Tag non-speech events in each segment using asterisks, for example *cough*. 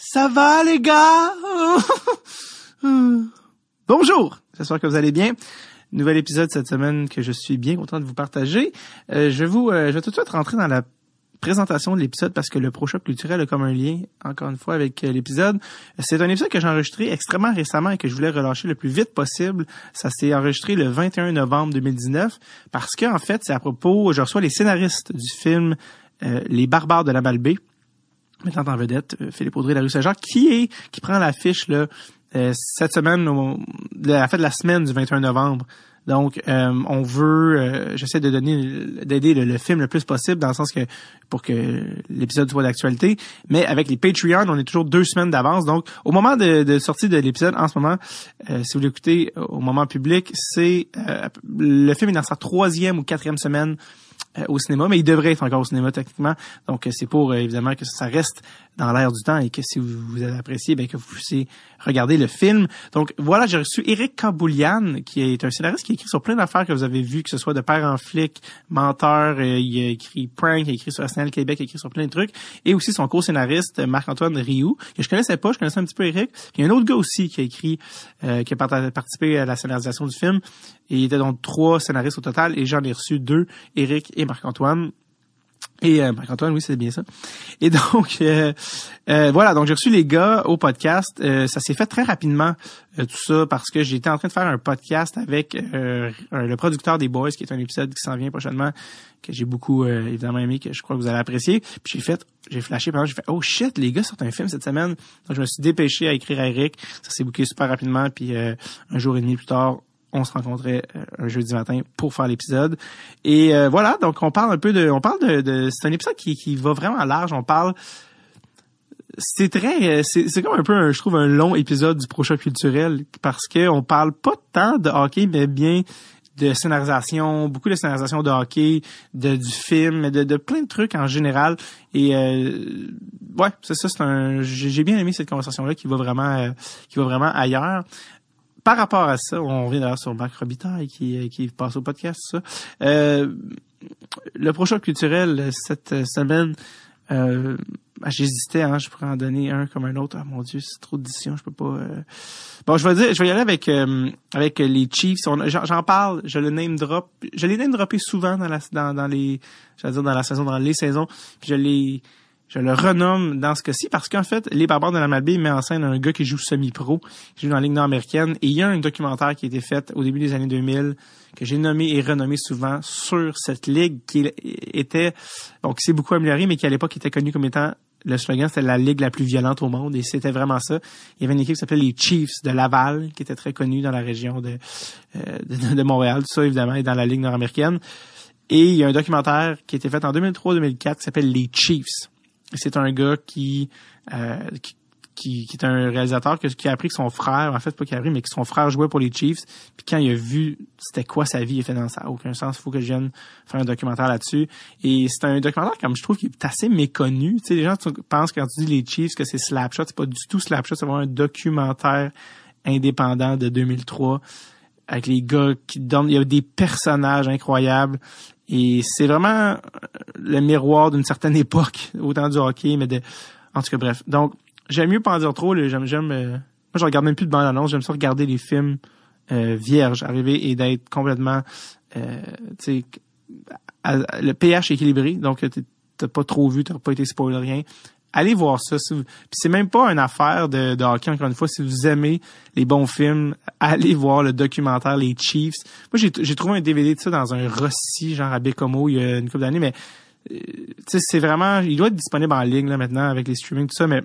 Ça va les gars? *laughs* Bonjour, j'espère que vous allez bien. Nouvel épisode cette semaine que je suis bien content de vous partager. Euh, je vous, euh, vais tout de suite rentrer dans la présentation de l'épisode parce que le Pro culturel a comme un lien, encore une fois, avec euh, l'épisode. C'est un épisode que j'ai enregistré extrêmement récemment et que je voulais relâcher le plus vite possible. Ça s'est enregistré le 21 novembre 2019 parce que, en fait, c'est à propos, je reçois les scénaristes du film Les Barbares de la Malbaie mettant en vedette euh, Philippe Audrey de la rue Saint-Jacques, qui est qui prend l'affiche là euh, cette semaine, la fin de la semaine du 21 novembre. Donc, euh, on veut, j'essaie de donner, d'aider le, film le plus possible, dans le sens que pour que l'épisode soit d'actualité. Mais avec les Patreons, on est toujours deux semaines d'avance. Donc, au moment de, de sortie de l'épisode, en ce moment, si vous l'écoutez au moment public, c'est le film est dans sa troisième ou quatrième semaine euh, au cinéma, mais il devrait être encore au cinéma techniquement. Donc euh, c'est pour euh, évidemment que ça reste dans l'air du temps et que si vous, vous avez apprécié, ben, que vous puissiez regarder le film. Donc voilà, j'ai reçu Eric Camboulian, qui est un scénariste qui écrit sur plein d'affaires que vous avez vues, que ce soit de père en flic, menteur, il a écrit Prank, il a écrit sur SNL Québec, il a écrit sur plein de trucs, et aussi son co-scénariste Marc-Antoine Rioux, que je connaissais pas, je connaissais un petit peu Eric. Il y a un autre gars aussi qui a écrit, qui a participé à la scénarisation du film, et il était donc trois scénaristes au total, et j'en ai reçu deux, Eric et Marc-Antoine. Et euh, Marc-Antoine, oui, c'est bien ça. Et donc, *laughs* euh, euh, voilà, donc j'ai reçu les gars au podcast. ça s'est fait très rapidement, tout ça, parce que j'étais en train de faire un podcast avec le producteur des Boys, qui est un épisode qui s'en vient prochainement, que j'ai beaucoup évidemment aimé, que je crois que vous allez apprécier. Puis j'ai fait, j'ai flashé pendant, j'ai fait, oh shit, les gars sortent un film cette semaine. Donc je me suis dépêché à écrire à Eric. Ça s'est bouclé super rapidement, puis un jour et demi plus tard, on se rencontrait euh, un jeudi matin pour faire l'épisode. Et euh, voilà, donc on parle un peu de, on parle de, c'est un épisode qui, qui va vraiment large. On parle, c'est très, c'est, c'est comme un peu, un, je trouve, un long épisode du prochain culturel parce que on parle pas tant de hockey, mais bien de scénarisation, beaucoup de scénarisation de hockey, de du film, de, de plein de trucs en général. Et euh, ouais, c'est ça, c'est un, j'ai bien aimé cette conversation là qui va vraiment, qui va vraiment ailleurs par rapport à ça, on revient d'ailleurs sur Marc Robitaille qui, qui passe au podcast, ça. Euh, le prochain culturel cette semaine, euh, ben, j'hésitais, hein, je pourrais en donner un comme un autre. Ah mon dieu, c'est trop d'édition, je peux pas. Euh. Bon, je vais dire, je vais y aller avec euh, avec les Chiefs. J'en parle, je le name drop, je l'ai name droppé souvent dans la dans, dans les, j'allais dire dans la saison, dans les saisons. je l'ai je le renomme dans ce cas-ci parce qu'en fait, Les Barbares de la Malbaie met en scène un gars qui joue semi-pro, qui joue dans la Ligue nord-américaine. Et il y a un documentaire qui a été fait au début des années 2000 que j'ai nommé et renommé souvent sur cette ligue qui était, bon, qui s'est beaucoup améliorée, mais qui à l'époque était connue comme étant le slogan, c'était la ligue la plus violente au monde et c'était vraiment ça. Il y avait une équipe qui s'appelait les Chiefs de Laval, qui était très connue dans la région de, euh, de, de, Montréal, tout ça évidemment, et dans la ligue nord-américaine. Et il y a un documentaire qui a été fait en 2003-2004 qui s'appelle Les Chiefs c'est un gars qui, euh, qui, qui, est un réalisateur qui a appris que son frère, en fait pas qu'il a appris, mais que son frère jouait pour les Chiefs. Puis quand il a vu c'était quoi sa vie, il a fait dans ça aucun sens, il faut que je vienne faire un documentaire là-dessus. Et c'est un documentaire comme je trouve qui est assez méconnu. Tu sais, les gens pensent quand tu dis les Chiefs que c'est Slapshot, c'est pas du tout Slapshot, c'est vraiment un documentaire indépendant de 2003 avec les gars qui donnent, il y a des personnages incroyables. Et c'est vraiment le miroir d'une certaine *laughs* époque, autant du hockey, mais de, en tout cas, bref. Donc, j'aime mieux pas en dire trop, j'aime, j'aime, euh, moi, je regarde même plus de bande-annonce, j'aime ça regarder les films, euh, vierges, arriver et d'être complètement, euh, tu sais, le pH équilibré, donc t'as pas trop vu, t'as pas été spoilé rien allez voir ça. Si c'est même pas une affaire de, hockey, encore une fois. Si vous aimez les bons films, *laughs* allez voir le documentaire Les Chiefs. Moi, j'ai trouvé un DVD de ça dans un Rossi, genre à Bécomo, il y a une couple d'années, mais euh, c'est vraiment... Il doit être disponible en ligne là maintenant avec les streamings, tout ça, mais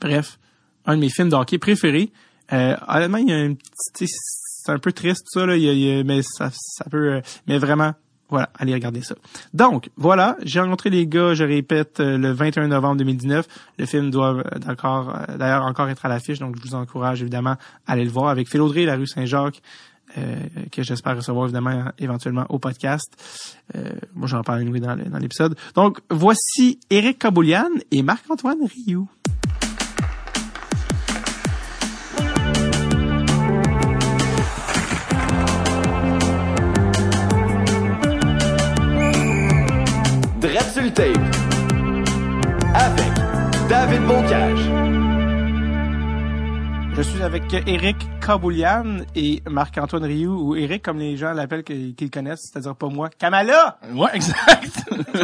bref, un de mes films de hockey préférés. Euh, honnêtement, il y a un petit... C'est un peu triste, ça, là, il y a, mais ça, ça peut... Euh, mais vraiment, voilà, allez regarder ça. Donc, voilà, j'ai rencontré les gars, je répète, euh, le 21 novembre 2019. Le film doit euh, d'accord, euh, d'ailleurs encore être à l'affiche, donc je vous encourage évidemment à aller le voir avec Phil la rue Saint-Jacques, que j'espère recevoir évidemment éventuellement au podcast. moi, j'en parle dans, l'épisode. Donc, voici Eric Caboulian et Marc-Antoine Rioux. Avec David Bocage. Je suis avec Eric Kaboulian et Marc-Antoine Rioux, ou Eric comme les gens l'appellent qu'ils connaissent, c'est-à-dire pas moi. Kamala! Ouais, exact.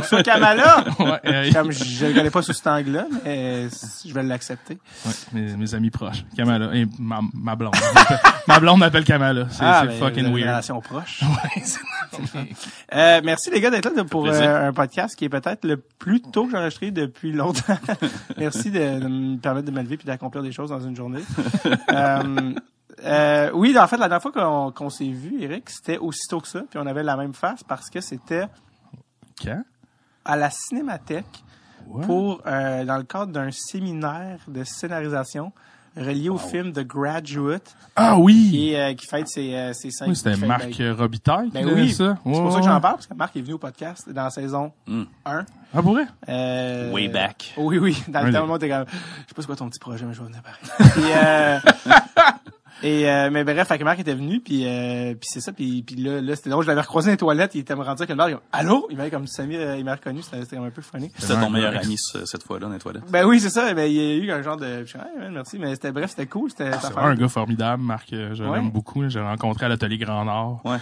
Sur Kamala! ouais, euh, Comme je ne connais pas sous cet angle-là, mais je vais l'accepter. ouais, mes, mes amis proches. Kamala. Et ma, ma blonde. *laughs* ma blonde m'appelle Kamala. C'est Ah, ben, fucking weird. relation proche. *laughs* Ouais, Euh, merci les gars d'être là pour euh, un podcast qui est peut-être le plus tôt que j'ai enregistré depuis longtemps. *laughs* merci de, de me permettre de m'élever puis d'accomplir des choses dans une journée. *laughs* euh, euh, oui, en fait, la dernière fois qu'on s'est vu, Eric, c'était aussitôt que ça, puis on avait la même face parce que c'était Quand? à la Cinémathèque pour euh, dans le cadre d'un séminaire de scénarisation relié au film The Graduate Ah oui! qui, euh, qui fête ses, euh, ses cinq Oui, c'était Marc ben, euh, Robitaille Ben oui, ça. c'est pour Ouais, ça que j'en parle, parce que Marc est venu au podcast dans la saison Mm. 1. Ah, pour vrai? Euh, Way back. Oui, oui. Dans le temps, était comme, je sais pas c'est quoi ton petit projet, mais je vais venir pareil. *laughs* Puis, euh, et, euh, mais bref, fait que Marc était venu, puis, euh, puis c'est ça, puis, puis là, là c'était drôle, je l'avais recroisé dans les toilettes, il était me rendu que le Marc, il allô? Il m'avait comme Samir, euh, il m'a reconnu, c'était c'était comme un peu funny. C'était ton meilleur ami ce- cette fois-là dans les toilettes. Ben oui, c'est ça, ben, il y a eu un genre de, je suis hey, man, merci, mais c'était, bref, c'était cool, c'était, C'est vraiment un gars formidable, Marc. euh, Je Ouais. l'aime beaucoup. J'ai rencontré à l'Atelier Grand Nord. Ouais.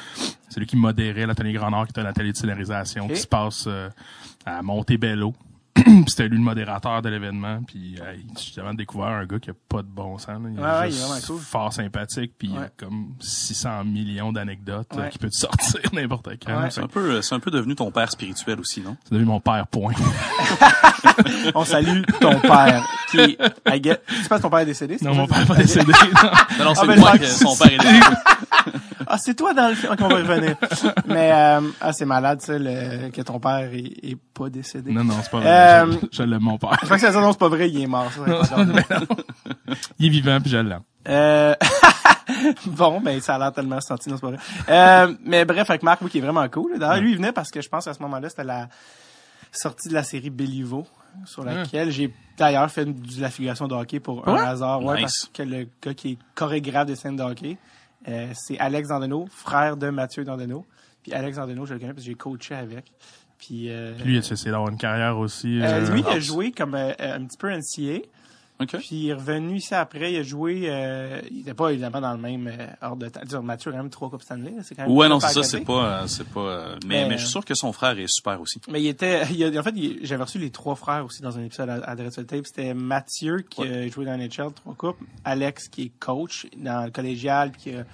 C'est lui qui modérait l'Atelier Grand Nord, qui était un atelier de scénarisation qui se passe euh, à Montebello. Puis *clears throat* c'était lui le modérateur de l'événement. Puis euh, j'ai justement découvert un gars qui a pas de bon sens. là. Il est Ouais, ouais, il est juste cool. fort sympathique. Puis il a Ouais. comme 600 millions d'anecdotes euh, Ouais. qui peut te sortir *laughs* n'importe quand. Ouais. C'est un peu, c'est un peu devenu ton père spirituel aussi, non? C'est devenu mon père point. *laughs* On salue ton père, qui est, I get, tu penses ton père est décédé? c'est non, mon père que- est pas décédé. non. Non, non, c'est Ah, ben, son père est décédé. *laughs* Ah, c'est toi dans le film. Ok, on va revenir. Mais, euh, ah, c'est malade, ça, le, que ton père est, est pas décédé. non, non, c'est pas vrai. Euh, Je, je l'aime, mon père. Je crois que ça, non, c'est pas vrai, il est mort, ça. Il est vivant, puis je l'aime. Euh, *laughs* bon, ben, ça a l'air tellement senti, non, c'est pas vrai. Euh, mais bref, avec Marc, oui, qui est vraiment cool. D'ailleurs, lui, il venait parce que je pense qu'à ce moment-là, c'était la sortie de la série Béliveau, sur laquelle j'ai d'ailleurs fait de la figuration de hockey pour un hasard. Ouais, Nice. parce que le gars qui est chorégraphe des scènes de hockey, euh, c'est Alex Dandeno, frère de Mathieu Dandeno. Puis Alex Dandeno, je le connais parce que j'ai coaché avec. Puis, euh, Puis lui, il a essayé d'avoir une carrière aussi. euh, euh, lui, il a joué comme euh, un petit peu NCA. OK. Puis il est revenu ici après, il a joué, euh, il était pas évidemment dans le même euh, ordre de temps. Mathieu a quand même trois Coupes Stanley, c'est quand même Ouais, non, c'est ça, c'est pas, euh, c'est pas, euh, mais, Mais, mais je suis sûr que son frère est super aussi. Mais il était, *laughs* il a- en fait, j'avais reçu les trois frères aussi dans un épisode à, à Dread Soul Tape. C'était Mathieu qui a joué dans NHL, trois coupes, Alex qui est coach dans le collégial, puis qui, a-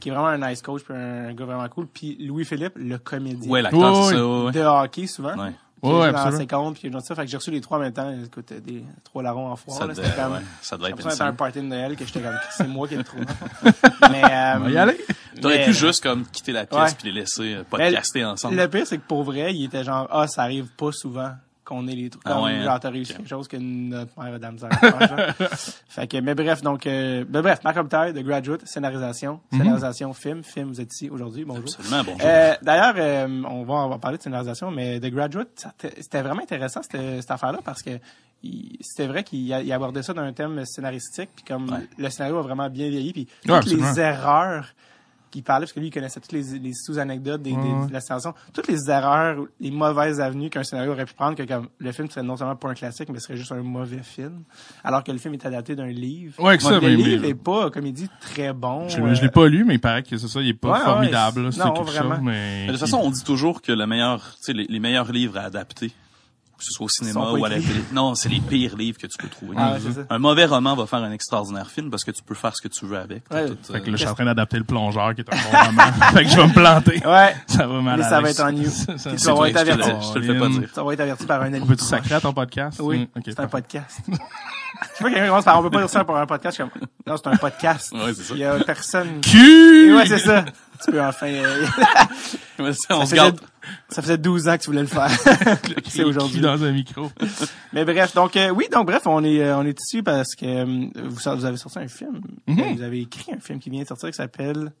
qui est vraiment un nice coach, puis un, gars vraiment cool, puis Louis-Philippe, le comédien Ouais, l'acteur, Ouais, ça, ouais. ouais, de hockey souvent. ouais. Qui Ouais, dans absolument. 50, puis ça. Fait que j'ai reçu les trois en même temps. Écoute, des trois larrons en foire. Ça là, devait, comme, ouais, ça devait être à un party de Noël que j'étais comme, c'est moi qui ai le trou. *laughs* mais, euh, On va y aller. T'aurais mais- pu juste comme quitter la pièce Ouais. puis les laisser euh, Mais podcaster ensemble. Le pire, c'est que pour vrai, il était genre, ah, ça arrive pas souvent qu'on ait les trucs. Ah ouais, genre, t'as réussi quelque chose que notre mère a de la misère à faire, genre. *laughs* fait que, mais bref, donc, euh, ben bref, Marc Robitaille, The Graduate, scénarisation, Mhm. scénarisation, film, film, vous êtes ici aujourd'hui, bonjour. Absolument, bonjour. Euh, D'ailleurs, euh, on, va, on va parler de scénarisation, mais The Graduate, c'était vraiment intéressant cette, cette affaire-là parce que il- c'était vrai qu'il abordait ça d'un thème scénaristique, puis comme Ouais. le scénario a vraiment bien vieilli, puis Ouais, toutes les erreurs qu'il parlait, parce que lui, il connaissait toutes les, les sous-anecdotes des, des- Ouais. de la scénarisation, toutes les erreurs, les mauvaises avenues qu'un scénario aurait pu prendre, que comme le film serait non seulement pas un classique, mais serait juste un mauvais film, alors que le film est adapté d'un livre. Ouais, que ça, le mais- livre mais- est pas, comme il dit, très bon. Je, euh, je l'ai pas lu, mais il paraît que c'est ça, il est pas Ouais, ouais, formidable, là, c'est- c'est non, quelque vraiment. chose, mais... Mais de toute façon, on dit toujours que le meilleur, tu sais, les, les meilleurs livres à adapter, que ce soit au cinéma ou à la télé. Non, c'est les pires livres que tu peux trouver. Ah ouais, c'est ça. Un mauvais roman va faire un extraordinaire film parce que tu peux faire ce que tu veux avec. Ouais. tout, Fait que euh, là, je suis en train d'adapter le plongeur, qui est un bon roman. *laughs* fait que je vais me planter. Ouais. Ça va mal Mais ça va être en *laughs* you. Ça- toi, être averti. je te le fais pas dire. Ça va être averti par un ami. On peut-tu proche. sacrer à ton podcast? Oui, Mm, c'est un podcast. *laughs* Je sais pas quelqu'un commence par on peut pas dire ça pour un podcast. Comme, non, c'est un podcast. Ouais, c'est ça. Il y a personne. Ouais, c'est ça. Tu peux enfin. euh, *laughs* mais ça, ça, on se faisait, garde. ça faisait 12 ans que tu voulais le faire. *laughs* c'est aujourd'hui. Dans un micro. *laughs* Mais bref, donc euh, oui, donc bref, on est euh, on est ici parce que euh, vous, vous avez sorti un film. Mhm. Euh, Vous avez écrit un film qui vient de sortir qui s'appelle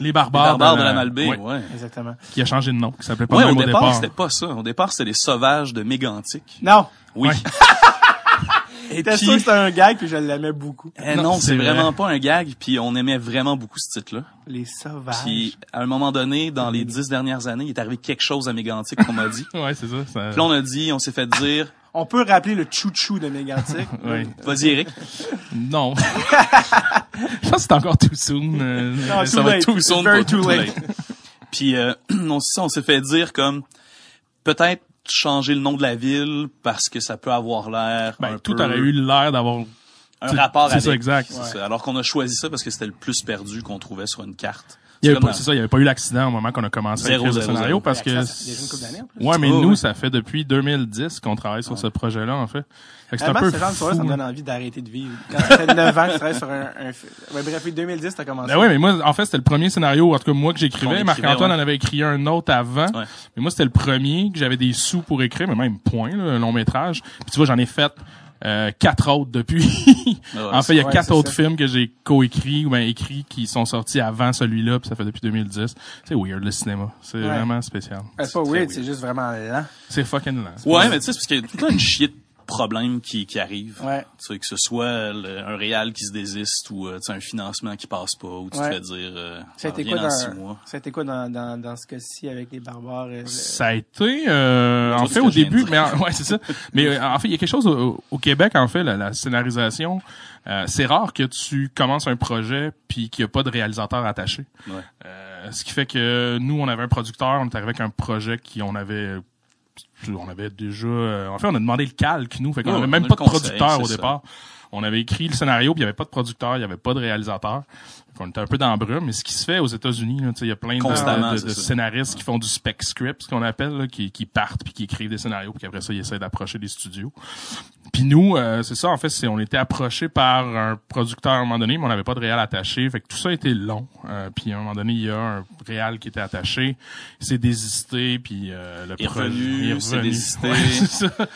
Les barbares, Barbare de la Malbaie, ouais, ouais. exactement. Qui a changé de nom, qui s'appelait pas Ouais, même au au départ, départ. c'était pas ça. Au départ, c'était les sauvages de Mégantic. Non. Oui. Ouais. J'étais puis- sûr que c'était un gag puis je l'aimais beaucoup. Eh Non, non, c'est c'est vrai. vraiment pas un gag, puis on aimait vraiment beaucoup ce titre-là. Les sauvages. Puis à un moment donné, dans les dix dernières années, il est arrivé quelque chose à Mégantic qu'on m'a dit. *laughs* Ouais, c'est ça. ça... Puis là, on a dit, on s'est fait dire, *laughs* On peut rappeler le chou-chou de Mégantic. *laughs* Oui. Vas-y, Eric. Non. Je pense que c'est encore too soon. euh, Non, Ça too va late. too It's soon very too late. Puis euh, *clears throat* on s'est fait dire comme peut-être changer le nom de la ville parce que ça peut avoir l'air ben, un tout peu- aurait eu l'air d'avoir un rapport c'est avec. ça, exact. C'est ça. Alors qu'on a choisi ça parce que c'était le plus perdu qu'on trouvait sur une carte. Il y avait pas, dans- c'est ça, il y avait pas eu l'accident au moment qu'on a commencé Zéro, à écrire le zéro, scénario zéro. parce que Ça, ça fait déjà une couple d'années, en plus. ouais, mais Oh, nous ça fait depuis 2010 qu'on travaille sur ce projet-là en fait. Fait que c'est un peu ce genre de soirée, ça me donne envie d'arrêter de vivre. Quand ça fait 9 ans que tu travailles sur un, un ouais, bref, oui, 2010, t'as commencé. Ben oui, mais moi, en fait, c'était le premier scénario, en tout cas, moi, que j'écrivais. Marc-Antoine ouais. en avait écrit un autre avant. Ouais. Mais moi, c'était le premier que j'avais des sous pour écrire, mais même point, là, un long métrage. Puis tu vois, j'en ai fait euh, quatre autres depuis. *laughs* Ah ouais, en fait, il y a ouais, quatre c'est autres ça. films que j'ai coécrits ou ben écrits qui sont sortis avant celui-là, puis ça fait depuis 2010. C'est weird, le cinéma. C'est Ouais. vraiment spécial. C'est pas weird, c'est juste vraiment lent. C'est fucking lent. Ouais, mais tu sais, c'est parce qu'il y a tout le temps une chier de problèmes qui, qui arrivent. Ouais. Tu sais, que ce soit le- un réal qui se désiste ou euh, tu sais, un financement qui passe pas ou tu Ouais. te fais dire euh, Ça a été reviens quoi dans six mois. ça a été quoi dans, dans, dans ce cas-ci avec les barbares? euh, le- Ça a été, euh, en fait, au début, mais en- ouais, c'est ça. *laughs* Mais euh, en fait, il y a quelque chose au, au Québec, en fait, la, la scénarisation. euh, c'est rare que tu commences un projet puis qu'il n'y a pas de réalisateur attaché. Ouais. Euh, ce qui fait que nous, on avait un producteur, on est arrivé avec un projet qui on avait on avait déjà euh, en fait on a demandé le calque nous fait qu'on Ouais, avait on même pas de producteur au ça. On avait écrit le scénario puis il y avait pas de producteur il y avait pas de réalisateur qu'on était un peu dans le brume mais ce qui se fait aux États-Unis il y a plein de, scénaristes qui font du spec script ce qu'on appelle là, qui, qui partent puis qui écrivent des scénarios puis après ça ils essaient d'approcher des studios puis nous, euh, c'est ça, en fait, c'est on était approché par un producteur à un moment donné, mais on n'avait pas de réal attaché. Fait que tout ça a été long. Euh, puis à un moment donné, il y a un réal qui était attaché. Il s'est désisté, puis euh, le Il est revenu, il est s'est revenu. désisté. Ouais, *laughs* c'est ça.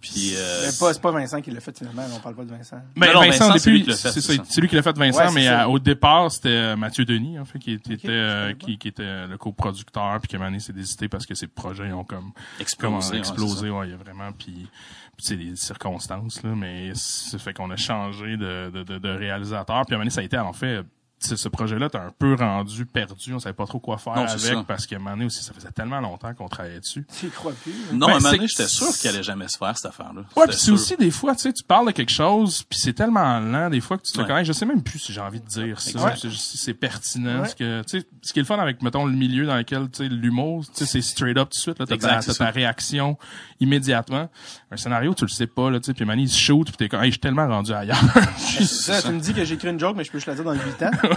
Puis euh, Mais pas, c'est pas Vincent qui l'a fait finalement, on parle pas de Vincent. Ben, Non, non, Vincent, c'est lui qui l'a fait, c'est c'est ça, ça. c'est lui qui l'a fait Vincent, Ouais, c'est mais euh, au départ, c'était euh, Mathieu Denis, en fait, qui, était euh, qui, qui était le coproducteur, puis qui à un moment donné s'est désisté parce que ses projets ont comme explosé. ouais, explosé, ouais, il y a vraiment puis puis c'est des circonstances là, mais ça fait qu'on a changé de, de, de, de réalisateur, puis à un moment donné, ça a été en fait ce ce projet-là, t'as un peu rendu perdu, on savait pas trop quoi faire Non, avec ça. parce qu'à un moment donné aussi, ça faisait tellement longtemps qu'on travaillait dessus. Tu crois plus? hein? Non, Ben, à un moment c'est- donné, j'étais sûr qu'il allait jamais se faire, cette affaire-là. Ouais, puis c'est aussi des fois, tu sais, tu parles de quelque chose, puis c'est tellement lent des fois que tu te Ouais. connais. Je sais même plus si j'ai envie de dire ça, Ouais. si c'est pertinent. Ouais. Ce que, tu sais, ce qui est le fun avec mettons le milieu dans lequel tu sais l'humour, tu sais, c'est straight up tout de suite. Là, t'as ta, ta réaction immédiatement. Un scénario, tu le sais pas là, tu sais, puis Manny il se shoot, puis t'es comme, hey, je suis tellement rendu ailleurs. *laughs* C'est ça, tu me dis que j'ai écrit une joke, mais je peux juste la dire dans 8 ans. *laughs*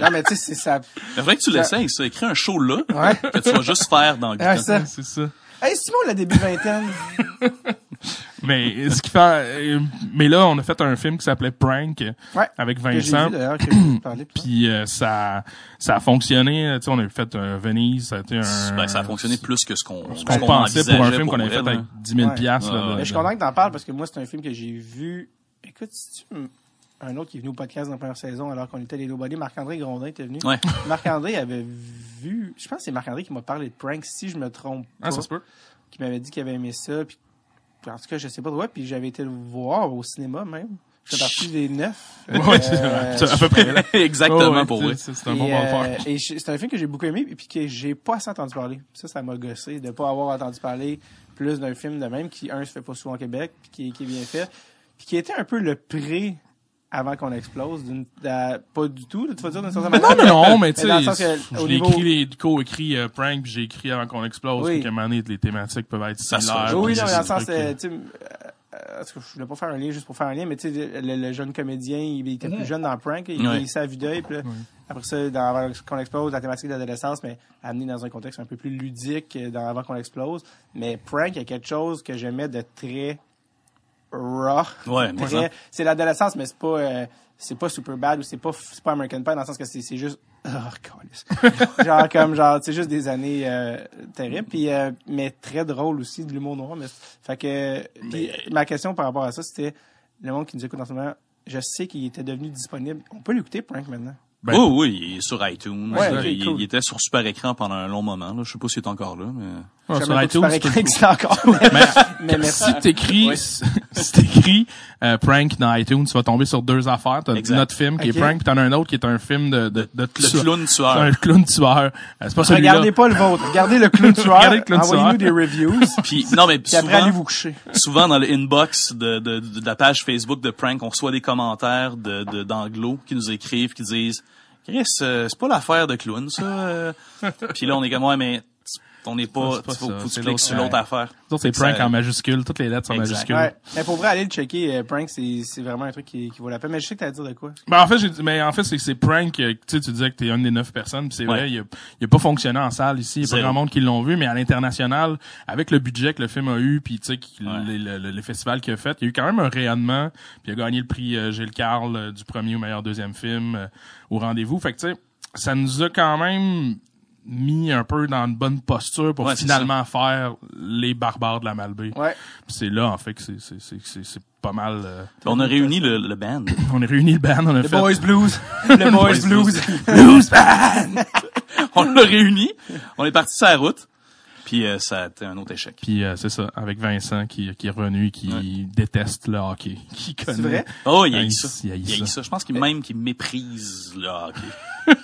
non, mais tu sais, c'est ça. Il faudrait que tu l'essayes, ça. Écris un show là, Ouais. que tu vas juste faire dans Ouais, ans. ça. c'est ça. Hey, Simon, le début vingtaine. *laughs* Mais ce qui fait, euh, mais là, on a fait un film qui s'appelait Prank Ouais. avec Vincent. vu d'ailleurs, que j'ai *clears throat* parlé. Puis euh, ça ça a fonctionné, tu sais on a fait euh, Venise, ça a été un Ben, ça a fonctionné plus que ce qu'on pensait pour un film qu'on avait fait avec hein. 10 000 Ouais. piastres. là, Ouais, je suis content que t'en parles parce que moi, c'est un film que j'ai vu. Écoute, si tu un autre qui est venu au podcast dans la première saison alors qu'on était les Nobody, Marc-André Grondin était venu. Ouais. *laughs* Marc-André avait vu, je pense que c'est Marc-André qui m'a parlé de prank, si je me trompe pas, Ah, ça se peut. qui m'avait dit qu'il avait aimé ça. Puis, en tout cas, je sais pas trop, puis j'avais été le voir au cinéma même. Je fais partie des neuf. *laughs* Ouais, c'est Euh, c'est à peu près. *laughs* Exactement ouais, pour c'est- vrai. C'est un bon euh, et je- c'est un film que j'ai beaucoup aimé et puis que j'ai pas assez entendu parler. Ça, ça m'a gossé de pas avoir entendu parler plus d'un film de même qui, un, se fait pas souvent au Québec puis qui, est- qui est bien fait. Puis qui était un peu le pré avant qu'on explose. d'une- de- pas du tout, tu vas dire d'une certaine Non, manière. non, non, *laughs* mais tu sais, que, je l'ai écrit, les co-écrit euh, Prank, puis j'ai écrit avant qu'on explose, Oui. puis qu'à un moment donné, les thématiques peuvent être similaires. Oui, non, mais dans le sens, euh, tu sais, euh, en tout cas, je voulais pas faire un lien juste pour faire un lien, mais tu sais, le, le jeune comédien, il était plus jeune dans Prank, il Ouais. s'est à vue d'œil, puis après ça, dans Avant qu'on explose, la thématique de l'adolescence, mais amené dans un contexte un peu plus ludique euh, dans Avant qu'on explose. Mais Prank, il y a quelque chose que j'aimais de très raw. Ouais, c'est l'adolescence, mais c'est pas, euh, c'est pas super bad ou c'est pas, c'est pas American Pie dans le sens que c'est, c'est juste, oh, *laughs* genre comme, genre, c'est juste des années, euh, terribles. Puis, euh, mais très drôle aussi, de l'humour noir. Mais, fait que, puis, ma question par rapport à ça, c'était, le monde qui nous écoute en ce moment, je sais qu'il était devenu disponible. On peut l'écouter, Prank, maintenant? Ben, oh oui, il est sur iTunes. Ouais, il, cool. il était sur super écran pendant un long moment. Là. Je sais pas s'il est encore là, mais. Savais sur iTunes, ça encore. *laughs* Mais *laughs* Mais merci. si t'écris, si t'écris euh, prank dans iTunes, tu vas tomber sur deux affaires. T'as notre film qui est prank, puis t'en as un autre qui est un film de de, de, Le tueur. clown C'est tueur. un clown tueur. Euh, C'est pas celui-là. Regardez pas le vôtre. Regardez le clown tueur. Regardez le clown Envoyez-nous des reviews. *laughs* Puis non mais Puis après, souvent, allez vous coucher. souvent dans le inbox de, de, de la page Facebook de Prank, on reçoit des commentaires de de- d'anglo qui nous écrivent, qui disent Chris, euh, c'est pas l'affaire de clown ça. euh. *laughs* Puis là on est comme ouais mais on n'est pas, C'est pas faut, ça, que tu cliques sur l'autre, affaire. C'est prank Ça- en majuscule. Toutes les lettres sont Exact. majuscules. Ouais. Mais pour vrai, aller le checker, euh, prank, c'est, c'est vraiment un truc qui, qui vaut la peine. Mais je sais que t'as à dire de quoi. Ben, en fait, j'ai dit- mais en fait, c'est que c'est prank. euh, Tu sais, tu disais que t'es une des neuf personnes, c'est Ouais. vrai, il a, il a pas fonctionné en salle ici. Il y a pas grand monde qui l'ont vu, mais à l'international, avec le budget que le film a eu, puis tu sais, Ouais. le, le, le- le festival qu'il a fait, il y a eu quand même un rayonnement. Puis il a gagné le prix euh, Gilles Carle euh, du premier au meilleur deuxième film euh, au rendez-vous. Fait que tu sais, ça nous a quand même mis un peu dans une bonne posture pour Ouais, c'est finalement faire les barbares de la Malbaie. Ouais. C'est là en fait que c'est c'est c'est c'est c'est pas mal. euh, On a réuni le, le band. on a réuni le band, on a Le fait Boys Blues. *laughs* Le Boys Blues. Blues Band. *laughs* on l'a réuni. On est parti sur la route. Puis euh, ça a été un autre échec. Puis euh, c'est ça, avec Vincent qui, qui est revenu, qui déteste le hockey, qui connaît. vrai? Oh, il y a Ah, eu il- ça. il y a eu Il y a eu ça. ça. Je pense qu'il même qu'il méprise le hockey. *laughs*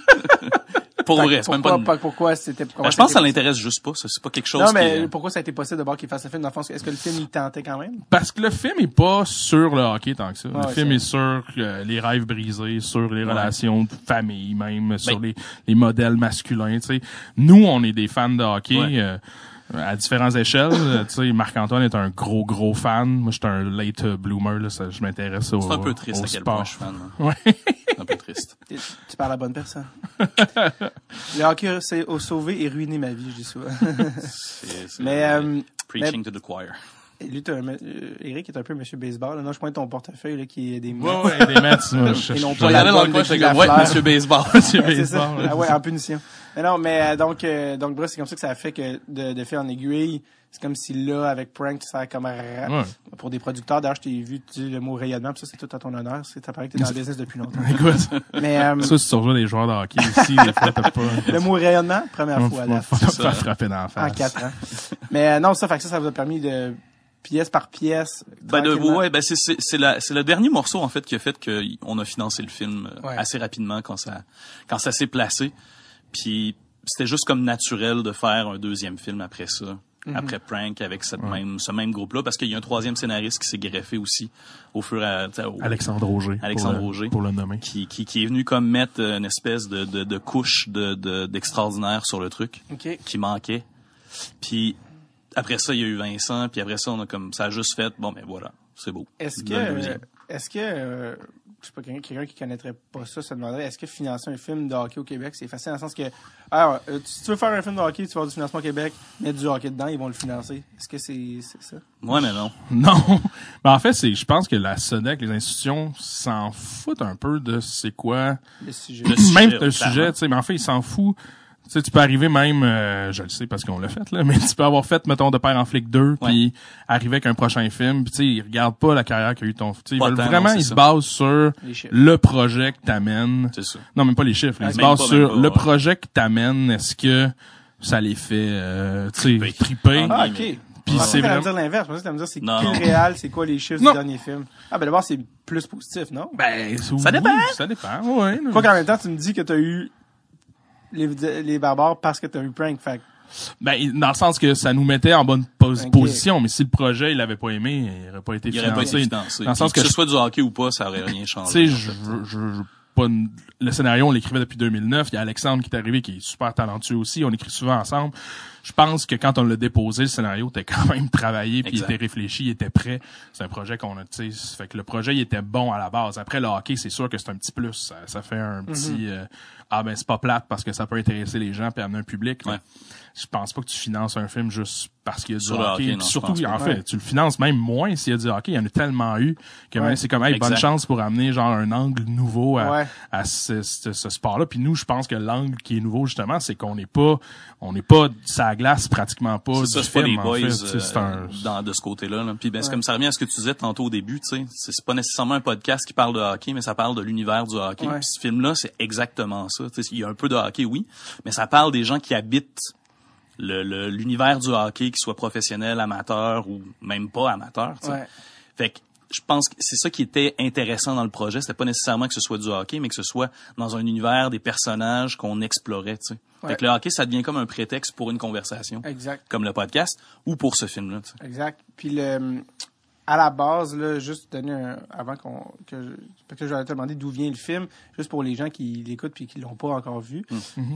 Pour vrai, c'est même pas pourquoi, une... pas- pourquoi c'était, Ben, je pense que ça l'intéresse juste pas. ça. C'est pas quelque chose Non, mais est- pourquoi ça a été possible d'abord qu'il fasse le film dans le fond? Est-ce que le film, il tentait quand même? Parce que le film est pas sur le hockey tant que ça. Le film c'est- est sur euh, les rêves brisés, sur les relations de famille même, sur Ben- les, les modèles masculins. Tu sais, nous, on est des fans de hockey. Ouais. euh, à différentes échelles, Euh, tu sais, Marc-Antoine est un gros, gros fan. Moi, j'étais un late euh, bloomer, là, ça, je m'intéresse au C'est un peu triste à quel sport. point je suis fan. là. Ouais. Tu tu parles à la bonne personne. *laughs* le hockey a sa- a sauvé et ruiné ma vie, je dis souvent. C'est- mais, euh, Preaching to the choir. lui, un, euh, Eric est un peu monsieur baseball. là. Non, je pointe ton portefeuille, là, qui est des Ouais, ouais, des Mets, moi, je- Et non je- pas Je la dans le coin, j'étais comme, *laughs* ouais, monsieur baseball. Monsieur Ouais. Baseball. Ah ouais, en punition. Mais non, mais euh, donc, euh, donc bref, c'est comme ça que ça a fait que de, de fil en aiguille, c'est comme si là, avec Prank, ça comme un rap Ouais. pour des producteurs. D'ailleurs, je t'ai vu dire le mot rayonnement, puis ça, c'est tout à ton honneur. C'est ça paraît que t'es dans le business depuis longtemps. *laughs* Écoute, Mais euh, ça, si tu rejoins des joueurs de hockey ici, des fois, t'as pas... *laughs* le mot rayonnement, première On fois là, faire ça. frapper dans la en face. quatre ans. Mais euh, non, ça fait que ça, ça vous a permis de pièce par pièce. Ben, de, ouais, ben c'est c'est c'est la c'est le dernier morceau en fait qui a fait que y- on a financé le film euh, Ouais. assez rapidement quand ça quand ça s'est placé. Puis c'était juste comme naturel de faire un deuxième film après ça, Mhm. après Prank avec cette même ce même groupe là parce qu'il y a un troisième scénariste qui s'est greffé aussi au fur et à au- Alexandre Auger. Alexandre pour le- Auger. Pour le nommer. qui, qui qui est venu comme mettre une espèce de de, de couche de de- d'extraordinaire sur le truc qui manquait. Puis après ça, il y a eu Vincent, puis après ça, on a comme ça a juste fait bon ben voilà, c'est beau. Est-ce que, est-ce que, euh, je sais pas, quelqu'un qui connaîtrait pas ça se demanderait, est-ce que financer un film de hockey au Québec, c'est facile dans le sens que, alors, euh, si tu veux faire un film de hockey, tu vas avoir du financement au Québec, mettre du hockey dedans, ils vont le financer. Est-ce que c'est, c'est ça? Ouais, mais non. *laughs* Non. Mais en fait, c'est, je pense que la SODEC, les institutions s'en foutent un peu de c'est quoi, Le sujet. Le sujet, même le sujet, tu sais, mais en fait, ils s'en foutent. Tu sais, tu peux arriver même, euh, je le sais parce qu'on l'a fait, là, *laughs* mais tu peux avoir fait, mettons, De Père en flic 2, puis arriver avec un prochain film, puis tu sais, ils regardent pas la carrière qu'a eu ton... Tu sais, ils veulent vraiment, non, ils se basent sur le projet que t'amènes. C'est ça. Non, même pas les chiffres. là. Ils se basent pas, sur pas, le ouais. projet que t'amènes. Est-ce que ça les fait, euh, tu sais, Triper. triper? Ah, Ah, ok. Puis pensais c'est vraiment... dire l'inverse. Je pensais que t'allais me dire c'est qui le réel, c'est quoi les chiffres Non. du dernier film? Ah, ben d'abord, c'est plus positif, non? Ben, Ça oui, dépend. Ça dépend, ouais. Quoi qu'en même temps, tu me dis que t'as eu les, les barbares parce que t'as eu prank. Fait Ben, dans le sens que ça nous mettait en bonne pos- position, mais si le projet, il avait pas aimé, il aurait pas été Il aurait pas été financé. Dans le sens que, que ce je- soit du hockey ou pas, ça aurait rien Tu changé. sais, je, je, je- pas une- le scénario, on l'écrivait depuis 2009. Il y a Alexandre qui est arrivé, qui est super talentueux aussi. On écrit souvent ensemble. Je pense que quand on l'a déposé, le scénario était quand même *laughs* travaillé, puis il était réfléchi, il était prêt. C'est un projet qu'on a, tu sais, fait que le projet, il était bon à la base. Après, le hockey, c'est sûr que c'est un petit plus. Ça, ça fait un petit, euh, ah ben, c'est pas plate parce que ça peut intéresser les gens puis amener un public. mais Ouais. Je pense pas que tu finances un film juste parce qu'il y a du Sur hockey. non, surtout, en fait, Ouais. tu le finances même moins s'il y a du hockey. Il y en a tellement eu que Ouais. même c'est comme, hey, bonne chance pour amener genre un angle nouveau à, Ouais. à ce, ce, ce sport-là. Puis nous, je pense que l'angle qui est nouveau justement, c'est qu'on n'est pas, on n'est pas ça glace pratiquement pas C'est du ça, c'est pas les en boys fait. Tu sais, c'est euh, un, dans, de ce côté-là. Là. Puis ben, c'est Ouais. comme ça revient à ce que tu disais tantôt au début, tu sais. C'est c'est pas nécessairement un podcast qui parle de hockey, mais ça parle de l'univers du hockey. Ouais. Puis ce film-là, c'est exactement ça. Il y a un peu de hockey, oui, mais ça parle des gens qui habitent le le- l'univers du hockey, qu'il soit professionnel, amateur ou même pas amateur. tu sais. Ouais. Fait que je pense que c'est ça qui était intéressant dans le projet. C'était pas nécessairement que ce soit du hockey, mais que ce soit dans un univers des personnages qu'on explorait. Tu sais. Ouais. Fait que le hockey, ça devient comme un prétexte pour une conversation, Exact. comme le podcast, ou pour ce film-là. tu sais. Exact. Puis le à la base, là, juste donner un, avant qu'on que je, parce que je vais te demander d'où vient le film, juste pour les gens qui l'écoutent puis qui l'ont pas encore vu.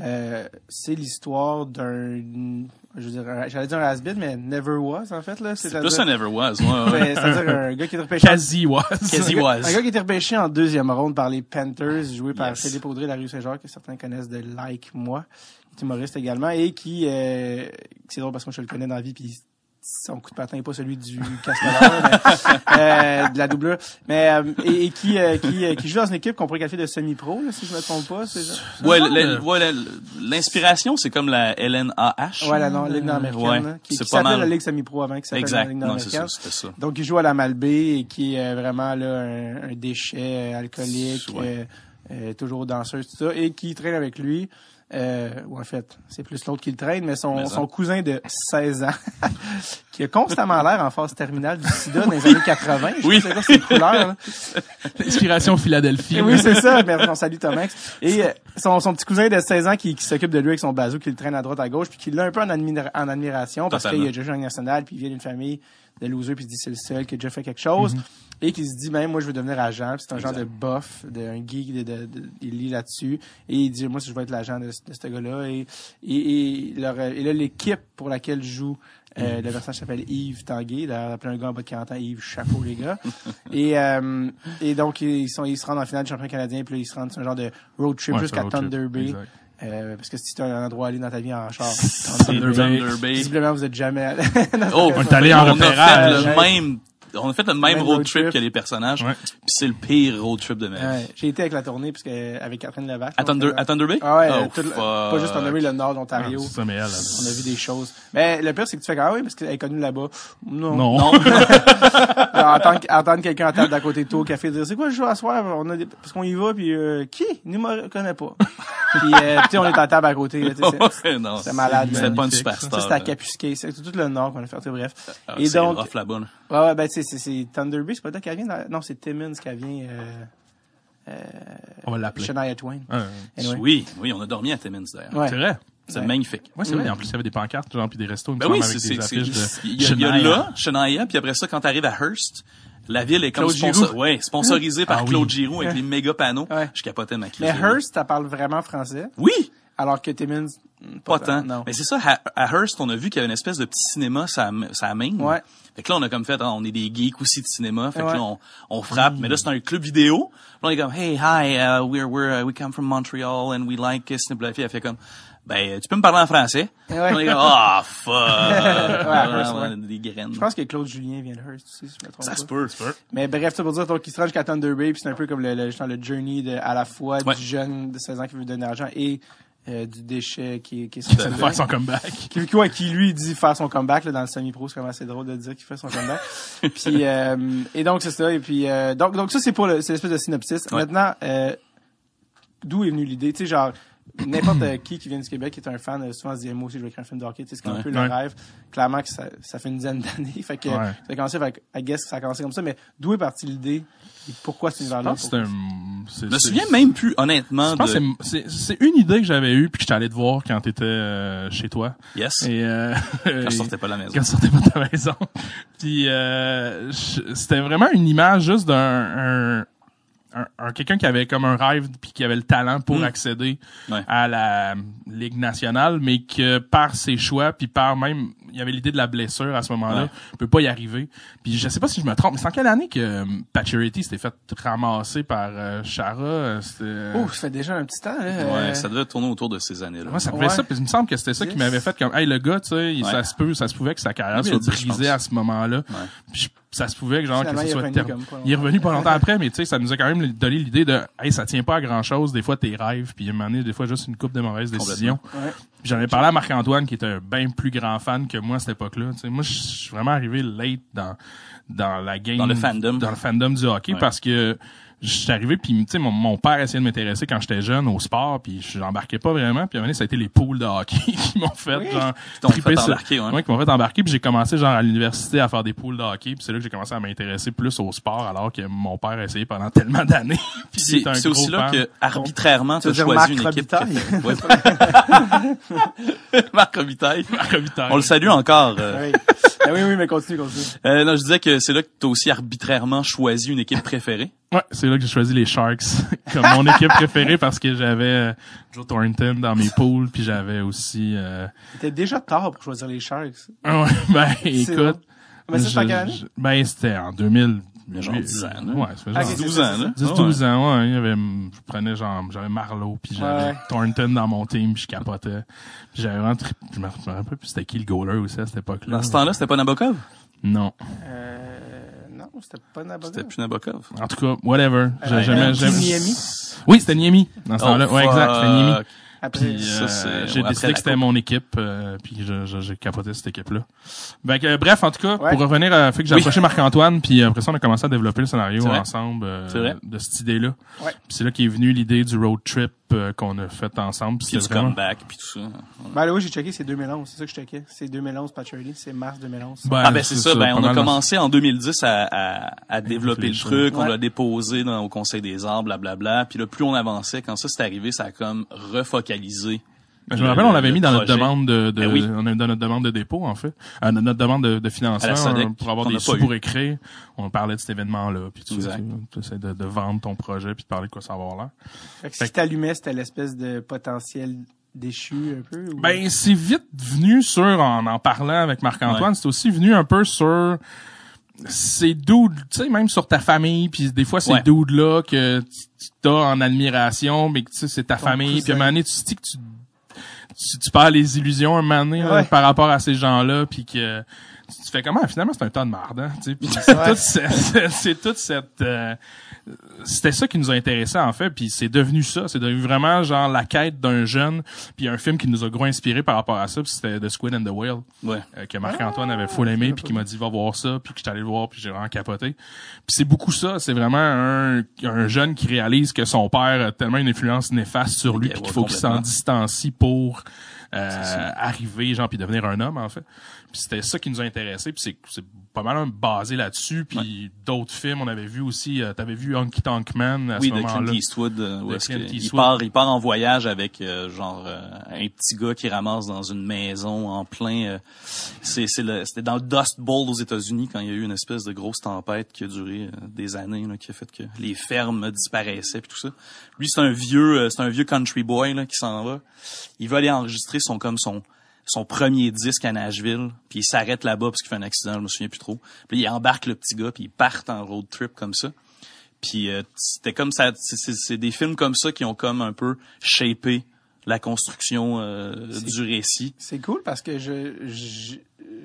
Euh, c'est l'histoire d'un je veux dire un- j'allais dire un has mais never was en fait là, C'est c'est-à-dire plus un Ever Was. Ouais, ouais. Ouais, c'est-à-dire un gars qui est repêché Quasi was. Quasi *laughs* was. un gars qui était repêché en deuxième ronde par les Panthers, joué par Yes. Philippe Audrey de la rue Saint-Jacques, que certains connaissent de Like Moi, qui est humoriste également, et qui, euh, c'est drôle parce que moi je le connais dans la vie, puis son coup de patin n'est pas celui du mais, *laughs* euh, de la doublure, mais euh, et, et qui, euh, qui, euh, qui joue dans une équipe qu'on pourrait qualifier de semi-pro, là, si je me trompe pas. C'est genre- Ouais, l'inspiration, c'est comme la LNAH. Ouais, la non, Ligue nord-américaine, Ouais, là, qui, c'est qui pas s'appelle mal. la Ligue semi-pro avant, qui s'appelle la. Ligue Non, c'est ça, nord-américaine. c'était ça. Donc, il joue à la Malbaie et qui est euh, vraiment là, un, un déchet euh, alcoolique, Ouais. euh, euh, toujours danseuse, tout ça, et qui traîne avec lui. Euh, ou en fait, c'est plus l'autre qui le traîne, mais son, Mais son cousin de 16 ans, *laughs* qui a constamment l'air en phase terminale du sida dans les années 80. Je Oui. sais pas ses couleurs. là. Inspiration Philadelphie. Oui, c'est ça. Mais on salue Tomax. Et euh, son, son petit cousin de 16 ans qui, qui s'occupe de lui avec son bazou, qui le traîne à droite à gauche, puis qui l'a un peu en, admira- en admiration parce qu'il a déjà joué en national, puis il vient d'une famille de losers, puis il se dit c'est le seul qui a déjà fait quelque chose. Et qui se dit, ben, moi, je veux devenir agent. C'est un genre de bof, de, un geek, de, de- de- il lit là-dessus. Et il dit, moi, je veux être l'agent de, ce- de ce gars-là. Et, et, et, leur- et là, l'équipe pour laquelle joue euh, le personnage s'appelle Yves Tanguay. D'ailleurs, appelé un gars en bas de 40 ans, Yves, chapeau, les gars. *laughs* et, euh, et donc, ils, sont, ils se rendent en finale du championnat canadien. Puis là, ils se rendent sur un genre de road trip Ouais, jusqu'à trip, Thunder Bay. exact. Euh, parce que si tu as un endroit à aller dans ta vie en char, *laughs* Thunder Bay. Thunder Bay. Visiblement, vous êtes jamais allé. *laughs* Oh, On est allé en on repérage. le même, on a fait le même Même road road trip trip. que les personnages. Ouais. Puis c'est le pire road trip de ma vie. Ouais, j'ai été avec la tournée parce que avec Catherine Levac. À Thunder, on fait- à Thunder Bay? Ah ouais, Oh, tout pas juste Thunder Bay, le nord Ah, d'Ontario. c'est ça, mais elle, elle- on a vu des choses. Mais le pire, c'est que tu fais ah oui, parce qu'elle est connue là-bas. Non. Non. Non. *laughs* Alors, entendre, entendre quelqu'un à table d'à côté de toi au café dire, c'est quoi le jeu à soir? On a des... Parce qu'on y va, puis euh, qui? Nous, me connaît pas. *laughs* puis, euh, tu sais, on est à table à côté. là, tu sais, c'est- c'est malade. C'est pas une superstar. C'était à. Capusquet. C'est tout le nord qu'on a fait. tu sais, Bref. Ah, Et c'est donc. Ouais, ouais, ben, tu sais, c'est, c'est Thunder Bay, c'est pas là qu'elle vient. dans- Non, c'est Timmins qui vient, euh, On va l'appeler. Shania Twain. Anyway. Oui, oui, on a dormi à Timmins, d'ailleurs. Ouais. C'est vrai. C'est Ouais. magnifique. Ouais, c'est vrai. En plus, il y avait des pancartes, genre, puis des restos, Ben oui, avec c'est, des c'est, affiches c'est- de il y a, y là, Shania, puis après ça, quand t'arrives à Hearst, la ville est comme sponsor- ouais, sponsorisée par Ah oui. Claude Giroux avec les méga panneaux. Ouais. Je capotais ma crise. Mais Hearst, ça parle vraiment français. Oui! Alors que Timmins, Pas tant. Non. Mais c'est ça, à, à Hearst, on a vu qu'il y avait une espèce de petit cinéma, ça, ça main. Ouais. Fait que là, on a comme fait, ah, on est des geeks aussi de cinéma. Fait que Ouais. là, on, on frappe. Mais là, c'est un club vidéo. Là, on est comme, hey, hi, uh, we're, we're, uh, we come from Montreal and we like uh, cinéma. Puis elle fait comme, ben, tu peux me parler en français? Ouais. Là, on est comme, ah, fuck. *laughs* Ouais, ouais. Des graines. Je pense que Claude Julien vient de Hearst aussi, si je me trompe ça se peut. Mais bref, ça pour dire, donc, il se rend jusqu'à Thunder Bay, puis c'est un peu comme le, le, le journey de, à la fois Ouais. du jeune de 16 ans qui veut donner l'argent et euh, du déchet qui, qui est fait. Faire son comeback. qui, qui, ouais, qui lui dit faire son comeback là, dans le semi-pro, c'est quand même assez drôle de dire qu'il fait son comeback. *laughs* puis euh, et donc c'est ça et puis euh, donc donc ça c'est pour le c'est l'espèce de synopsis. Ouais. Maintenant euh, d'où est venue l'idée, tu sais genre n'importe qui qui vient du Québec qui est un fan euh, souvent se dit moi aussi je vais écrire un film de hockey, tu sais c'est un Ouais. peu le Ouais. rêve. Clairement que ça, ça fait une dizaine d'années, *laughs* fait que Ouais. ça a commencé avec I guess que ça a commencé comme ça mais d'où est partie l'idée et pourquoi cet Je univers-là? pense que c'est un... c'est- Je me souviens même plus, honnêtement, Je pense de... que c'est- c'est une idée que j'avais eue puis que j'étais allé te voir quand t'étais euh, chez toi. Yes. Et euh, Quand je sortais pas de la maison. quand tu sortais pas de ta maison. *laughs* Puis euh, je- c'était vraiment une image juste d'un un, un- un- quelqu'un qui avait comme un rêve puis qui avait le talent pour Mm. accéder Ouais. à la Ligue nationale, mais que par ses choix puis par même il y avait l'idée de la blessure à ce moment-là, Ouais. peut pas y arriver. Puis je sais pas si je me trompe, mais c'est en quelle année que euh, Pacioretty s'était fait ramasser par euh, Chara euh, C'était Oh, ça fait déjà un petit temps là. Ouais, euh, ça devait tourner autour de ces années-là. Ouais, ça pouvait Ouais. ça. Puis il me semble que c'était ça qui m'avait fait comme, hey, le gars, tu sais, Ouais. ça se peut, ça se pouvait que sa carrière soit 2010, je brisée à ce moment-là. Ouais. Puis ça se pouvait que genre Finalement, que il ce est soit revenu ter- comme pas Il est longtemps. revenu pas *laughs* longtemps après, mais tu sais, ça nous a quand même donné l'idée de, hey, ça tient pas à grand chose. Des fois, tes rêves, puis à un moment donné, des fois, juste une coupe de mauvaises décisions. Ouais. J'en ai parlé à Marc-Antoine, qui était un bien plus grand fan que moi à cette époque-là. Tu sais, moi, je suis vraiment arrivé late dans dans la game, Dans le fandom. dans le fandom du hockey, Ouais. parce que je suis arrivé puis tu sais mon, mon père essayait de m'intéresser quand j'étais jeune au sport puis j'embarquais pas vraiment puis à un moment donné, ça a été les poules de hockey *laughs* qui m'ont fait Oui. genre fait triper sur- embarquer, ouais. qui m'ont fait embarquer puis j'ai commencé genre à l'université à faire des poules de hockey puis c'est là que j'ai commencé à m'intéresser plus au sport alors que mon père a essayé pendant tellement d'années *laughs* puis C'est aussi gros là fan. que arbitrairement Tu as choisi Marc une équipe. *laughs* Ouais. Marc Robitaille. Marc Robitaille. On le salue encore. euh. Oui. Ah oui, oui, mais continue, continue. Euh, non, je disais que c'est là que tu as aussi arbitrairement choisi une équipe préférée. Ouais, c'est là que j'ai choisi les Sharks *laughs* comme mon équipe préférée parce que j'avais euh, Joe Thornton dans mes poules puis j'avais aussi euh, C'était déjà tard pour choisir les Sharks. ouais, *laughs* ben écoute Mais ça, en ben c'était en 2000 Genre 10 ans, là. Ouais, ça fait Ah, genre ok, 12 c'est ans, ça, là. 10 Ah 12 ans, ouais, il y avait je prenais genre j'avais Marlowe puis j'avais Ouais. Thornton dans mon team, puis je capotais. Puis j'avais vraiment tri- je me rappelle plus c'était qui le goaler aussi à cette époque-là. Dans ce temps-là, c'était pas Nabokov? Non. Euh, non, c'était pas Nabokov. C'était plus Nabokov. En tout cas, whatever. J'ai- Euh, J'aimais euh, j'aimais- Niemi? Oui, c'était Niemi dans ce temps-là. Oh, Ouais, exact, c'était Niemi. Après, euh, j'ai ouais, décidé que c'était mon équipe, euh, puis j'ai capoté cette équipe-là. Ben, que, bref, en tout cas, Ouais. pour revenir à fait que j'ai Oui. approché Marc-Antoine, puis après ça, on a commencé à développer le scénario ensemble euh, C'est vrai. de cette idée-là. Ouais. Puis c'est là qu'est venue l'idée du road trip euh, qu'on a fait ensemble. Puis du vraiment... comeback, puis tout ça. Ben là, oui, j'ai checké, c'est 2011. C'est ça que je checkais. C'est 2011, Patch Early. C'est mars 2011. Ben, Ah ben c'est ça, ben on a commencé en 2010 à, à, à développer le truc, on l'a déposé dans, au Conseil des arts, blablabla. Puis là, plus on avançait, quand ça c'est arrivé, ça a comme refocalisé. Ben, je me le- rappelle, on l'avait mis dans notre demande de, de Ben oui. on a- dans notre demande de dépôt, en fait. Euh, notre demande de, de financement euh, pour avoir des sous pour écrire. On parlait de cet événement-là, puis tu Exact. essaies de, de vendre ton projet puis de parler de quoi ça va avoir l'air. Fait que ce qui t'allumait, c'était l'espèce de potentiel déchu un peu? ou- Ben, c'est vite venu sur, en en parlant avec Marc-Antoine, c'est aussi venu un peu sur ces dudes, tu sais, même sur ta famille, puis des fois, ces Ouais. dudes-là que tu tu as en admiration, mais que tu sais, c'est ta Ton famille, puis à un moment donné, tu te dis que tu, tu, tu perds les illusions un moment donné, là, par rapport à ces gens-là, puis que tu fais comment, finalement, c'est un tas de marde, hein, tu sais, *laughs* c'est Ouais. toute cette, *laughs* c'est toute cette, euh, c'était ça qui nous a intéressé en fait puis c'est devenu ça. C'est devenu vraiment genre la quête d'un jeune puis un film qui nous a gros inspiré par rapport à ça puis c'était The Squid and the Whale Ouais. euh, que Marc-Antoine avait full aimé puis qui m'a dit va voir ça puis que j'étais allé le voir puis j'ai vraiment capoté. Puis c'est beaucoup ça. C'est vraiment un, un jeune qui réalise que son père a tellement une influence néfaste sur lui puis qu'il faut qu'il s'en distancie pour euh, arriver genre puis devenir un homme en fait. Puis c'était ça qui nous a intéressé puis c'est c'est pas mal basé là-dessus puis d'autres films on avait vu aussi euh, t'avais vu Honky Tonk Man à Oui, ce de Clint moment-là Eastwood, euh, où De Clint que- il Eastwood. part, il part en voyage avec euh, genre euh, un petit gars qui ramasse dans une maison en plein. euh, c'est c'est le- c'était dans le Dust Bowl aux États-Unis quand il y a eu une espèce de grosse tempête qui a duré des années, là, qui a fait que les fermes disparaissaient puis tout ça. Lui, c'est un vieux, euh, c'est un vieux country boy là, qui s'en va. Il veut aller enregistrer son comme son son premier disque à Nashville, puis il s'arrête là-bas parce qu'il fait un accident, je me souviens plus trop. Puis il embarque le petit gars, puis ils partent en road trip comme ça. Puis euh, c'était comme ça, c'est- des films comme ça qui ont comme un peu shapé la construction euh, du récit. C'est cool parce que je, je-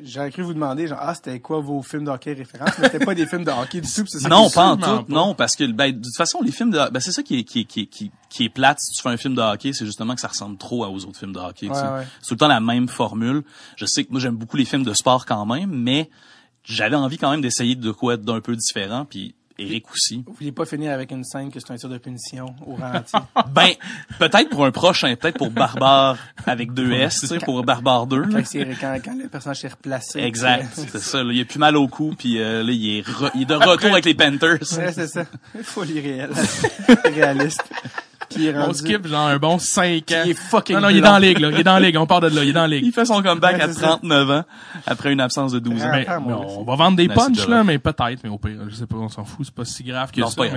j'aurais cru vous demander, genre, ah, c'était quoi vos films de hockey références? Mais c'était pas des films de hockey du tout, puis c'est ça Non, pas en tout. pas. Non, parce que ben, de toute façon, les films de ben, c'est ça qui est, qui, est- qui, est- qui, qui est plate si tu fais un film de hockey, c'est justement que ça ressemble trop aux autres films de hockey. tu sais. Ouais, ouais. C'est tout le temps la même formule. Je sais que moi j'aime beaucoup les films de sport quand même, mais j'avais envie quand même d'essayer de quoi être d'un peu différent. Puis Eric aussi. Vous vouliez pas finir avec une scène que c'est un tir de punition au ralenti? *laughs* Ben peut-être pour un prochain, peut-être pour Barbare avec deux S, tu sais, pour Barbare 2. là. quand, c'est- quand, quand le personnage s'est replacé. Exact, *laughs* c'est ça. Là, il a plus mal au cou, puis euh, là, il est, re- il est de retour avec les Panthers. Ouais, c'est ça. *laughs* Folie réelle. Réaliste. Qui est on skip genre un bon 5 ans Qui est fucking non non il est dans la ligue là il est dans la ligue on part de là il est dans la ligue Il fait son comeback Ouais, à c'est ça. 39 ans, après une absence de 12 ans. Ben, mais là, on va vendre des punchs là, mais peut-être, mais au pire, je sais pas, on s'en fout, c'est pas si grave que Non, ça. pas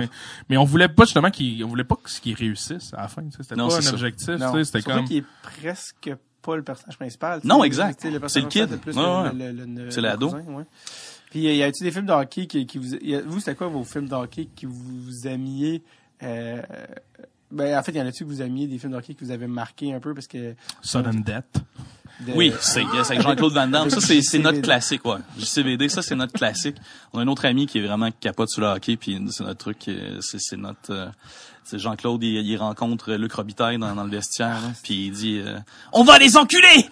Mais, on voulait pas justement qu'ils, on voulait pas qu'ils réussissent à la fin. tu sais, C'était Non, pas un c'est ça. objectif, tu Non, sais, c'était comme. qu'il est presque pas le personnage principal. tu Non, exact. C'est le kid. C'est l'ado. Puis euh, y a-tu des films de hockey qui, qui vous, vous c'était quoi vos films de hockey qui vous aimiez euh, ben en fait, y en a-tu que vous aimiez des films de hockey qui vous avaient marqué un peu? Parce que Sudden Death. de- Oui, c'est yes, avec Jean-Claude Van Damme. *laughs* Ça, c'est, c'est notre classique, ouais. JCVD, ça, c'est notre classique. On a un autre ami qui est vraiment capote sur le hockey, puis c'est notre truc, euh, c'est, c'est notre... euh, c'est Jean-Claude, il, il rencontre Luc Robitaille dans, dans le vestiaire, là, puis il dit euh, On va les enculer!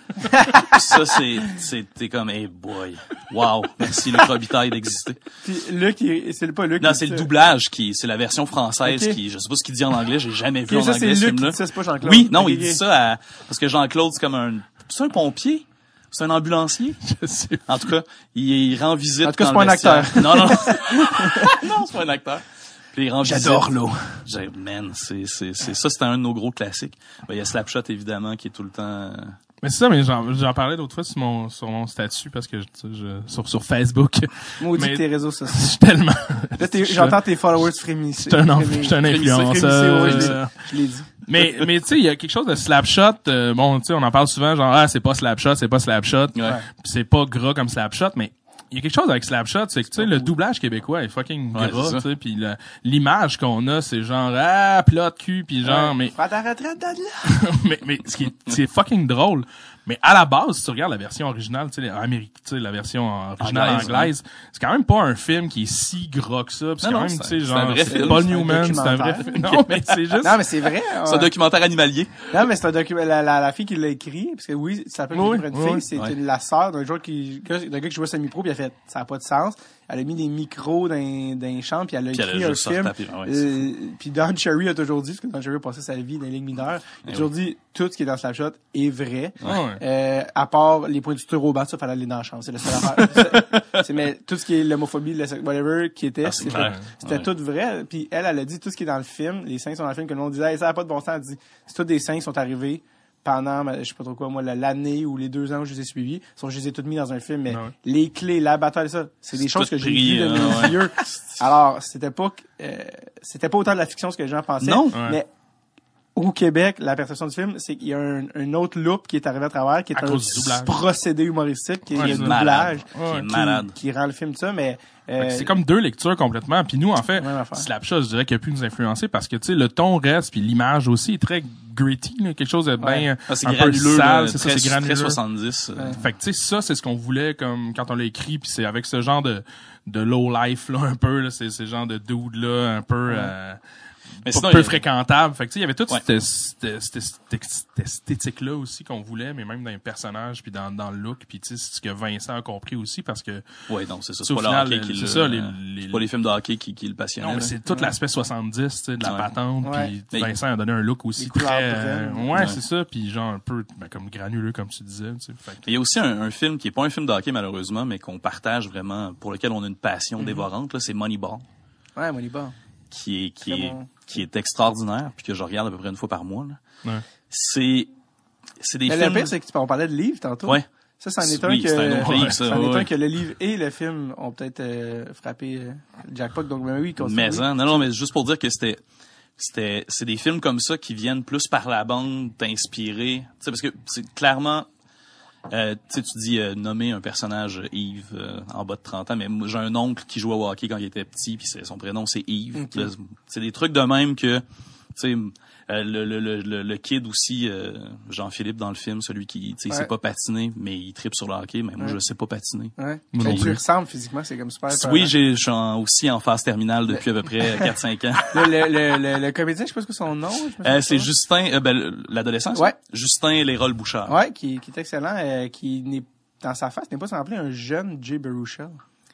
Ça, c'est, c'est, t'es comme, hey boy, wow, merci Luc Robitaille d'exister. Puis Luc, c'est pas Luc. Non, c'est le doublage qui, c'est la version française qui, je sais pas ce qu'il dit en anglais, j'ai jamais vu en ça, c'est anglais ce film-là. c'est pas Jean-Claude. Oui, non, il dit ça à, parce que Jean-Claude, c'est comme un, c'est un pompier? C'est un ambulancier? *laughs* Je sais En tout cas, il, il rend visite. En tout cas, c'est pas un acteur. Non, non. *laughs* *laughs* non, c'est pas un acteur. Puis il rend J'adore l'eau. J'ai- Man, c'est, c'est, c'est, ça, c'était un de nos gros classiques. Ben, il y a Slapshot, évidemment, qui est tout le temps, euh, Mais c'est ça, mais j'en, parlais l'autre fois sur mon, sur mon statut parce que je, je- sur, sur Facebook. Maudit Mais- que tes réseaux sociaux. *laughs* Je suis tellement. Là, j'entends tes followers frémisser. Je suis un, un influenceur. ouais, je l'ai- euh, Je l'ai dit. mais mais tu sais, il y a quelque chose de Slapshot. euh, bon, tu sais, on en parle souvent, genre ah c'est pas Slapshot, c'est pas Slapshot, Ouais. C'est pas gras comme Slapshot, mais il y a quelque chose avec Slapshot, c'est que tu sais le doublage québécois est fucking Ouais, gras, tu sais, puis l'image qu'on a, c'est genre ah plat de cul, puis genre mais Prends ta retraite, de là. *laughs* mais mais ce qui est- c'est fucking drôle. Mais à la base, si tu regardes la version originale, tu sais, l'Amérique, tu sais, la version originale Anglaise, anglaise, c'est quand même pas un film qui est si gras que ça. C'est Non, quand non, même, c'est- tu sais, genre, vrai c'est film. Paul C'est un Newman, c'est un vrai documentaire. film. Non, mais c'est juste. Non, mais c'est vrai. c'est un documentaire animalier. Non, mais c'est un document, la, la, la fille qui l'a écrit, parce que oui, ça s'appelle Oui, une oui, fille, oui. c'est la sœur d'un joueur qui, d'un gars qui jouait semi-pro, puis elle a fait, ça a pas de sens. Elle a mis des micros dans, dans les chambres, puis elle a Puis elle a écrit un film. ouais, Euh, puis Don Cherry a toujours dit, parce que Don Cherry a passé sa vie dans les ligues mineures, il a Eh toujours dit, tout ce qui est dans Slapshot est vrai. Ouais. Euh, à part les points du tour au banc, ça fallait aller dans la chambre. C'est la seule affaire. *laughs* C'est- mais tout ce qui est l'homophobie, le sex- whatever, qui était, Ah, c'est c'était tout vrai. Puis elle, elle a dit tout ce qui est dans le film, les scènes sont dans le film, que le monde disait, hey, ça n'a pas de bon sens. Elle dit, c'est tous des scènes qui sont arrivés pendant, ben, je sais pas trop quoi, moi, la- l'année ou les deux ans où je les ai suivis. Sont, je les ai toutes mis dans un film, mais Ouais. les clés, la bataille, ça, c'est des choses que j'ai vues de euh, mes yeux. Alors, c'était pas, euh, c'était pas autant de la fiction ce que les gens pensaient. Non. Ouais. Mais, au Québec, la perception du film, c'est qu'il y a un, un autre loop qui est arrivé à travers, qui est À un doublage. procédé humoristique, qui est Ouais, le doublage, malade. Ouais, Qui est qui, malade. qui rend le film ça, mais, euh, C'est comme deux lectures complètement. Puis nous, en fait. Slapshot, je dirais qu'il a pu nous influencer parce que, tu sais, le ton reste, puis l'image aussi est très gritty, là, quelque chose de bien Ah, c'est un peu granuleux, sale, c'est ça, très, c'est très granuleux. 70. euh, Ouais. Fait que, tu sais, ça, c'est ce qu'on voulait comme quand on l'a écrit, puis c'est avec ce genre de, de low life, là, un peu, là, c'est ce genre de dude, là, un peu, euh, Mais sinon, peu il y a- fréquentable. Fait que, tu sais, il y avait toute Ouais. cette, cette, cette- cette- cette esthétique-là aussi qu'on voulait, mais même dans les personnages, puis dans, dans le look, puis tu sais, c'est ce que Vincent a compris aussi, parce que, Ouais, non, c'est ça. C'est pas final, le hockey qui c'est le- ça, les- les- c'est pas les films de hockey qui, qui le passionnent. non, mais c'est tout l'aspect 70, tu sais, de la Ouais. patente, Ouais. puis Mais- Vincent a donné un look aussi Les très, euh, ouais, Ouais. c'est ça, puis genre un peu, ben, comme granuleux, comme tu disais, tu sais. Fait que- Il y a aussi un, un film qui est pas un film de hockey malheureusement, mais qu'on partage vraiment, pour lequel on a une passion dévorante, là, c'est Moneyball, ouais, mon bon. qui est qui est bon. Qui est extraordinaire, puis que je regarde à peu près une fois par mois. là. Ouais. C'est c'est des Mais le films. pire, c'est qu'on parlait de livres tantôt. Ouais. Ça, c'en est un Oui, que, c'est un autre livre, ça, c'en est ouais. un que le livre et le film ont peut-être euh, frappé euh, le jackpot. Donc, ben oui, continue. Mais hein, non, non, mais juste pour dire que c'était, c'était, c'est des films comme ça qui viennent plus par la bande t'inspirer. Tu sais, parce que c'est clairement, euh, tu sais, tu dis euh, nommer un personnage euh, Yves euh, en bas de 30 ans, mais moi, j'ai un oncle qui jouait au hockey quand il était petit, puis son prénom c'est Yves. C'est des trucs de même que, tu sais, euh, le, le, le, le, le kid aussi, euh, Jean-Philippe dans le film, celui qui, tu sais, il Ouais. sait pas patiner, mais il tripe sur le hockey, mais moi Ouais. je sais pas patiner. Ouais. Non tu ressembles physiquement, c'est comme super. Oui, j'ai, je suis en- aussi en phase terminale depuis à peu près *laughs* 4-5 ans. Le, le, le, le, le comédien, je sais pas ce que son nom. Euh, c'est. Justin, euh, ben, l'adolescent. Ouais. Justin Lérol Bouchard. Ouais, qui, qui est excellent, euh, qui n'est dans sa face n'est pas semblé un jeune Jay Baruchel.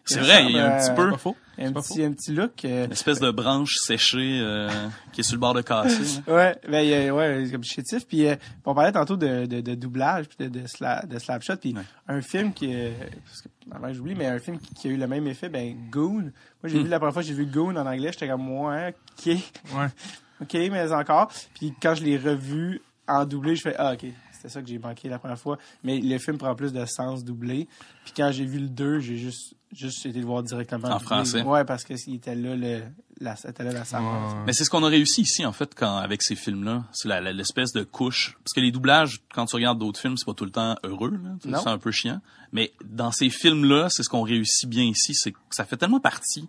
C'est vrai, il y a un petit euh, peu. Un petit, un petit look. euh, une espèce de branche séchée euh, *laughs* qui est sur le bord de casser. *laughs* Ouais, ben il y a- ouais, comme chétif. Puis euh, on parlait tantôt de, de, de doublage puis de, de, sla, de slapshot. Puis Ouais. un film qui, euh, parce que avant j'oublie, mais un film qui, qui a eu le même effet, ben Goon. Moi j'ai Hmm. vu la première fois j'ai vu Goon en anglais, j'étais comme ouais, ok, Ouais. *laughs* ok, mais encore. Puis quand je l'ai revu en doublé, je fais ah ok, c'était ça que j'ai manqué la première fois. Mais le film prend plus de sens doublé. Puis quand j'ai vu le 2, j'ai juste juste été le voir directement En français. Ouais, parce que était là le la, c'était là la. Ouais. Mais c'est ce qu'on a réussi ici, en fait, quand avec ces films-là. C'est l'espèce de couche. Parce que les doublages, quand tu regardes d'autres films, c'est pas tout le temps heureux. C'est un peu chiant. Mais dans ces films-là, c'est ce qu'on réussit bien ici. C'est que ça fait tellement partie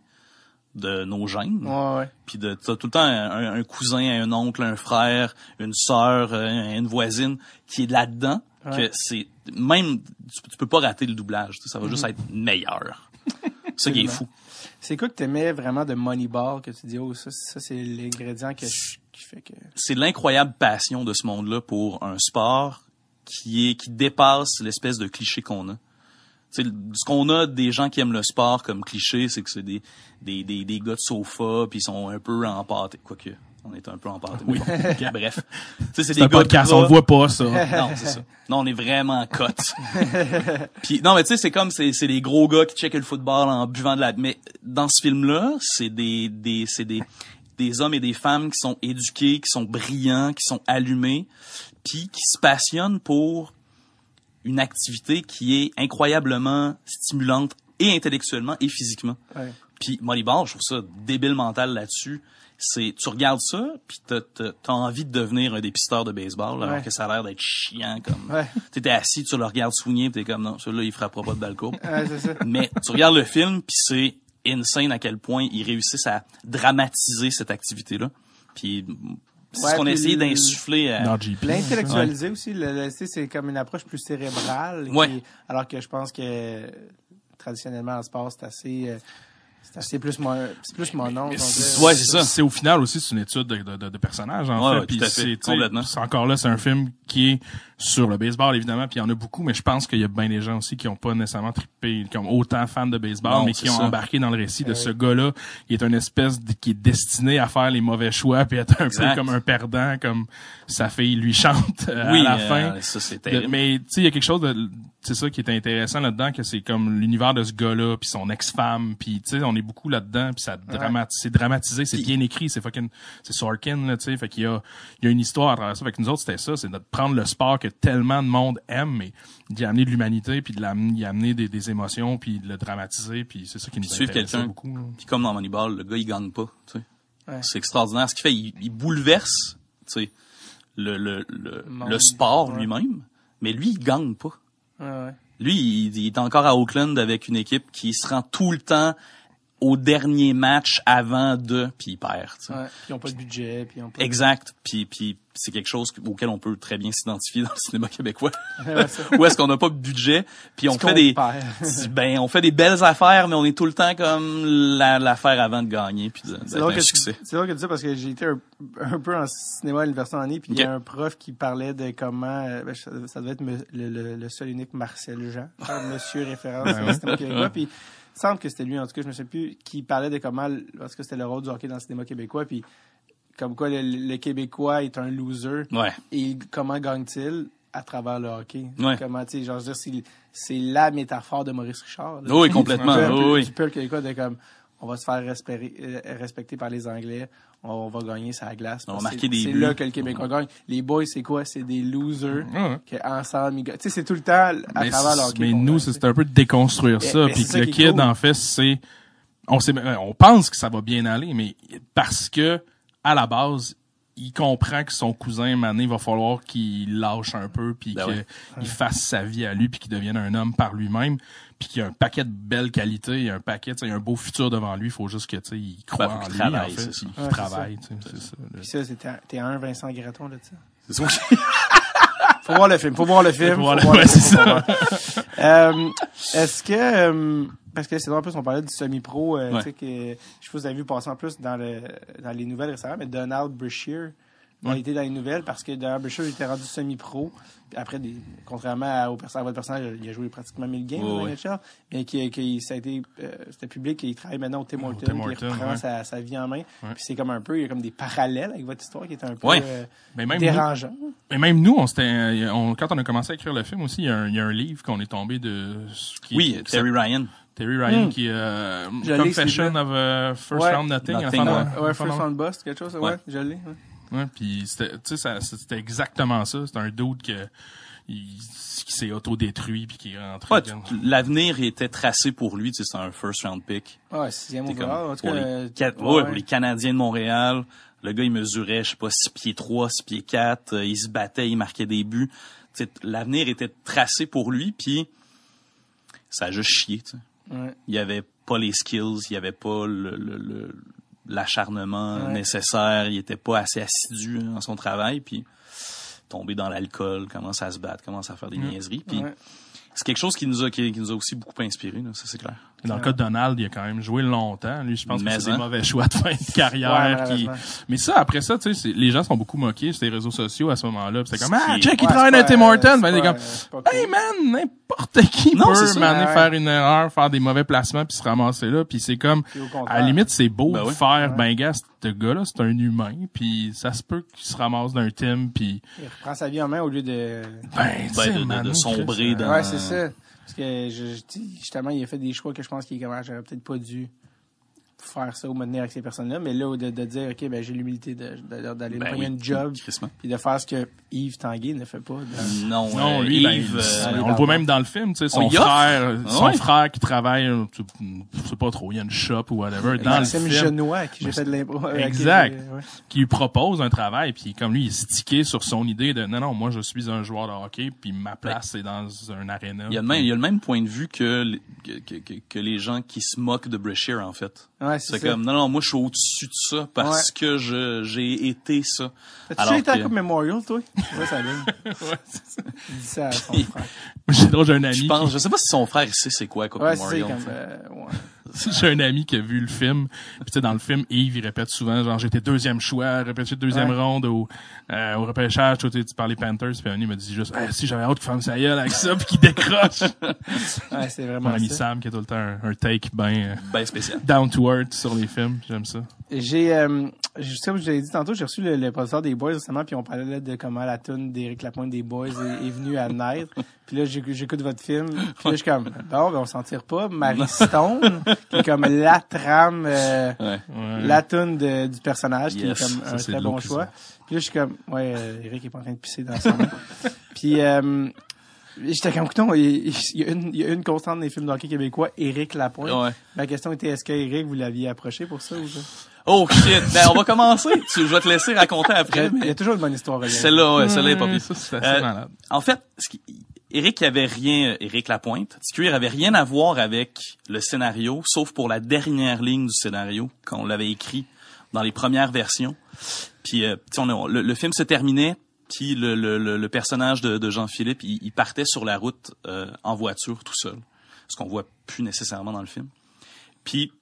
de nos gènes. Ouais, ouais. Puis de t'as tout le temps un, un cousin, un oncle, un frère, une sœur, euh, une voisine qui est là-dedans. Ouais. Que c'est même tu, tu peux pas rater le doublage. tu sais, Ça va juste être meilleur. Ça qui est fou. C'est quoi que t'aimais vraiment de Moneyball que tu dis oh ça ça c'est l'ingrédient que je- qui fait que C'est l'incroyable passion de ce monde-là pour un sport qui est qui dépasse l'espèce de cliché qu'on a. Tu sais, ce qu'on a des gens qui aiment le sport comme cliché, c'est que c'est des, des, des, des gars de sofa, puis ils sont un peu empâtés. Quoique, on est un peu empâtés. mais bon, bref. *laughs* Tu sais, c'est des un gars podcast, on voit pas ça. *laughs* Non, c'est ça. Non, on est vraiment cote. *laughs* Puis non, mais tu sais, c'est comme c'est c'est des gros gars qui checkent le football en buvant de la. Mais dans ce film-là, c'est des des c'est des des hommes et des femmes qui sont éduqués, qui sont brillants, qui sont allumés, puis qui se passionnent pour une activité qui est incroyablement stimulante et intellectuellement et physiquement. Ouais. Puis Moneyball, je trouve ça débile mental là-dessus. C'est tu regardes ça, puis t'as t'as- t'as envie de devenir un dépisteur de baseball, alors Ouais. que ça a l'air d'être chiant comme. Ouais. T'étais assis, tu le regardes soigner, puis t'es comme non, celui-là il frappera pas de courbe. Ouais, c'est ça. Mais tu regardes le film, puis c'est insane à quel point ils réussissent à dramatiser cette activité-là. Puis c'est Ouais, ce qu'on a essayé le- d'insuffler. à-. L'intellectualiser aussi, le, c'est comme une approche plus cérébrale. qui- alors que je pense que traditionnellement en sport, c'est assez, euh, c'est assez plus mon, c'est plus mon nom. Euh, Ouais, c'est ça. C'est au final aussi c'est une étude de, de, de, de personnages en Ouais, fait. ouais, c'est- tu sais, complètement. c'est encore là, c'est un film qui est sur le baseball évidemment, puis il y en a beaucoup, mais je pense qu'il y a bien des gens aussi qui ont pas nécessairement trippé, qui ont autant fans de baseball, Non, mais qui ont ça. embarqué dans le récit de Ouais. ce gars-là, qui est une espèce de- qui est destiné à faire les mauvais choix, puis être un Exact. peu comme un perdant, comme sa fille lui chante euh, oui, à la euh, fin. ça c'est De- terrible. mais tu sais, il y a quelque chose de c'est ça qui est intéressant là-dedans que c'est comme l'univers de ce gars-là puis son ex-femme puis tu sais on est beaucoup là-dedans puis ça dramatise c'est dramatisé c'est bien écrit c'est fucking c'est Sorkin là tu sais fait qu'il y a il y a une histoire à travers ça fait que nous autres c'était ça c'est de prendre le sport que tellement de monde aime mais d'y amener de l'humanité puis de l'amener d'y amener des, des émotions puis de le dramatiser puis c'est ça qui nous intéresse quelqu'un. beaucoup. Puis comme dans Moneyball, le gars, il gagne pas. tu sais. Ouais. C'est extraordinaire. Ce qu'il fait, il, il bouleverse tu sais, le, le, le, le sport Ouais. lui-même, mais lui, il gagne pas. ouais, ouais. Lui, il, il est encore à Oakland avec une équipe qui se rend tout le temps au dernier match avant de, puis il perd. tu sais. Ouais. Puis ils n'ont pas de budget, puis ils ont pas. Exact. Puis, puis c'est quelque chose auquel on peut très bien s'identifier dans le cinéma québécois. *laughs* Ouais, ça. Où est-ce qu'on n'a pas de budget, puis on fait des, perd. *laughs* ben on fait des belles affaires, mais on est tout le temps comme la- l'affaire avant de gagner puis de- C'est un que succès. c'est drôle que tu dis parce que j'ai été un, un peu en cinéma à l'université en année, puis il y a un prof qui parlait de comment, euh, ben, ça, ça devait être me- le, le, le seul unique Marcel Jean, un monsieur référence au cinéma québécois, puis semble que c'était lui, en tout cas, je me sais plus, qui parlait de comment, parce que c'était le rôle du hockey dans le cinéma québécois, puis comme quoi le, le Québécois est un loser, Ouais. et comment gagne-t-il à travers le hockey? Ouais. Comment, tu sais, genre, je veux dire, c'est, la métaphore de Maurice Richard. là. Oui, complètement. Un peu- Oui. Du peuple québécois de comme, on va se faire respecter, euh, respecter par les Anglais, on, va gagner sa glace. On marquer des C'est là que le Québécois gagne. Les boys, c'est quoi? C'est des losers. Que ensemble. Tu sais, c'est tout le temps à travers le c'est- hockey. mais nous, c'est un peu de déconstruire ça, puis le qui kid, en fait, c'est, on sait, on pense que ça va bien aller, mais parce que, à la base, il comprend que son cousin, Mané, va falloir qu'il lâche un peu, puis Ben qu'il ouais. fasse sa vie à lui, puis qu'il devienne un homme par lui-même, puis qu'il y a un paquet de belles qualités, il y a un paquet, il y a un beau futur devant lui, il faut juste que, tu sais, il croit Ben, en lui, travaille, en fait, c'est ça. puis qu'il Ouais, c'est travaille, tu sais, c'est ça. Puis ça, c'était, t'es un Vincent Graton, là, tu sais. C'est ça. *laughs* Faut voir le film, faut voir le film. Faut voir faut le- voir le ouais, film, c'est voir. *laughs* Euh, Est-ce que, euh, parce que c'est drôle, en plus, on parlait du semi-pro, euh, Ouais. tu sais, que, je sais pas si vous avez vu passer en plus dans, le, dans les nouvelles récemment, mais Donald Brashear Ouais. été dans les nouvelles parce que Brashear était rendu semi-pro. Après, des, contrairement à, au à votre personnage, il a joué pratiquement 1000 games dans NHL, mais qui, qui, ça a été, euh, c'était public et il travaille maintenant au Tim Hortons, puis il reprend ouais. sa, sa vie en main. Ouais. Puis c'est comme un peu, il y a comme des parallèles avec votre histoire qui est un peu Ouais. euh, Mais même nous, dérangeant. Mais même nous, on s'était, on, quand on a commencé à écrire le film aussi, il y a un, il y a un livre qu'on est tombé de, qui, Oui, Terry Ryan. Terry Ryan Hmm. qui euh, Confession of a First Ouais. Round Nothing. Nothing, enfin, ouais. First Round Bust, quelque chose, ouais, Ouais. je l'ai. Ouais. Puis c'était, tu sais, ça- c'était exactement ça. C'était un doute que il, qui s'est autodétruit puis qui est rentré. Ouais, L'avenir était tracé pour lui, tu sais, c'est un first round pick. Ouais, sixième T'es comme, overall. En tout pour, cas, les, Ca- ouais, ouais, pour les Canadiens de Montréal, le gars, il mesurait, je sais pas, 6 pieds 3, 6 pieds 4, euh, il se battait, il marquait des buts. Tu sais, L'avenir était tracé pour lui, puis ça a juste chié. tu sais. ouais. Il y avait pas les skills, il y avait pas le, le- le- l'acharnement Ouais. nécessaire, il était pas assez assidu dans son travail, puis tombé dans l'alcool, commence à se battre, commence à faire des niaiseries, puis Ouais. c'est quelque chose qui nous a qui, qui nous a aussi beaucoup inspiré, là, ça c'est clair. Mais dans le cas de Donald, il a quand même joué longtemps. Lui, je pense Mais que c'est hein. des mauvais choix de fin de Ouais, carrière. qui... Mais ça, après ça, tu sais, c'est- les gens sont beaucoup moqués sur les réseaux sociaux à ce moment-là. C'est comme, ah, check, il travaille dans Tim c'est Ben, il est pas- comme. Hey man, n'importe qui Non, peut ça. man, Ouais. faire une erreur, faire des mauvais placements puis se ramasser là, puis c'est comme à la limite c'est beau Ben de oui. faire Ouais. ben gars, ce gars-là, c'est un humain puis ça se peut qu'il se ramasse d'un team puis Il reprend sa vie en main au lieu de... ben, tu sais, Ben, de- de- de sombrer euh, dans- Ouais, c'est ça. Parce que, je, justement, il a fait des choix que je pense qu'il est comme, ah, j'aurais peut-être pas dû faire ça ou me tenir avec ces personnes-là. Mais là, de, de dire, OK, ben, j'ai l'humilité de- de- d'aller me Ben oui, une job puis de faire ce que Yves Tanguay ne fait pas. dans- Non, Non, euh, lui, ben, Yves, il- euh, on le voit même dans le film, tu sais, son frère, son ouais. frère qui travaille, euh, je sais pas trop, il y a une shop ou whatever, dans Maxime le film, Genois, qui j'ai fait de l'impro. Exact. ouais. qui lui propose un travail, puis comme lui, il est stické sur son idée de non, non, moi je suis un joueur de hockey, puis ma place c'est dans un aréna. il y a le même, il y a le même point de vue que, les- que, que, que les gens qui se moquent de Brashear, en fait. Ouais, c'est comme, non, non, moi, je suis au-dessus de ça parce Ouais. que je, j'ai été ça. Alors été à la que- Coupe Memorial, toi? Ouais, ça ligne. *laughs* Ouais, c'est ça. Dit ça à son frère. J'ai un ami. Je pense, je sais pas si son frère sait c'est quoi, Coupe Ouais, c'est Memorial. comme, euh, ouais. *laughs* j'ai un ami qui a vu le film. Puis tu sais, dans le film, Yves, il répète souvent, genre, j'étais deuxième choix, répété deuxième Ouais. ronde au, euh, au repêchage, tu sais, tu parlais Panthers, puis un ami m'a dit juste, Eh, si j'avais hâte qu'il fasse sa gueule avec ça, puis qu'il décroche. *laughs* Ouais, c'est Mon vraiment ami ça. Sam, qui a tout le temps un, un take ben Ben spécial. down to earth sur les films, j'aime ça. J'ai, euh, je- comme je l'ai dit tantôt, j'ai reçu le, le professeur des Boys récemment, puis on parlait là de comment la tune d'Éric Lapointe des Boys est, est venue à naître. Puis là, j'éc- j'écoute votre film, *laughs* puis là, je suis comme, bon, ben, on s'en tire pas. Marie Stone, qui est comme la trame, euh, Ouais. La tune de- du personnage, qui est comme ça, un très bon choix. Puis là, je suis comme, ouais, euh, Eric est pas en train de pisser dans son. *laughs* Puis, euh, j'étais comme, écoute, il, il y a une, il y a une constante des films d'hockey québécois, Éric Lapointe. Ouais. Ma question était, est-ce que Eric, vous l'aviez approché pour ça ou ça? Oh shit. Ben, on va commencer. Tu, je vais te laisser raconter après. Il y a mais toujours une bonne histoire. Celle-là, ouais, celle-là est pas Ouais, pire. Ça, c'est assez Euh, malade. En fait, ce qui, Eric avait rien, euh, Eric Lapointe, TQR avait rien à voir avec le scénario, sauf pour la dernière ligne du scénario, quand on l'avait écrit dans les premières versions. Puis, euh, on le, le film se terminait, puis le, le, le, le personnage de, de Jean-Philippe, il, il partait sur la route euh, en voiture tout seul, ce qu'on voit plus nécessairement dans le film. Puis,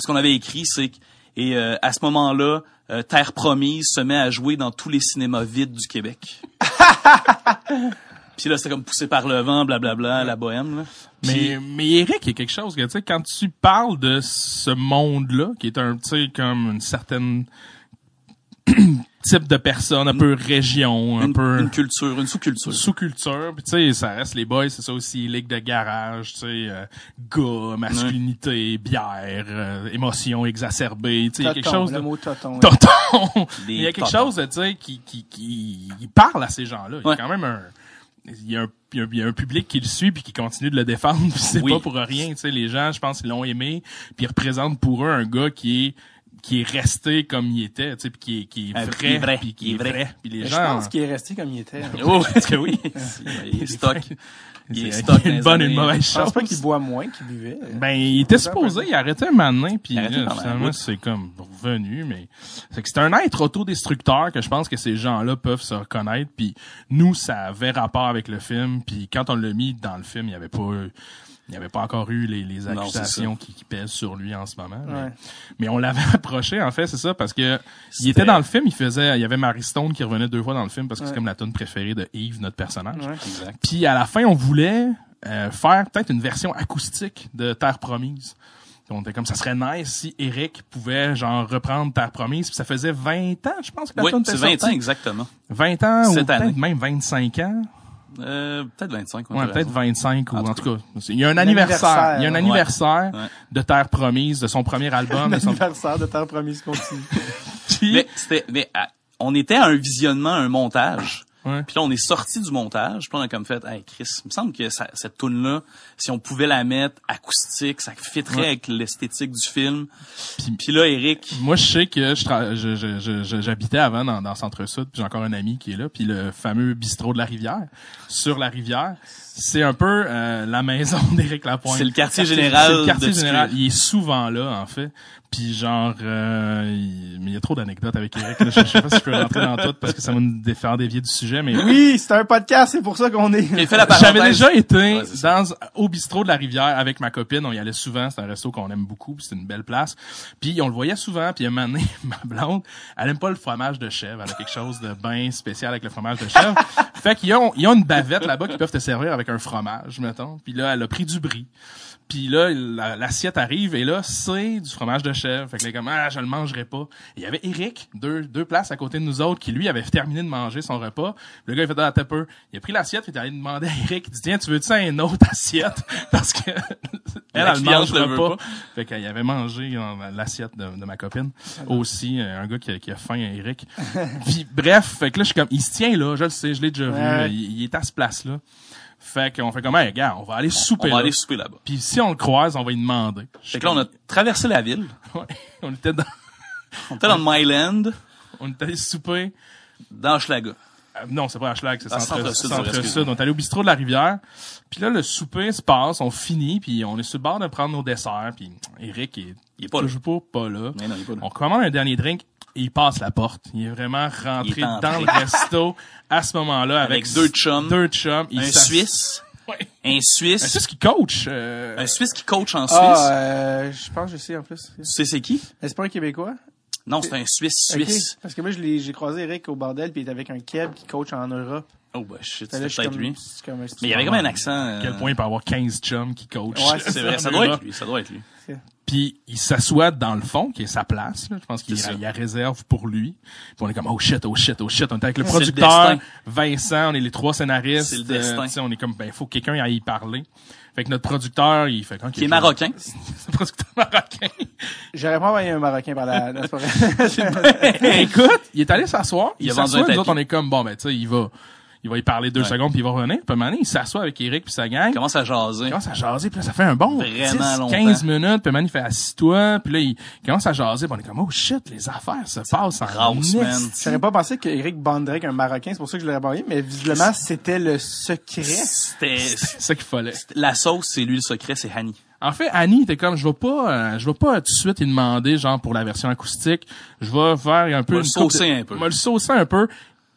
ce qu'on avait écrit, c'est que et euh, à ce moment-là, euh, Terre Promise se met à jouer dans tous les cinémas vides du Québec. *laughs* Puis là, c'était comme poussé par le vent, blablabla, la bohème. Là. Mais, mais Eric, il y a quelque chose que, tu sais, quand tu parles de ce monde-là, qui est un, tu sais, comme une certaine *clears throat* type de personne, un peu région, un une, peu une culture, une sous-culture. sous-culture, puis tu sais, ça reste les boys, c'est ça aussi, ligue de garage, tu sais, euh, gars, masculinité, bière, euh, émotions exacerbées, tu sais, il y a quelque chose le de... mot toton. Il y a quelque chose, tu sais, qui, qui, qui, parle à ces gens-là. Il y a quand même un, il y a un, il y a un- il y a un public qui le suit puis qui continue de le défendre. *laughs* puis C'est Oui. pas pour rien, tu sais. Les gens, je pense, ils l'ont aimé puis ils représentent pour eux un gars qui est qui est resté comme il était, tu sais, puis qui est, qui est vrai, qui est vrai, puis qui est vrai. vrai. Puis les Mais Je gens, pense qu'il est resté comme il était. *laughs* Oh, est-ce que oui? *laughs* il est stock. Il est c'est stock dans une les bonne, années- une mauvaise pense chose. pas qu'il boit moins qu'il buvait. Ben, il était supposé, il arrêtait un moment donné, puis là, un finalement, c'est comme revenu, mais c'est que c'est un être autodestructeur que je pense que ces gens-là peuvent se reconnaître, puis nous, ça avait rapport avec le film, puis quand on l'a mis dans le film, il y avait pas il n'y avait pas encore eu les, les Non, accusations qui, qui pèsent sur lui en ce moment. Mais, Ouais. mais on l'avait *laughs* approché, en fait, c'est ça, parce que il était dans le film, il faisait, il y avait Mary Stone qui revenait deux fois dans le film parce que Ouais. c'est comme la tune préférée de Yves, notre personnage. Ouais. Exact. Puis à la fin, on voulait euh, faire peut-être une version acoustique de Terre Promise. On était comme ça serait nice si Eric pouvait genre reprendre Terre Promise. Puis ça faisait 20 ans, je pense que la Oui, tune c'est était 20 ans exactement. 20 ans ou Cette peut-être année. même 25 ans. Euh, peut-être 25. Ouais, peut-être 25 ou En en tout cas. Il y a un anniversaire. Il y a un anniversaire, anniversaire Ouais. de Terre Promise, de son premier album. de son... L'anniversaire de Terre Promise continue. *laughs* Puis- Mais c'était, mais ah, on était à un visionnement, un montage. Ouais. Puis là, on est sorti du montage. Puis on a comme fait, hey Chris, il me semble que ça- cette tune là si on pouvait la mettre acoustique, ça fitterait Ouais. avec l'esthétique du film. Puis- Puis là, Eric, Moi, je sais que je tra- je- je- je- je- j'habitais avant dans, dans Centre-Sud, puis j'ai encore un ami qui est là, puis le fameux bistrot de la rivière, sur la rivière, c'est un peu euh, la maison *laughs* d'Éric Lapointe. c'est le quartier C'est général. le quartier de général. Il est souvent là, en fait. Puis genre, euh, il- mais il y a trop d'anecdotes avec Eric. là. Je, je sais pas si je peux rentrer dans tout parce que ça va nous faire dévier du sujet, mais Oui, c'est un podcast, c'est pour ça qu'on est. *laughs* J'avais déjà été Ouais, c'est dans au bistrot de la rivière avec ma copine. On y allait souvent. C'est un resto qu'on aime beaucoup. C'est une belle place. Puis on le voyait souvent. Puis un moment donné, *laughs* ma blonde, elle aime pas le fromage de chèvre. Elle a quelque chose de bien spécial avec le fromage de chèvre. fait qu'ils ont, ils ont une bavette là-bas qui peuvent te servir avec un fromage, mettons. Puis là, elle a pris du brie. Puis là, la- l'assiette arrive et là, c'est du fromage de chèvre. Fait que là, comme, ah, je le mangerai pas. Il y avait Eric, deux, deux places à côté de nous autres, qui lui avait terminé de manger son repas. Le gars, il fait, ah, t'as peu. Il a pris l'assiette, il est allé demander à Eric, il dit, tiens, tu veux-tu une autre *laughs* assiette? Parce que, *laughs* elle, elle mangera pas. pas. Fait qu'il avait mangé dans l'assiette de, de ma copine. Aussi, euh, un gars qui a, qui a faim, Eric. Puis, bref, fait que là, je suis comme, il se tient là, je le sais, je l'ai déjà vu. Ouais. Il, il est à ce place-là. Fait qu'on fait comme, hey, gars, on va aller souper On va là. aller souper là-bas. Puis si on le croise, on va lui demander. Fait que là, on a traversé la ville. *laughs* Ouais. on était dans, On était dans Myland, on était allé souper. dans Hochelaga. Euh, non, c'est pas Schlag, c'est Ah, centre, Centre-Sud, centre sud. On est allé au bistrot de la rivière. Puis là, le souper se passe, on finit, puis on est sur le bord de prendre nos desserts. Puis Eric est, Il est pas toujours pas, pas là. Mais non, il est pas là. On commande un dernier drink il passe la porte. Il est vraiment rentré est dans le resto à ce moment-là avec, Avec deux chums. Deux chums. Il Un Suisse. Ouais. Un Un Suisse. Suisse qui coach. euh, Un Suisse qui coach en Suisse. Ah, euh, je pense que je sais en plus. Tu sais c'est qui? Mais c'est pas un Québécois? Non, c'est un Suisse suisse. Parce que moi, j'ai croisé Eric au bordel, puis il est avec un Keb qui coach en Europe. Oh, bah, shit, je suis peut-être comme- lui. comme Mais il y avait comme un accent. euh, à quel point il peut avoir 15 chums qui coachent. Ouais, C'est vrai, ça doit être lui, ça doit être lui. Puis il s'assoit dans le fond, qui est sa place. là. Je pense qu'il il la réserve pour lui. Puis on est comme oh shit, oh shit, oh shit. On est avec le producteur. Vincent, on est les trois scénaristes. C'est le destin. Euh, on est comme ben faut que quelqu'un aille y parler. Fait que notre producteur, il fait quand Qui est marocain. *laughs* C'est un producteur marocain. J'aurais pas envoyé un Marocain par la... Vrai. *laughs* Écoute, il est allé s'asseoir. Il Il, a s'assoit. Nous autres, on est comme bon ben tu sais, il va, il va y parler deux Ouais. secondes puis il va revenir. Puis à il s'assoit avec Eric puis sa gang. Il commence à jaser. Il commence à jaser, puis là, ça fait un bon Vraiment 10, longtemps. 15 minutes, puis man, il fait assis-toi, puis là, il commence à jaser, puis on est comme, oh shit, les affaires se passent en. J'aurais pas pensé que Eric bonderait avec un Marocain, c'est pour ça que je l'aurais envoyé, mais visiblement, c'était le secret. C'était, C'est ça qu'il fallait. la sauce, c'est lui le secret, c'est Hani. En fait, Annie était comme, je vais pas, euh, je vais pas tout de suite lui demander, genre, pour la version acoustique, je vais faire un peu... Va une le saucer de- un peu. Va le saucer un peu.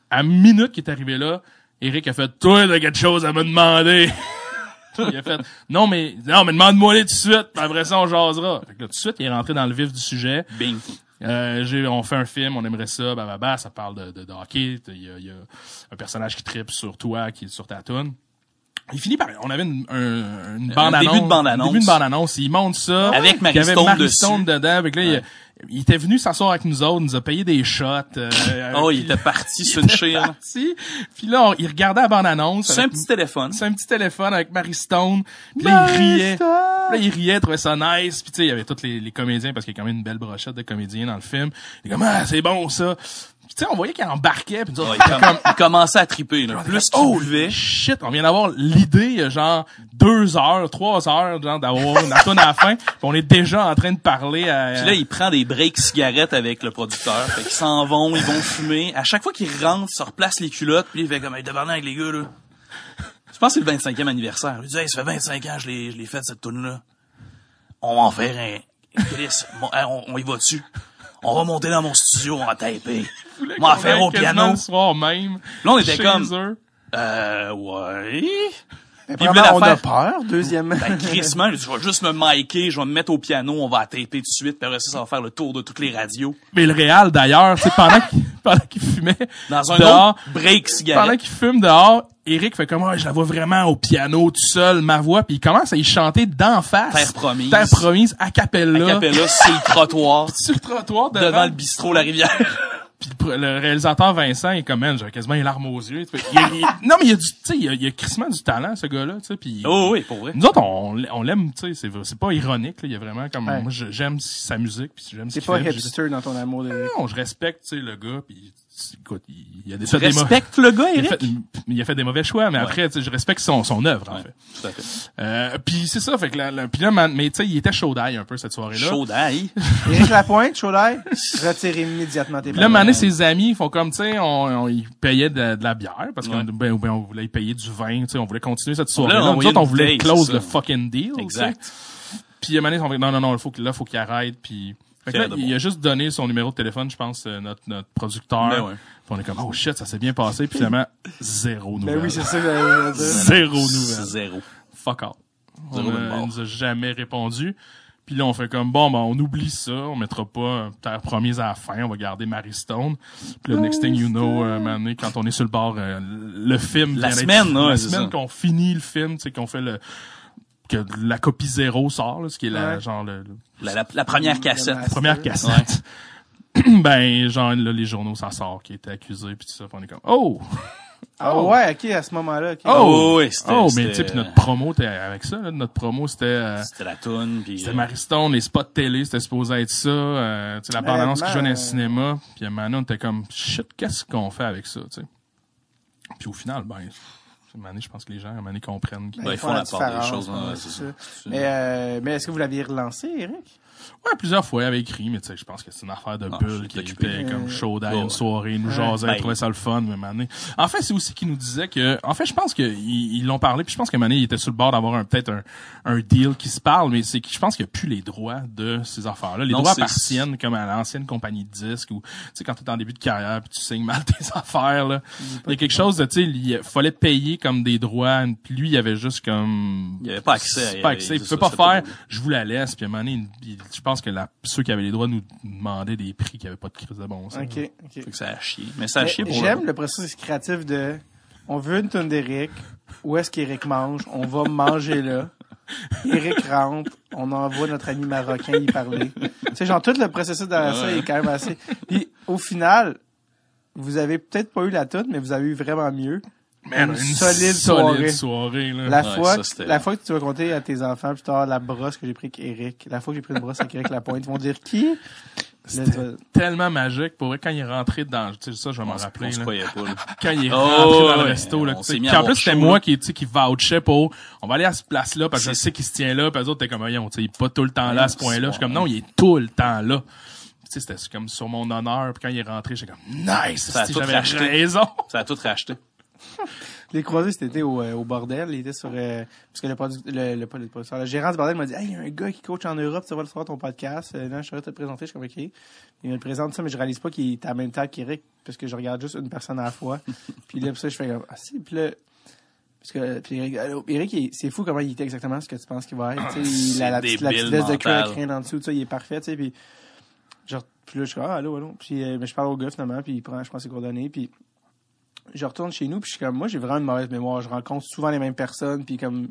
À minute qu'il est arrivé là, Eric a fait, toi, t'as quelque chose à me demander. *laughs* il a fait, non, mais, non, mais demande-moi les tout de suite, après ça, on jasera. Fait que là, tout de suite, il est rentré dans le vif du sujet. Bing. Euh, j'ai, on fait un film, on aimerait ça, bah, bah, bah, ça parle de, de, de hockey. Il y a, y a un personnage qui tripe sur toi, qui est sur ta toune. Il finit par, on avait une, un, une bande annonce. début de bande-annonce. début de bande annonce. Il monte ça. Avec Puis il y avait Marie Stone Marie dessus. Stone dedans. Avec là, il, était venu s'asseoir avec nous autres, nous a payé des shots. euh, *laughs* Oh, puis il était parti il sur une était chire. parti. Puis là, on- il regardait la bande annonce. C'est un petit téléphone. C'est un petit téléphone avec Marie Stone. Puis là, il riait. Stone! Là, il riait, trouvait ça nice. Puis tu sais, il y avait tous les, les comédiens, parce qu'il y a quand même une belle brochette de comédiens dans le film. Il est comme, ah, c'est bon, ça. Tu sais, on voyait qu'il embarquait. Puis nous autres, Ouais, il, *laughs* com- il commençait à triper, là. Plus qu'il oh, shit, on vient d'avoir l'idée, genre deux heures, trois heures, genre d'avoir une tune à la fin. Puis on est déjà en train de parler à... Puis là, il prend des breaks cigarettes avec le producteur. Fait qu'ils s'en vont, ils vont fumer. À chaque fois qu'il rentre, il se replace les culottes, puis il fait comme, hey, tabarnak avec les gars, là. Je pense que c'est le 25e anniversaire. Il dit, hey, ça fait 25 ans que je l'ai, je l'ai fait, cette tune-là. On va en faire un, Chris, *laughs* on, on y va dessus. On va monter dans mon studio, on va taper. *laughs* On va faire au piano. le soir même. Là, on était comme, eux. euh, ouais. Puis on voulait la a peur. Deuxièmement, Ben, crissement, je vais juste me micer, je vais me mettre au piano, on va taper tout de suite, puis après ça, ça va faire le tour de toutes les radios. Mais le réal, d'ailleurs, sais, pendant qu'il, *laughs* pendant qu'il fumait Dans un dehors, autre break pendant cigarette. qu'il fume dehors, Eric fait comme, ah, je la vois vraiment au piano, tout seul, ma voix, puis il commence à y chanter d'en face. Terre promise. Terre promise, a cappella. À Capella, c'est le trottoir *laughs* Sur le trottoir devant, devant le bistrot La Rivière. Puis le réalisateur Vincent est comme, man, j'ai quasiment les larmes aux yeux. Il- il- non, mais il y a du, tu sais, il y a, il y a crissement du talent, ce gars-là, tu sais, puis Oh oui, pour vrai. nous autres, on, on l'aime, tu sais, c'est, c'est pas ironique, là, il y a vraiment comme, Ouais. moi, j'aime sa musique, puis j'aime ce t'es qu'il pas hipster dans ton amour de non, je respecte, tu sais, le gars, puis écoute, il, il a des, fait des mauvais, Respecte le gars, il a, Eric. fait, il a fait des mauvais choix, mais après, tu sais, je respecte son, son œuvre, en Ouais, fait. tout à fait. Euh, puis c'est ça, fait que là, là- puis là, man- mais tu sais, il était chaud d'ail un peu cette soirée-là. Chaud d'ail. *laughs* Éric Lapointe, chaud d'ail, retire immédiatement tes là. Mané, ses amis font comme, tu sais, on, on, ils payaient de, de la bière, parce qu'on Ouais. ben, ben, on voulait y payer du vin, tu sais, on voulait continuer cette soirée-là. Nous autres, on voulait close le fucking deal. Exact. Puis Mané, on fait, non, non, non, il faut que, là, faut qu'il arrête, puis Fait que là, il a juste donné son numéro de téléphone, je pense, euh, notre, notre producteur. Ben ouais. Puis on est comme, oh shit, ça s'est bien passé. Puis finalement, zéro nouvelle. Ben oui, c'est ça que j'allais dire. *laughs* Zéro nouvelle. Zéro. Fuck out. On Zéro de mort. il nous a jamais répondu. Puis là, on fait comme, bon, ben, on oublie ça. On mettra pas euh, Terre Promise à la fin. On va garder Mary Stone. Puis le next thing you know, euh, mané, quand on est sur le bord, euh, le film La semaine, ouais, la c'est semaine qu'on finit le film, tu sais, qu'on fait le, que la copie zéro sort, là, ce qui est la, Ouais. genre, le, le- La, la, la première cassette. La première cassette. *clears throat* ben, genre, là, les journaux, ça sort, qui était accusé, puis tout ça. On est comme, oh! Ah ouais, ok, à ce moment-là. ok. Oh! oui, c'était- Oh, mais tu sais, puis notre promo, t'es avec ça, là, notre promo, c'était... euh, C'était la toune, puis... C'était Maristone, les spots télé, c'était supposé être ça. Euh, tu sais, la bande-annonce qui jouait dans le cinéma. Puis Manon on était comme, shit, qu'est-ce qu'on fait avec ça, tu sais? Puis au final, ben, Mané, je pense que les gens, à Mané, comprennent. qu'ils- Ben, ils font la part des choses, ouais, c'est ça. Mais, euh, mais est-ce que vous l'aviez relancé, Eric? Ouais, plusieurs fois, il avait écrit, mais tu sais, je pense que c'est une affaire de Ah, bulle qui était comme chaude à une soirée, il nous jasait, Ben, il trouvait ça le fun, mais Mané. En fait, c'est aussi qu'il nous disait que, en fait, je pense qu'ils ils l'ont parlé, puis je pense que Mané, il était sur le bord d'avoir un, peut-être un, un deal qui se parle, mais c'est que je pense qu'il n'y a plus les droits de ces affaires-là. Les Non, droits appartiennent comme à l'ancienne compagnie de disques ou, tu sais, quand tu es en début de carrière puis tu signes mal *laughs* tes affaires, là. Il y a quelque chose de, tu sais, il fallait payer comme des droits, puis lui, il avait juste comme... Il y avait pas accès, il y Pas avait- accès. Il pouvait ça, pas faire, je vous la laisse, puis à un moment donné, il- je pense que la, ceux qui avaient les droits nous demandaient des prix qui avaient pas de crise de bon sens. Ok, ok. Fait que ça a chié. Mais ça a chié pour J'aime le processus créatif de on veut une tonne d'Eric. Où est-ce qu'Eric mange? On va manger là. Eric rentre. On envoie notre ami marocain y parler. Tu sais, genre, tout le processus derrière ça est quand même assez. Puis, au final, vous avez peut-être pas eu la toute, mais vous avez eu vraiment mieux. Man, Une solide soirée. soirée, là. La Ouais, fois, ça, c'était- la fois que tu vas compter à tes enfants, plus tard, la brosse que j'ai pris avec Eric, la fois que j'ai pris une brosse avec Eric Lapointe, ils vont dire qui? Là, vas- tellement magique. Pour vrai, quand il est rentré dans, tu sais, ça, je vais m'en rappeler, on se là. croyait pas, là. *laughs* Quand il est Oh, rentré dans le ouais. resto, là, On mis en plus, c'était moi là. qui, tu sais, qui vouchait pour, on va aller à ce place-là, parce que je C'est- sais qu'il se tient là, puis les autres, t'es comme, voyons, tu sais, il est pas tout le temps là à ce point-là. Je suis comme, non, il est tout le temps là. Tu sais, c'était comme sur mon honneur, puis quand il est rentré, j'étais comme, nice, Ça a tout racheté. raison. Ça a tout racheté. *laughs* Je l'ai croisé cet été au, euh, au bordel. Il était sur euh, parce que le, produ- le, le, pas le producteur, le gérant du bordel m'a dit Hey, il y a un gars qui coach en Europe, tu vas le faire ton podcast. Euh, non, je saurais te le présenter. Je suis comme OK. Il me le présente ça, mais je réalise pas qu'il est à la même table qu'Eric, parce que je regarde juste une personne à la fois. *laughs* puis là, ça, je fais comme Ah si, puis là. Parce que puis Eric, c'est fou comment il était exactement ce que tu penses qu'il va être. *coughs* Il- la, la, petite, la petite laisse de rien en dessous, il est parfait, tu sais, puis genre, puis là, je suis comme, ah, allô, allô. Puis, euh, mais je parle au gars, finalement, puis il prend, je prends ses coordonnées, puis je retourne chez nous, puis je suis comme, moi, j'ai vraiment une mauvaise mémoire. Je rencontre souvent les mêmes personnes, puis comme,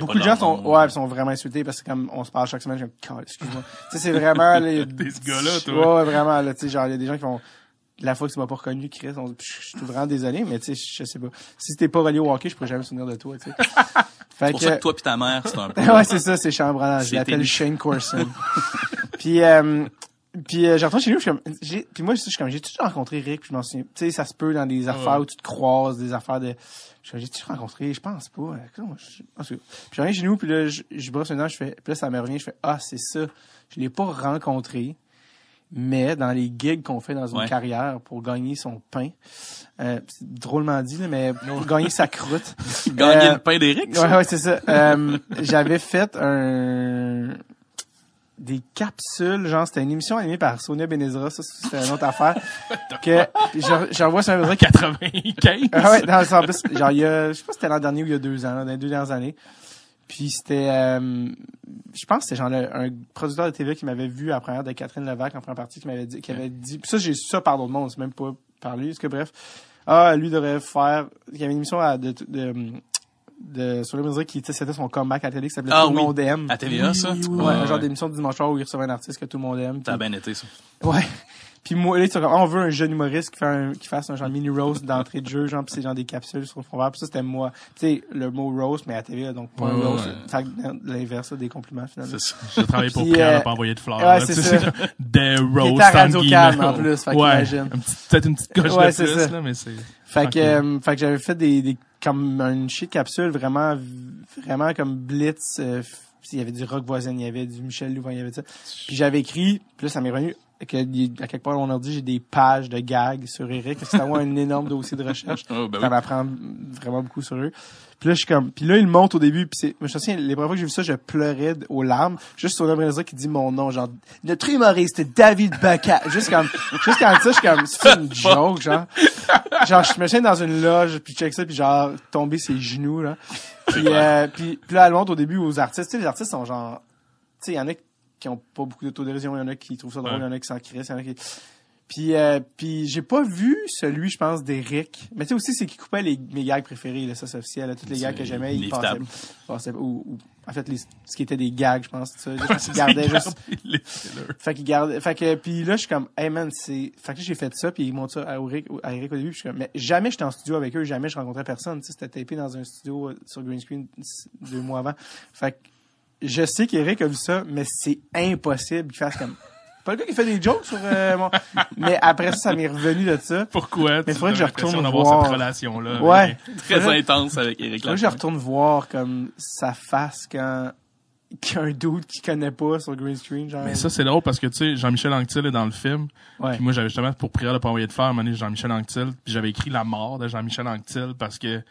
beaucoup de gens sont, nom. ouais, ils sont vraiment insultés parce que comme on se parle chaque semaine, je me dis, excuse-moi. tu sais, c'est vraiment, *laughs* les, ce gars-là, toi. Ouais, ouais, vraiment, là, tu sais, genre, il y a des gens qui font, la fois que tu m'as pas reconnu, Chris, on- je suis vraiment désolé, mais tu sais, je sais pas. Si t'es pas relié au hockey, je pourrais jamais me souvenir de toi, tu sais. *laughs* C'est pour ça que toi pis ta mère, c'est un *laughs* peu... ouais, c'est ça, c'est chambranlant. Je l'appelle Shane Corson. puis, euh, puis euh, je retourne chez nous, je suis comme, j'ai, puis moi, je suis comme, j'ai-tu déjà rencontré Rick, puis je m'en souviens. Tu sais, ça se peut dans des affaires où tu te croises, des affaires de, je suis comme, j'ai-tu rencontré, je pense pas. Euh, comment je- en tout cas. Puis je reviens chez nous, puis là, je, je brosse une dent, je fais, puis là, ça me revient, je fais, ah, c'est ça. Je l'ai pas rencontré, mais dans les gigs qu'on fait dans une Ouais. carrière pour gagner son pain, euh, c'est drôlement dit, là, mais pour gagner sa croûte. *laughs* Gagner Euh, le pain d'Éric, ça? Ouais, ouais, c'est ça. Euh, j'avais fait un des capsules, genre c'était une émission animée par Sonia Benezra, ça c'était une autre affaire. *laughs* que je- j'envoie sur un Benezra qui 95. ah ouais, non, c'est en plus, genre il y a, je sais pas si c'était l'an dernier ou il y a deux ans, là, dans les deux dernières années. Puis c'était, euh, je pense que c'était genre le- un producteur de TV qui m'avait vu à la première de Catherine Levac en première partie, qui m'avait dit, qui avait dit, puis ça j'ai su ça par d'autres mondes, c'est même pas par lui, parce que bref, ah lui devrait faire, il y avait une émission à, de, de, de sur le musique qui était c'était son comeback à la télé qui s'appelait Ah Tout le oui. monde aime. À TVA, ça? Ouais, un genre d'émission de dimanche soir où il recevait un artiste que tout le monde aime. Ça a puis- bien été, ça. Ouais. Puis moi, là, ils sont comme, on veut un jeune humoriste qui, fait un, qui fasse un genre mini roast d'entrée de jeu, genre, pis c'est genre des capsules sur le fond vert. Puis ça, c'était moi. Tu sais, le mot roast, mais à TV, donc pas un Ouais, roast. ouais. Fait que l'inverse, des compliments, finalement. C'est ça. J'ai travaillé pour Pierre, euh, pas envoyé de fleurs. ouais, c'est. Des à Radio Cannes, en plus, fait ouais. Un Peut-être une petite coche Ouais, de plus, ça. là, mais c'est... Fait que, euh, fait que j'avais fait des, des, comme une shit capsule vraiment, vraiment comme blitz, euh, il y avait du rock voisin, il y avait du Michel Louvain, il y avait ça. Puis j'avais écrit, puis là, ça m'est revenu, que à quelque part on a dit j'ai des pages de gags sur Eric. C'est vraiment un énorme dossier de recherche. *laughs* Oh, ben oui. apprends vraiment beaucoup sur eux. Puis là, je suis comme, puis là, il monte au début, puis c'est, je me souviens, les premières fois que j'ai vu ça, je pleurais aux larmes, juste sur le qui dit mon nom, genre, notre humoriste, David Bacca. juste comme, juste quand ça, je suis comme, c'est une joke, genre. Genre, je me souviens dans une loge, puis check ça, puis genre, tomber ses genoux, là. Puis, euh, puis, puis là, elle monte au début aux artistes. Tu sais, les artistes sont genre, tu sais, il y en a qui ont pas beaucoup d'autodérision, il y en a qui trouvent ça drôle, il y en a qui s'en crissent, il y en a qui... Puis, euh, puis j'ai pas vu celui, je pense, d'Eric. Mais tu sais aussi, c'est qu'il coupait les, mes gags préférés, là, ça c'est officiel. là, tous les gags que j'aimais, il passait, inévitable. passait ou, ou- en fait, les, ce qui était des gags, je pense. Qu'il gardait juste... Les. Fait qu'il fait que, puis là, je suis comme, hey man, c'est, fait que j'ai fait ça, puis ils montrent ça à Eric, à Eric au début, puis je suis comme, mais jamais j'étais en studio avec eux, jamais je rencontrais personne, tu sais, c'était tapé dans un studio euh, sur green screen deux mois avant. Fait que, je sais qu'Eric a vu ça, mais c'est impossible qu'il fasse comme, *laughs* pas le gars qui fait des jokes sur euh, mon, mais après ça, ça m'est revenu de ça. Pourquoi? Mais tu faudrait que je retourne voir. cette relation-là. Ouais. *laughs* Très Faudrait- intense avec Eric Moi, je Lapointe. retourne voir comme sa face quand, qu'il y a un dude qui connaît pas sur green screen, genre. Mais ça, c'est drôle parce que, tu sais, Jean-Michel Anctil est dans le film. ouais. Puis moi, j'avais justement, pour prière de pas envoyer de faire, Jean-Michel Anctil. Puis j'avais écrit la mort de Jean-Michel Anctil parce que,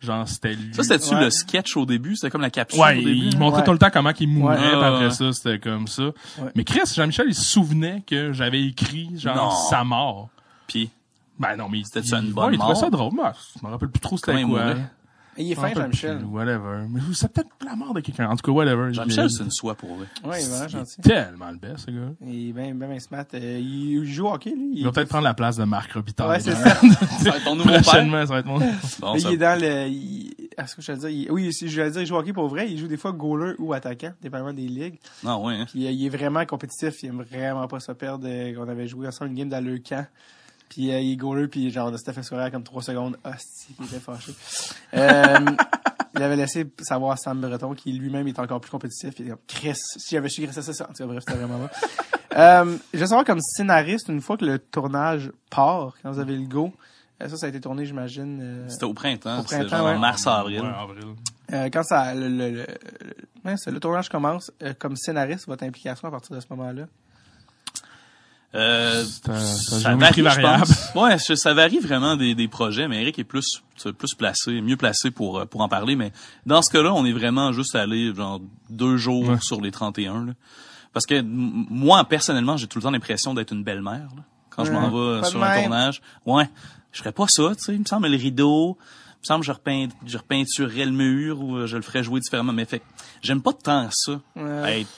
genre, c'était lui. Ça, c'était-tu Ouais. le sketch au début? C'était comme la capsule Ouais, au début? il montrait Ouais. tout le temps comment il mourait, puis après ça, c'était comme ça. Mais Chris, Jean-Michel, il se souvenait que j'avais écrit, genre, Non. sa mort. Puis, Ben non, mais C'était-tu il- une bonne ouais, il trouvait mort? ça drôle. Moi, je me rappelle plus trop c'était quoi. mourait? Il est fin, Jean-Michel. Whatever. Mais c'est peut-être la mort de quelqu'un. En tout cas, whatever. Jean-Michel, c'est une soie pour vrai. Ouais, il est vraiment gentil. tellement le best, ce gars. Il est bien, bien, bien smart. Euh, il joue au hockey, lui. Il va peut-être prendre la place de Marc Robitaille. Ouais, c'est dans- ça. *laughs* Ça va être ton nouveau père. Prochainement, ça va être mon... Bon, Mais *laughs* ça- il est dans le, il, est-ce que je vais dire, il- oui, si je vais dire, il joue au hockey pour vrai, il joue des fois goaler ou attaquant, dépendamment des ligues. Non, ouais, hein. Puis euh, il est vraiment compétitif, il aime vraiment pas se perdre. Euh, On avait joué ensemble une game dans le camp. Puis euh, il est goaler, puis genre, c'était fait sourire comme trois secondes. Hostie, il était fâché. *laughs* Euh, il avait laissé savoir à Sam Breton qui lui-même est encore plus compétitif. Il était comme, Chris, si j'avais su Chris, ça, ça. En tout cas, bref, c'était vraiment bon. *laughs* euh, je veux savoir, comme scénariste, une fois que le tournage part, quand vous avez le go, euh, ça, ça a été tourné, j'imagine. euh, C'était au printemps. Au printemps, genre ouais. mars-avril. Ouais, avril. Euh, quand ça, le, le, le, c'est- le tournage commence, euh, comme scénariste, votre implication à partir de ce moment-là? Euh, C'est un- c'est un ça varie, je variable. pense. Ouais, ça ça varie vraiment des, des projets, mais Eric est plus plus placé, mieux placé pour euh, pour en parler. Mais dans ce cas-là, on est vraiment juste allé genre deux jours Ouais. sur les 31. Là. Parce que moi, personnellement, j'ai tout le temps l'impression d'être une belle-mère là, quand je m'en vais sur un même. tournage. Ouais, je ferais pas ça, tu sais. Il me semble le rideau, il me semble que je, repeint, je repeinturerais le mur ou euh, je le ferais jouer différemment. Mais fait, j'aime pas tant ça, Ouais. être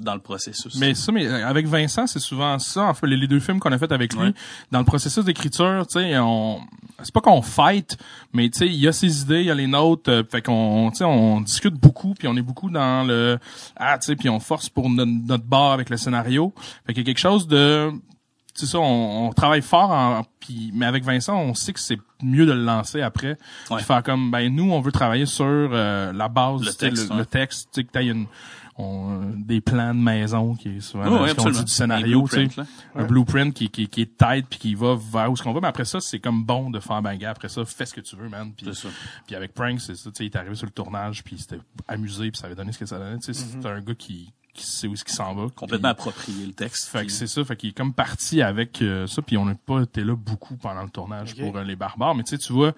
dans le processus. Mais ça, mais euh, avec Vincent, c'est souvent ça. En fait, les, deux films qu'on a fait avec lui, Ouais. dans le processus d'écriture, tu sais, on, c'est pas qu'on fight, mais tu sais, il y a ses idées, il y a les nôtres, euh, fait qu'on, tu sais, on discute beaucoup, puis on est beaucoup dans le, ah, tu sais, puis on force pour notre, notre bar avec le scénario. Fait qu'il y a quelque chose de, c'est ça, on, on travaille fort, en, puis, mais avec Vincent, on sait que c'est mieux de le lancer après, Ouais. puis faire comme, ben nous, on veut travailler sur euh, la base, Le texte, le, ouais. le texte, tu sais, que t'aies une on, des plans de maison qui est souvent ce qu'on dit absolument. du scénario, Un tu sais, un blueprint qui, qui, qui est tight puis qui va vers où ce qu'on va. Mais après ça, c'est comme bon de faire banger. Après ça, fais ce que tu veux, man. Puis, avec Prank, c'est ça, tu sais, il est arrivé sur le tournage puis c'était amusé puis ça avait donné ce que ça donnait. Tu sais, Mm-hmm. c'est un gars qui, qui sait où est-ce qu'il s'en va. Complètement Puis- approprié le texte. fait que c'est ça, fait qu'il est comme parti avec euh, ça, puis on n'a pas été là beaucoup pendant le tournage pour euh, les barbares. Mais tu sais, tu vois,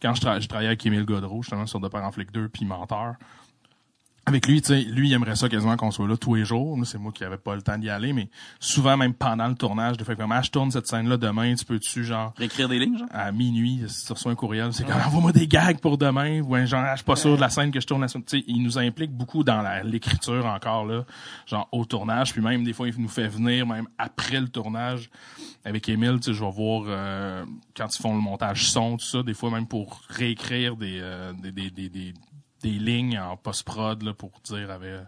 quand je, tra- je travaillais avec Émile Godreau, justement, sur De Père en Flic 2, puis Menteur, avec lui, tu sais, lui, il aimerait ça quasiment qu'on soit là tous les jours. C'est moi qui avais pas le temps d'y aller, mais souvent, même pendant le tournage, de fait comme, ah, je tourne cette scène-là demain, tu peux-tu, genre, Réécrire des lignes, genre? à minuit, si tu reçois un courriel, c'est comme, envoie-moi des gags pour demain, ou un genre, ah, je suis pas sûr de la scène que je tourne la semaine. Tu sais, il nous implique beaucoup dans l'écriture encore, là, genre, au tournage, puis même, des fois, il nous fait venir, même après le tournage, avec Émile, tu sais, je vais voir, euh, quand ils font le montage son, tout ça, des fois, même pour réécrire des, euh, des, des, des, des, des lignes en post-prod, là, pour dire, avec, euh,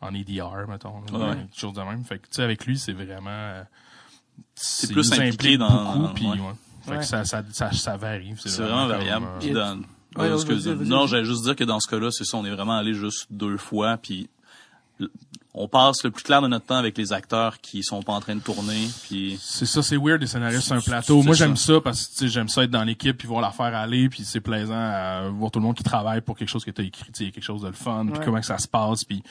en EDR, mettons, là, Ouais. quelque chose de même. Fait que, tu sais, avec lui, c'est vraiment, euh, c'est plus impliqué dans- beaucoup, puis, ouais. ouais. Fait Ouais. que ça, ça, ça, ça varie. C'est vraiment comme, variable. euh, Puis dans- Ouais, euh, non, j'allais juste dire que dans ce cas-là, c'est ça, on est vraiment allé juste deux fois, puis on passe le plus clair de notre temps avec les acteurs qui sont pas en train de tourner, puis C'est ça, c'est weird, les scénaristes sur un plateau. Moi, j'aime ça parce que tu sais, j'aime ça être dans l'équipe puis voir la faire aller puis c'est plaisant à voir tout le monde qui travaille pour quelque chose que tu as écrit, tu sais, quelque chose de le fun, puis Ouais. comment que ça se passe puis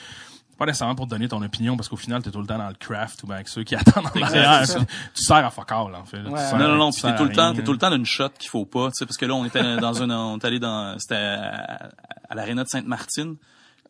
pas nécessairement pour donner ton opinion, parce qu'au final, t'es tout le temps dans le craft ou bien avec ceux qui *laughs* attendent en arrière. puis Tu sers à fuck all, en fait. Ouais. sers- Non, non, non, tu puis t'es tout le temps, t'es tout le temps d'une shot qu'il faut pas, tu sais, parce que là, on était dans une, on est allé dans, c'était à, à l'aréna de Sainte-Martine,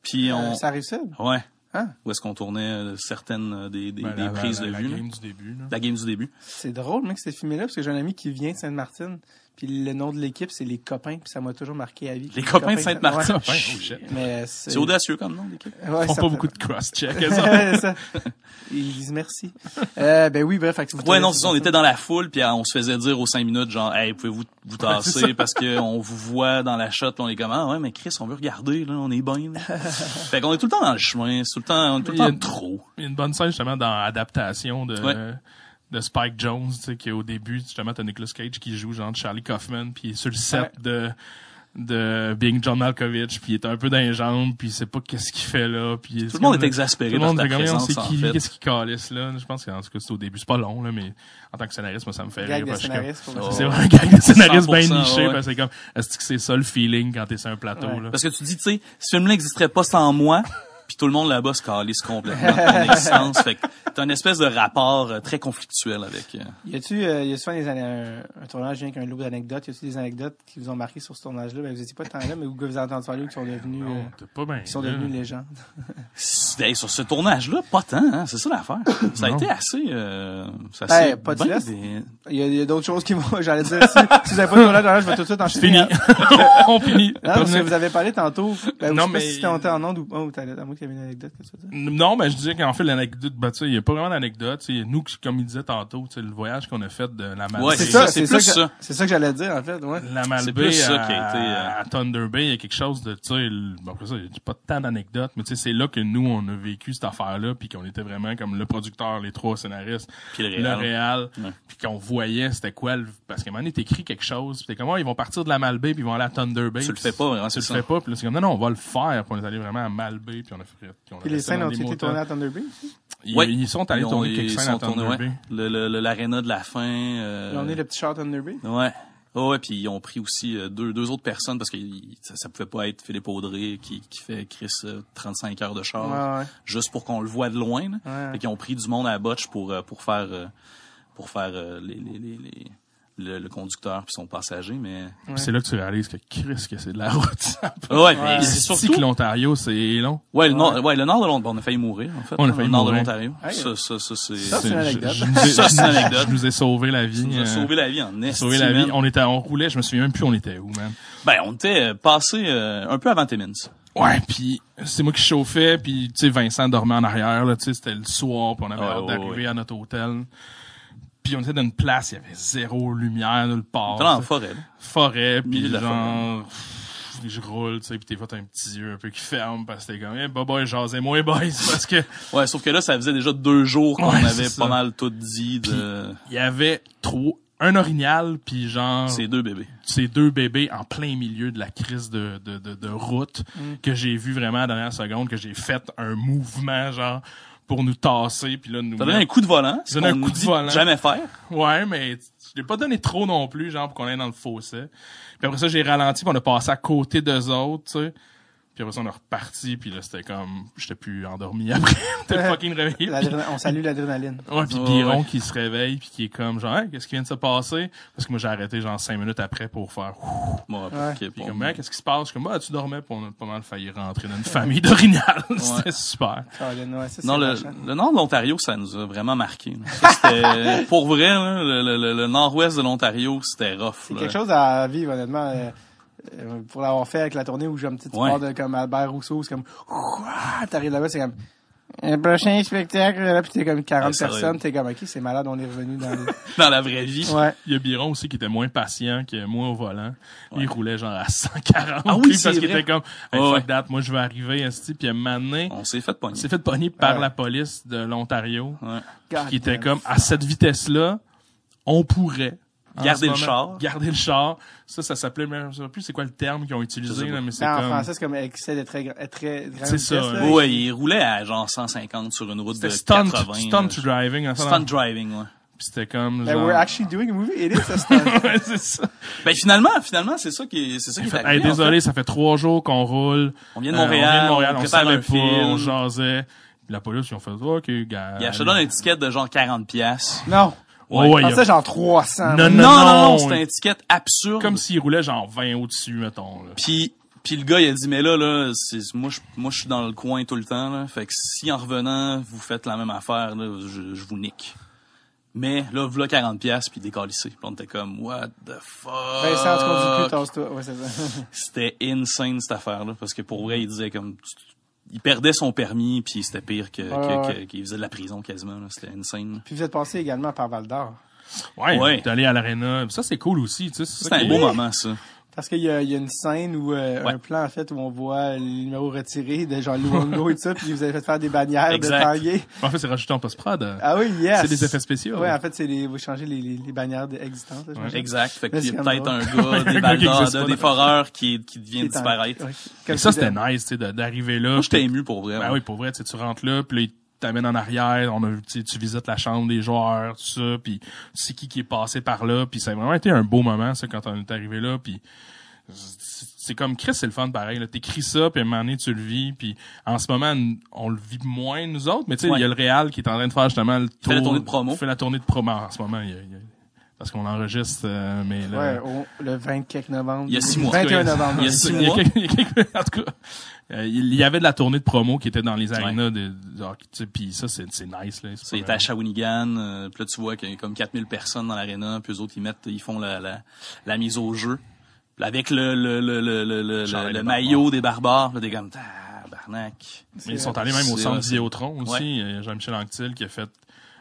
puis on, Euh, Ça arrive ça? ouais, Ah, où est-ce qu'on tournait euh, certaines euh, des, des, Ben, des la- prises la- de la vue, là? game du début, là. la game du début. c'est drôle, mec, c'était filmé là, parce que j'ai un ami qui vient de Sainte-Martine, puis le nom de l'équipe, c'est les copains, puis ça m'a toujours marqué à vie. Les copains de. Ouais. Ouais, oh c'est... C'est audacieux comme nom, l'équipe. Ouais, Ils font pas beaucoup de cross-check, *laughs* ça. Ouais, ça. Ils disent merci. Euh, ben oui, bref. fait que vous Ouais, non, c'est ça, on était dans la foule, puis euh, on se faisait dire aux cinq minutes, genre, hey, pouvez-vous vous tasser *laughs* parce que on vous voit dans la shot, on est comme, ah ouais, mais Chris, on veut regarder, là, on est bien, là. *laughs* fait qu'on est tout le temps dans le chemin, c'est tout le temps, on est tout le Il y a temps une- trop. Il y a une bonne scène justement dans Adaptation de Ouais. De Spike Jones, tu sais, qui au début, justement, t'as Nicolas Cage qui joue genre Charlie Kaufman, puis il est sur le set Ouais. de de Being John Malkovich, puis il est un peu dans les jambes, puis il sait pas qu'est-ce qu'il fait là, puis Tout le monde est exaspéré Tout le par monde présence, c'est en qui, fait. qu'est-ce qu'il calisse là. Je pense qu'en tout cas c'est au début, c'est pas long là, mais en tant que scénariste, moi ça me fait rire. C'est vraiment un gag de scénariste bien 100%, niché, ouais. parce que c'est comme, est-ce que c'est ça le feeling quand t'es sur un plateau Ouais. là? Parce que tu dis, tu sais, ce film-là n'existerait pas sans moi, tout le monde là-bas se calisse complètement de ton *laughs* existence. Fait que t'as une espèce de rapport euh, très conflictuel avec... euh, Y a-tu, euh, y a souvent des, an- un, un tournage avec un lot d'anecdotes? Y a-tu des anecdotes qui vous ont marqué sur ce tournage-là? Ben, vous étiez pas tant là, mais où vous avez entendu parler ou qui sont devenus, euh, Non, t'es pas bien. qui sont là. devenus légendes? c'est- *laughs* hey, sur ce tournage-là, pas tant, hein, c'est ça l'affaire. Ça a Non. été assez... Euh, ça Ben, s'est pas de bien des- Il y a, y a d'autres choses qui vont, *laughs* j'allais dire, si, si vous avez pas de tournage, alors je vais tout de suite enchaîner. Fini. On finit. Non, parce que vous avez parlé tantôt, ben, Non, je sais pas mais- si c'était en temps en onde ou pas, ou t'allais- à moins qu'il une anecdote que tu veux dire. Non, mais je disais qu'en fait, l'anecdote, ben, tu sais, il y a pas vraiment d'anecdote. tu sais, Nous, comme il disait tantôt, tu sais, le voyage qu'on a fait de la Malbaie. Ouais, C'est ça, c'est ça, plus que- ça. c'est ça que j'allais dire, en fait, ouais. la Malbaie plus ça à, qui a été, euh, à Thunder Bay, il y a quelque chose de, tu sais, bon, après ça, il y a pas tant d'anecdotes, mais tu sais, c'est là que nous, on a vécu cette affaire-là, puis qu'on était vraiment comme le producteur, les trois scénaristes, Puis le le réal. réal, Ouais. puis qu'on voyait c'était quoi, le- parce qu'à un moment donné, t'écris quelque chose, puis t'es comme, oh, ils vont partir de la Malbaie, puis ils vont aller à Thunder Bay. Tu le puis fais pas, vraiment, Tu c'est le fais pas, puis là, c'est comme, non, non, on va le faire, puis on est allé vraiment à Malbaie, puis on a fait, a Puis les scènes ont été tournées à Thunder Bay? aussi? Ils, Ouais. ils sont allés Ils ont- tourner ils quelques scènes à Thunder tournés, ouais. Bay. Le, le, le- l'aréna de la fin. euh, Là, on est le petit char Thunder Bay. Ouais. Oh, ouais, puis ils ont pris aussi euh, deux, deux autres personnes parce que ça, ça pouvait pas être Philippe Audrey qui, qui fait Chris euh, 35 heures de char Ouais, ouais. juste pour qu'on le voit de loin. Là. Ouais. Fait qu'ils ont pris du monde à la botche pour euh, pour faire euh, pour faire euh, les, les, les, les- le, le conducteur puis son passager mais Ouais. C'est là que tu réalises que Chris, que c'est de la route. Ah ouais, mais Ouais. c'est Surtout que l'Ontario, c'est long. ouais le nord ouais le nord de l'Ontario on a failli mourir en fait On a le nord de l'Ontario Hey. ça ça ça c'est Ça, c'est une je- anecdote. Je, *laughs* nous ai- Ça, c'est une anecdote. je nous ai sauvé la vie. nous a euh, sauvé la vie en est sauvé la vie. On était, on roulait, je me souviens même plus on était où, man. ben on était euh, passé euh, un peu avant Timmins Ouais, puis c'est moi qui chauffais, puis tu sais Vincent dormait en arrière là, tu sais c'était le soir, puis on avait Ouais, hâte d'arriver ouais. à notre hôtel. Puis on était dans une place, il y avait zéro lumière nulle part. dans la forêt là. forêt, puis genre pff, je roule, tu sais, puis des fois t'as un petit yeux un peu qui ferme parce que t'es comme, eh, bah, boy, jasez-moi, boys, *laughs* parce que Ouais, sauf que là, ça faisait déjà deux jours qu'on Ouais, avait pas mal tout dit de il y avait trop, un orignal, puis genre, ces deux bébés. ces deux bébés en plein milieu de la crise de, de, de, de route que j'ai vu vraiment à la dernière seconde, que j'ai fait un mouvement, genre, pour nous tasser, puis là, nous T'as donné un coup de volant, ce Donné un coup de volant. jamais faire. Ouais, mais je l'ai pas donné trop non plus, genre, pour qu'on aille dans le fossé. Puis après ça, j'ai ralenti, puis on a passé à côté d'eux autres, tu sais. Puis après ça, on est reparti, puis là, c'était comme... J'étais plus endormi *laughs* après. J'étais fucking réveillé. On salue l'adrénaline. Ouais, puis Ouais, Biron ouais. qui se réveille, puis qui est comme, genre, Hey, qu'est-ce qui vient de se passer? Parce que moi, j'ai arrêté, genre, cinq minutes après pour faire... Ouh. Bon, Ouais. Puis bon. comme, qu'est-ce qui se passe? Je suis comme, bah, tu dormais, puis on a pas mal failli rentrer dans une famille *laughs* d'orignal. C'était super. Ça, c'est Non, le, le nord de l'Ontario, ça nous a vraiment marqué. Ça, C'était, *laughs* pour vrai, là, le, le- le- nord-ouest de l'Ontario, c'était rough. C'est là. quelque chose à vivre, honnêtement. euh, euh, pour l'avoir fait avec la tournée où j'aime petit tu Ouais. de comme Albert Rousseau, c'est comme t'arrives là-bas, c'est comme un prochain spectacle, là, puis t'es comme 40 Ouais, ça personnes, t'es comme ok, c'est malade, on est revenu dans les... *laughs* Dans la vraie vie. Ouais. Il y a Biron aussi qui était moins patient, que moi au volant. Il roulait genre à 140. Ah oui, parce qu'il était comme, hey, Ouais, fuck ouais. that, moi je vais arriver, esti. Puis à un moment donné, On s'est fait pogner. s'est fait pogner par Ouais. la police de l'Ontario, qui était comme, à cette vitesse-là, on pourrait. En Garder le char. Garder le char. Ça, ça s'appelait, mais je sais plus c'est quoi le terme qu'ils ont utilisé, là, mais c'est Ben, en comme... français, c'est comme excès de très, très grande C'est ça, vitesse. Ouais, il roulait à genre 150 sur une route de stunt, 80. stunt là. driving. en fait, Stunt driving, ouais. Puis c'était comme Ben, genre... we're actually doing a movie. It is a stunt. *laughs* ouais, c'est ça. Ben finalement, finalement, c'est ça qui est, c'est ça qui est Fait, arrivé. hey, en désolé, ça fait trois jours qu'on roule. On vient de Euh, Montréal, on vient de Montréal, on on, prépare savait un pas, film. on jasait. Puis la police, ils ont fait, OK, gars. fait. Il je te donne un ticket de genre 40 pièces. non. Ouais, ouais, Je il y a- pensais genre 300. Non. Non, non, non, non, c'était un ticket absurde. Comme s'il roulait genre 20 au-dessus, mettons. Là. Puis, puis le gars, il a dit, mais là, là, c'est, moi, je, moi, je suis dans le coin tout le temps, là. Fait que si en revenant, vous faites la même affaire, là, je, je vous nique. Mais là, voilà 40 pièces puis décalissé. Puis on était comme, what the fuck? Vincent, tu conduis plus, tasse-toi. Ouais, c'est ça. C'était insane, cette affaire-là. Parce que pour vrai, il disait comme, il perdait son permis puis c'était pire que, que- ouais. que- qu'il faisait de la prison quasiment, là. C'était insane. Puis vous êtes passé également par Val d'Or. Ouais, Ouais. t'es allé à l'aréna. Ça, c'est cool aussi, tu sais. c'est un beau moment, ça. Parce qu'il y a, il y a une scène où, euh, Ouais. un plan, en fait, où on voit les numéros retirés de genre Luongo et tout ça, puis vous avez fait faire des bannières Exact. de Tanguay. En fait, c'est rajouté en post-prod. Ah oui, yes. C'est des effets spéciaux. Ouais, en fait, c'est les, vous changez les, les, les bannières existantes, j'imagine. Exact. Fait qu'il y c'est a peut-être un gars, des *laughs* pas des foreurs qui, qui Qui viennent est en- disparaître. ouais. Et ça, c'était de- nice, tu sais, d'arriver là. Moi, j'étais ému pour vrai. Ben ouais. oui, pour vrai, tu sais, tu rentres là, puis t'amènent en arrière, on a, tu visites la chambre des joueurs, tout ça, puis c'est qui qui est passé par là, puis ça a vraiment été un beau moment, ça, quand on est arrivé là, puis c'est comme Chris, c'est le fun pareil. T'écris ça, puis à un moment donné, tu le vis, puis en ce moment, on le vit moins, nous autres, mais tu sais, il Ouais. y a le Real qui est en train de faire justement le tour. fait la tournée de promo. fait la tournée de promo en ce moment, il y a- il y a- parce qu'on enregistre, euh, mais là... Ouais, au- le 24 novembre. Il y a six mois. 21 novembre. Il y a C'est six ça, il y a mois. quelques- il y a quelques- *laughs* en tout cas, euh, il y avait de la tournée de promo qui était dans les arénas de, de hockey, tu sais, puis ça c'est c'est nice là. Pas était à Shawinigan, euh, puis là, tu vois qu'il y a comme 4000 personnes dans l'aréna, puis eux autres, ils mettent, ils font la, la, la mise au jeu. Puis avec le, le, le, le, le, le, le des maillot des barbares, là, t'es comme, tabarnak. Mais ils sont allés même au C'est- centre c'est- Vidéotron aussi. Il y a Jean-Michel Anctil qui a fait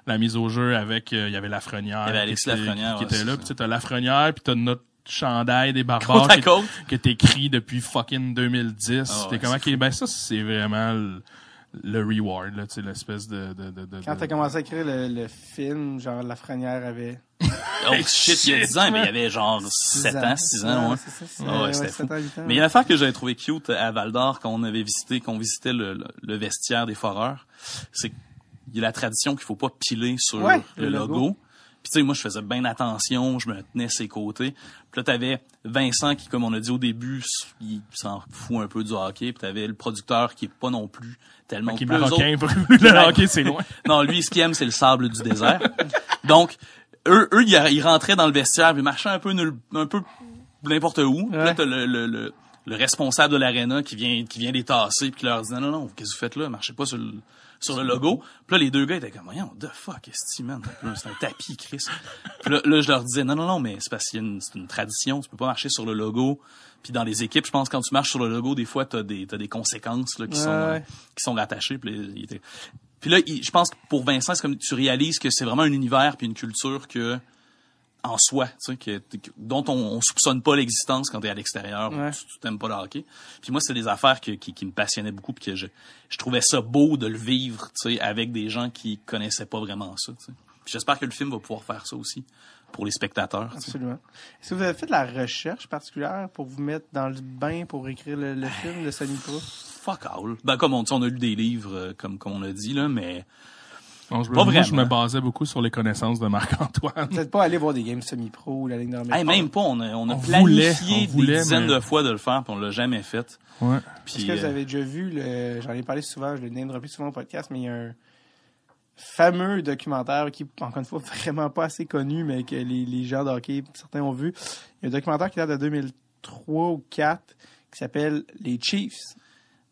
la mise au jeu avec, euh, il y avait Lafrenière. Il y avait Alexis qui était- Lafrenière, qui, ouais, était là. Puis tu t'as Lafrenière, puis t'as notre chandail des barbares Côte côte. qui est écrit depuis fucking 2010. Ah ouais, T'es comment ben ça c'est vraiment le, le reward là, tu sais l'espèce de de de, de Quand t'as commencé à écrire le, le film, genre, La Frenière avait Oh shit, il y a 10 ans, mais il y avait genre 7 ans, 6 ans, ouais. c'est ça, c'est- Ah ouais, c'était fou. ans, huit ans, Mais il y a une affaire que j'avais trouvé cute à Val d'Or quand on avait visité, qu'on visitait le, le, le vestiaire des foreurs. C'est qu'il y a la tradition qu'il faut pas piler sur Ouais, le, le logo. logo. Puis tu sais, moi je faisais bien attention, je me tenais à ses côtés. Puis là t'avais Vincent qui, comme on a dit au début, il s'en fout un peu du hockey. Puis t'avais le producteur qui est pas non plus tellement qui marocain, *laughs* le hockey c'est loin. *laughs* non, lui, ce qu'il aime, c'est le sable du désert. Donc, eux, eux, ils, rentraient dans le vestiaire, puis ils marchaient un peu nul- un peu n'importe où. Puis là, Ouais. t'as le, le, le, le responsable de l'aréna qui vient, qui vient les tasser, puis qui leur dit non, non, non, qu'est-ce que vous faites là? Marchez pas sur le, sur le logo. Puis là, les deux gars étaient comme, voyons, the fuck, que man? Là, C'est un tapis, Chris. Puis là, là, je leur disais, non, non, non, mais c'est parce une, c'est une tradition, tu peux pas marcher sur le logo. Puis dans les équipes, je pense, quand tu marches sur le logo, des fois, t'as des, t'as des conséquences, là, qui Ouais, sont, euh, qui sont rattachées. Puis, là, il était- puis là, il- je pense que pour Vincent, c'est comme tu réalises que c'est vraiment un univers puis une culture que en soi, tu sais, que, que- dont on, on soupçonne pas l'existence quand t'es à l'extérieur, Ouais. tu tu t'aimes pas le hockey. Puis moi, c'est des affaires que- qui, qui me passionnaient beaucoup puis que je, je trouvais ça beau de le vivre, tu sais, avec des gens qui connaissaient pas vraiment ça, tu sais. J'espère que le film va pouvoir faire ça aussi pour les spectateurs. tu. Absolument. Est-ce que vous avez fait de la recherche particulière pour vous mettre dans le bain pour écrire le, le film de Pro? Fuck all. Ben comme on dit, on a lu des livres, euh, comme, comme on a dit là, mais Non, je, me- Pas moi, je vraiment. me basais beaucoup sur les connaissances de Marc-Antoine. Vous n'êtes pas allé voir des games semi-pro ou la Ligue normale? hey, même pas. On a, on a On planifié voulait, on des voulait, dizaines mais- de fois de le faire, puis on l'a jamais fait. Ouais. Puis, Est-ce que vous euh, avez déjà vu le, j'en ai parlé souvent, je l'ai name droppé souvent au podcast, mais il y a un fameux documentaire qui, encore une fois, *laughs* vraiment pas assez connu, mais que les, les gens de hockey, certains ont vu. Il y a un documentaire qui date de 2003 ou 2004 qui s'appelle Les Chiefs,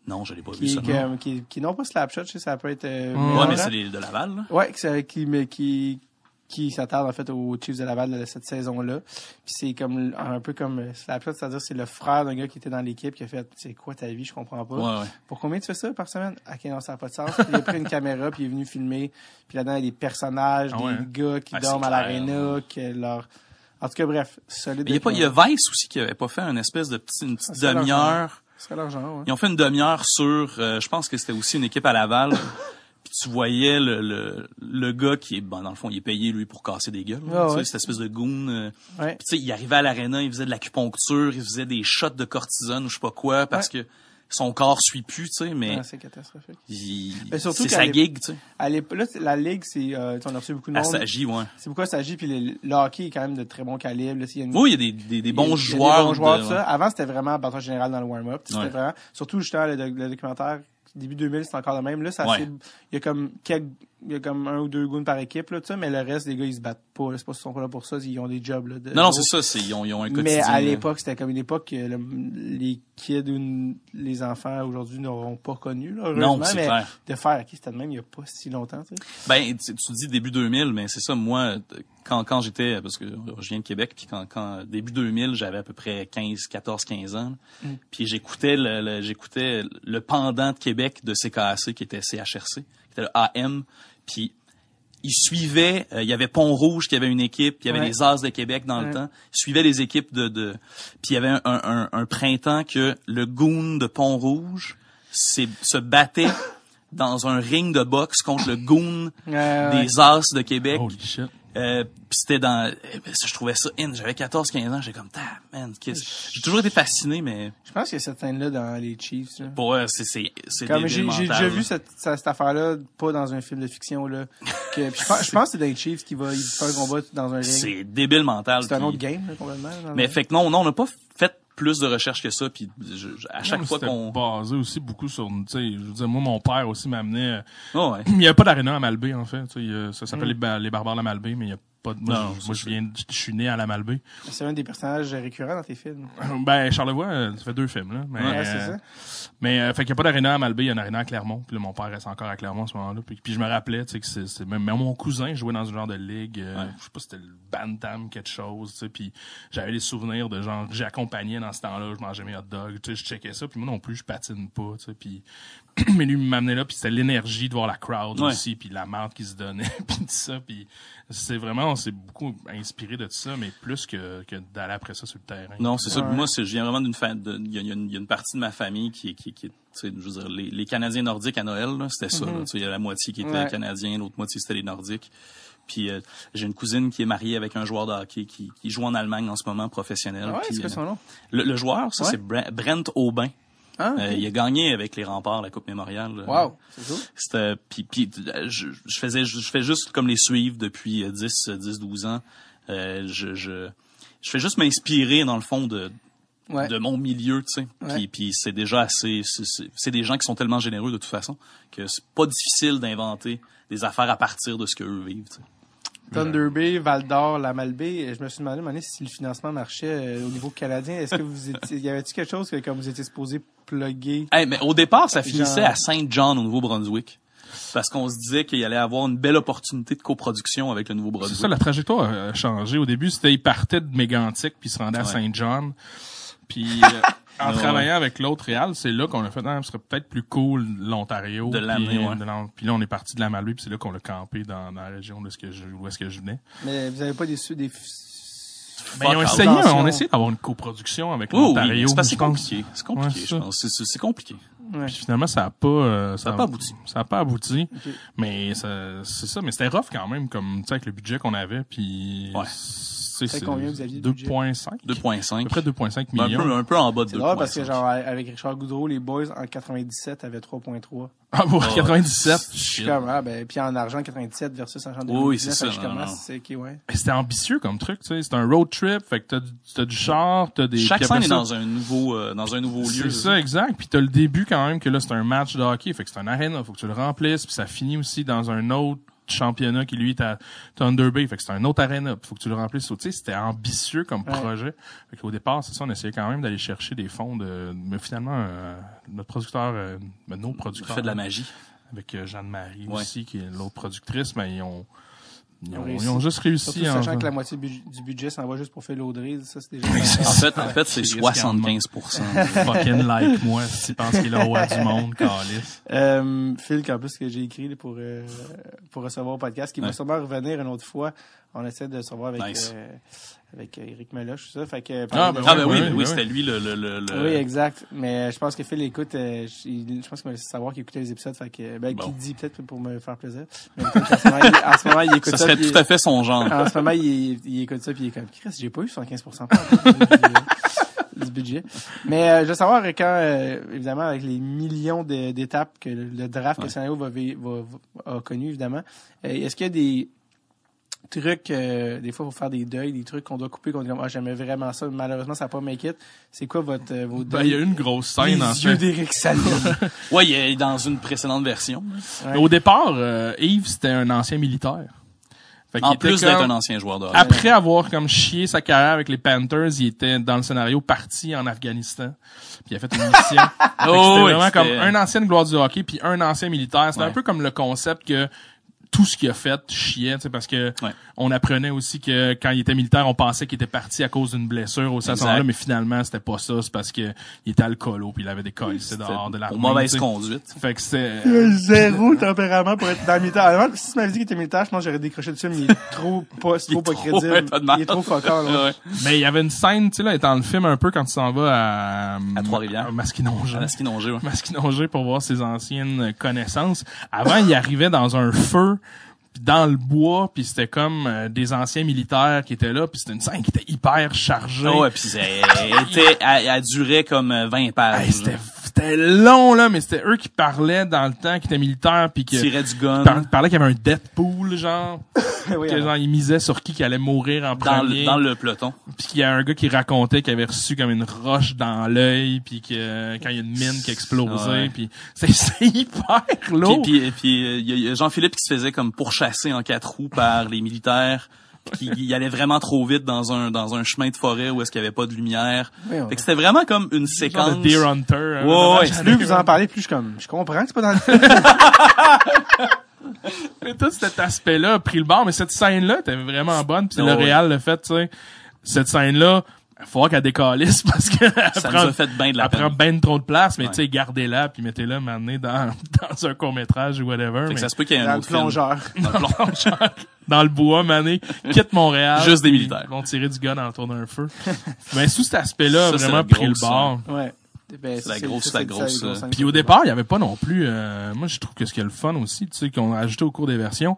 non, je l'ai pas vu qui, ça. est, que- qui, qui non pas Slapshot, je sais, ça peut être... euh, Ouais, mais c'est les de Laval, là. Ouais, qui, qui, mais qui, qui s'attarde en fait aux Chiefs de Laval de cette saison-là. Puis c'est comme un peu comme euh, Slapshot, c'est-à-dire c'est le frère d'un gars qui était dans l'équipe qui a fait c'est quoi ta vie, je comprends pas. Ouais, ouais. Pour combien tu fais ça par semaine? Ok, non, ça n'a pas de sens. Puis il a pris une caméra, puis il est venu filmer. Puis là-dedans, il y a des personnages, Ah des ouais, gars qui Ah, dorment à l'aréna, que leur... En tout cas, bref, solide. Il y a pas, il y a Vice aussi qui avait pas fait une espèce de petit, une petite demi-heure. C'est ouais. Ils ont fait une demi-heure sur, euh, je pense que c'était aussi une équipe à Laval. *coughs* Puis tu voyais le, le, le gars qui est, bon, dans le fond, il est payé, lui, pour casser des gueules. Ah ouais. cette espèce de goon. euh. Ouais. Puis tu sais, il arrivait à l'aréna, il faisait de l'acupuncture, il faisait des shots de cortisone ou je sais pas quoi, parce que son corps suit plus, tu sais, mais Ouais, c'est catastrophique. il- Mais surtout c'est sa gig, tu sais. À là, la ligue, c'est, euh, on a reçu beaucoup de monde. s'agit, ouais. C'est pourquoi ça agit, puis le, le hockey est quand même de très bon calibre. Là, s'il y a une- Oui, il y a des, des, bons il y a joueurs. Des bons joueurs, de- ça. Avant, c'était vraiment bâton général dans le warm-up. C'était Ouais. vraiment, surtout, justement, le, le documentaire, début 2000, c'est encore le même. Là, ça, Ouais. il y a comme quelques, il y a comme un ou deux goons par équipe, là, mais le reste, les gars, ils se battent pas. C'est pas qu'ils sont pas là pour ça, ils ont des jobs, là. de- Non, non, c'est ça, c'est, ils ont, ils ont un quotidien. Mais à l'époque, c'était comme une époque que le- les kids ou les enfants aujourd'hui n'auront pas connu, là, heureusement. Non, mais clair. de faire, ok, c'était de même il y a pas si longtemps, tu sais. Ben, tu, tu dis début 2000, mais c'est ça, moi, quand, quand j'étais, parce que je viens de Québec, puis quand, quand, début 2000, j'avais à peu près 15, 14, 15 ans, Mm. puis j'écoutais le, le- j'écoutais le pendant de Québec de CKAC, qui était CHRC, qui était le AM, puis ils suivaient, euh, il y avait Pont-Rouge qui avait une équipe, puis il y avait Ouais. les As de Québec dans Ouais. le temps, ils suivaient les équipes de, de puis il y avait un, un, un, un printemps que le goon de Pont-Rouge se battait *coughs* dans un ring de boxe contre le goon ouais. des As de Québec. Holy shit. Euh, puis c'était dans eh ben, je trouvais ça in. J'avais 14 15 ans, j'étais comme ta man, qu'est-ce- j'ai toujours été fasciné mais Je pense qu'il y a cette scène-là dans les Chiefs, là. pour eux, c'est c'est c'est j'ai j'ai déjà là. vu cette, cette, cette affaire-là, pas dans un film de fiction, là. Que, je, pense, je pense que c'est dans les Chiefs qui va il faire un combat dans un ring. c'est débile mental. C'est un autre game, là, complètement. Mais fait que non, non, on n'a pas fait plus de recherches que ça puis je- je- à chaque Non, fois qu'on basé aussi beaucoup sur, tu sais, je veux dire, moi, mon père aussi m'amenait, Oh, ouais. *clears throat* il n'y avait pas d'aréna à Malbaie, en fait, tu sais, ça s'appelle Mm. les, ba- les barbares de Malbaie, mais il y a pas de, moi, Non, je- moi, viens, je suis né à la Malbaie. C'est un des personnages récurrents dans tes films. *laughs* Ben, Charlevoix, euh, ça fait deux films, là. Mais, Ouais, c'est euh, ça. Mais euh, fait qu'il n'y a pas d'aréna à Malbaie, il y a un aréna à Clermont. Puis là, mon père reste encore à Clermont à ce moment-là. Puis, puis je me rappelais, tu sais, que c'est, c'est même, même mon cousin jouait dans ce genre de ligue. euh, Ouais. Je sais pas si c'était le Bantam, quelque chose, tu sais. Puis j'avais des souvenirs de genre, j'accompagnais dans ce temps-là, je mangeais mes hot dogs, tu sais, je checkais ça. Puis moi non plus, je patine pas, tu sais. Puis, *clears throat* mais lui, il m'amenait là, puis c'était l'énergie de voir la crowd Ouais. aussi, puis la marde qui se donnait, *laughs* puis tout ça. Puis c'est vraiment, on s'est beaucoup inspiré de tout ça, mais plus que, que d'aller après ça sur le terrain. Non, c'est ça. Moi, c'est, je viens vraiment d'une fa- de- il y, a- y une- il y a une partie de ma famille qui est, qui, je veux dire, les, les Canadiens nordiques à Noël, c'était ça. sais, Il y a la moitié qui était Ouais. Canadiens, l'autre moitié c'était les Nordiques. Puis euh, j'ai une cousine qui est mariée avec un joueur de hockey qui, qui joue en Allemagne en ce moment, professionnel. Ah ouais, Puis, c'est quoi euh, son nom? le, le joueur, ça Ouais. c'est Bre- Brent Aubin. Ah, Euh, il a gagné avec les remparts la Coupe Mémoriale. wow, c'est cool. C'était puis puis euh, je, je faisais je, je fais juste comme les suivre depuis euh, 10 euh, 10 12 ans. Euh, je je je fais juste m'inspirer dans le fond de Ouais. de mon milieu, tu sais. Ouais. Puis puis c'est déjà assez c'est- des gens qui sont tellement généreux de toute façon que c'est pas difficile d'inventer des affaires à partir de ce que eux vivent, tu sais. Thunder Bay, Val d'Or, la Malbaie, je me suis demandé, à un moment donné, si le financement marchait euh, au niveau canadien. Est-ce que vous étiez, y avait-tu quelque chose que comme vous étiez supposé plugger? Hey, mais au départ, ça finissait Genre- à Saint John au Nouveau-Brunswick. Parce qu'on se disait qu'il allait avoir une belle opportunité de coproduction avec le C'est Nouveau-Brunswick. ça, la trajectoire a changé. Au début, c'était, il partait de Mégantic puis il se rendait à Ouais. Saint-John. Puis, *laughs* euh, en Ouais, travaillant avec l'autre Réal, c'est là qu'on a fait, ah, ce serait peut-être plus cool l'Ontario. De l'amener, puis, ouais. Puis là, on est parti de la Malbaie, puis c'est là qu'on l'a campé dans, dans la région de ce que je, où est-ce que je venais. Mais vous avez pas des, des, Ben, Fuck essayé, Attention. on a essayé d'avoir une coproduction avec Oui, oui, l'Ontario. c'est compliqué. C'est compliqué, Ouais, je pense. C'est- C'est c'est compliqué. ouais. Puis finalement, ça a pas, euh, Ça a pas abouti. Ça a pas abouti. Mais ça- c'est ça, mais c'était rough quand même, comme, tu sais, avec le budget qu'on avait, puis. Ouais. C'est Fait combien vous aviez de budget? 2.5. À 2.5. peu près 2.5 Un millions. peu, un peu en bas de C'est drôle parce que 2.5. genre avec Richard Goudreau, les boys en 97 avaient 3.3. Ah, bon, Ouais. 97. Je suis comme ah ben puis en argent 97 versus argent 2019. Oui, c'est ça, je non, commence, non. c'est ok ouais. Mais C'était ambitieux comme truc, tu sais. C'est un road trip, fait que t'as du, t'as du char, t'as des... Chaque scène est dans un nouveau, euh, dans un nouveau lieu. C'est ça, exact. Puis t'as le début quand même que là, c'est un match de hockey. Fait que c'est un arena. Faut que tu le remplisses. Puis ça finit aussi dans un autre championnat qui, lui, est à Thunder Bay. Fait que c'est un autre arena. Faut que tu le remplisses. Tu sais, c'était ambitieux comme Ouais. projet. Fait qu'au départ, c'est ça, on essayait quand même d'aller chercher des fonds de... Mais finalement, euh, notre producteur, euh, ben, nos On producteurs... fait de la magie. Avec euh, Jeanne-Marie Ouais. aussi, qui est l'autre productrice, mais ils ont... Ils ont ils juste réussi. Surtout en- sachant que la moitié bu- du budget s'en va juste pour faire l'Audrey, ça c'est déjà *laughs* En fait, en fait, c'est C'est 75% *laughs* fucking like moi, si tu penses qu'il est le roi du *laughs* monde, Calis. Euh, Phil, qu'en plus que j'ai écrit pour euh, pour recevoir au podcast, qui va sûrement revenir une autre fois. On essaie de se revoir avec Nice. euh, avec euh, Eric Meloche, tout ça. Fait que Ah, parler ben Ah ben oui, oui, ben oui, oui. c'était lui le, le, le, le- Oui, exact. Mais je pense que Phil écoute, euh, je, je pense qu'il va laisser savoir qu'il écoutait les épisodes, fait que ben Bon. qu'il dit peut-être pour me faire plaisir. Mais en ce moment, il, en ce moment, il écoute ça ça. serait puis tout à fait son genre. En ce moment, il, il écoute ça puis il est comme Chris, j'ai pas eu 75% Puis, euh, budget. Mais euh, je veux savoir quand, euh, évidemment, avec les millions d'étapes que le, le draft que Ouais. le scénario va, va- va- a connu, évidemment, euh, est-ce qu'il y a des trucs, euh, des fois, pour faire des deuils, des trucs qu'on doit couper, qu'on dit, ah, j'aimais vraiment ça, mais malheureusement, ça n'a pas make it. C'est quoi votre, euh, vos Ben, deuils? *laughs* il y a eu une grosse les scène, en yeux fait. d'Éric. Ouais, il est dans une précédente version. Ouais. Au départ, euh, Yves, c'était un ancien militaire. Fait qu'il En était plus d'être comme- un ancien joueur de hockey. Après avoir comme chié sa carrière avec les Panthers, il était dans le scénario parti en Afghanistan. Puis il a fait une mission. *laughs* Fait que Oh, c'était oui, vraiment c'était- comme un ancien gloire du hockey puis un ancien militaire. C'était Ouais. un peu comme le concept que tout ce qu'il a fait chiait, tu sais, parce que Ouais. on apprenait aussi que quand il était militaire, on pensait qu'il était parti à cause d'une blessure au Exact. là mais finalement c'était pas ça, c'est parce que il était alcoolo puis il avait des cols dehors de l'armée. Pour mauvaise conduite. Fait que c'était Zéro tempérament pour être dans le militaire. Alors, si tu m'avais dit qu'il était militaire, je pense que j'aurais décroché dessus, mais il est trop pas, c'est *laughs* Il trop est pas trop- crédible. il est trop. Ouais. Mais il y avait une scène, tu sais, là, dans le film un peu quand tu s'en vas à... À Trois-Rivières. à Masquinongé. À la Skinongé, ouais. Masquinongé pour voir ses anciennes connaissances. Avant, il arrivait dans un feu, dans le bois, puis c'était comme euh, des anciens militaires qui étaient là, puis c'était une scène qui était hyper chargée. Ah ouais, puis elle, elle, elle durait comme euh, 20 pages. Hey, c'était c'était long là, mais c'était eux qui parlaient dans le temps, qui étaient militaires, puis qui tirait du gun par- parlaient qu'il y avait un Deadpool, genre, *laughs* Oui, que genre ils misaient sur qui qui allait mourir en dans premier. le, dans le peloton. Puis qu'il y a un gars qui racontait qu'il avait reçu comme une roche dans l'œil, puis que quand il y a une mine qui a explosé, Ouais. puis c'est *laughs* hyper lourd. puis, puis euh, il y a Jean-Philippe qui se faisait comme pourchasser en quatre roues par les militaires. Qui il allait vraiment trop vite dans un dans un chemin de forêt où est-ce qu'il y avait pas de lumière. Oui, oui. Fait que c'était vraiment comme une Genre séquence. de Deer Hunter. hein, Ouais, ouais, genre, Plus vous en parlez, plus je comme, je comprends que c'est pas dans le film. *laughs* Et tout cet aspect-là a pris le bord, mais cette scène-là était vraiment bonne. Puis Oh, le réal le fait, tu sais. Cette scène-là, faut qu'elle décalisse *laughs* parce que elle Ça prend, nous a fait bien de la elle prend peine. ben trop de place, mais Ouais. tu sais, gardez-la, puis mettez-la maintenant dans, *laughs* dans un court-métrage ou whatever. Fait que ça se peut qu'il y ait Dans un le autre film. plongeur. Dans le plongeur. *laughs* dans le bois, mané, quitte Montréal. Juste des militaires. Ils vont tirer du gun autour d'un feu. mais sous cet aspect-là, vraiment pris le grosse, bord. Ouais. Ben, C'est la grosse- la grosse, euh, grosses Puis au départ, il y avait pas non plus. euh, moi, je trouve que ce qui est le fun aussi, tu sais, qu'on a ajouté au cours des versions.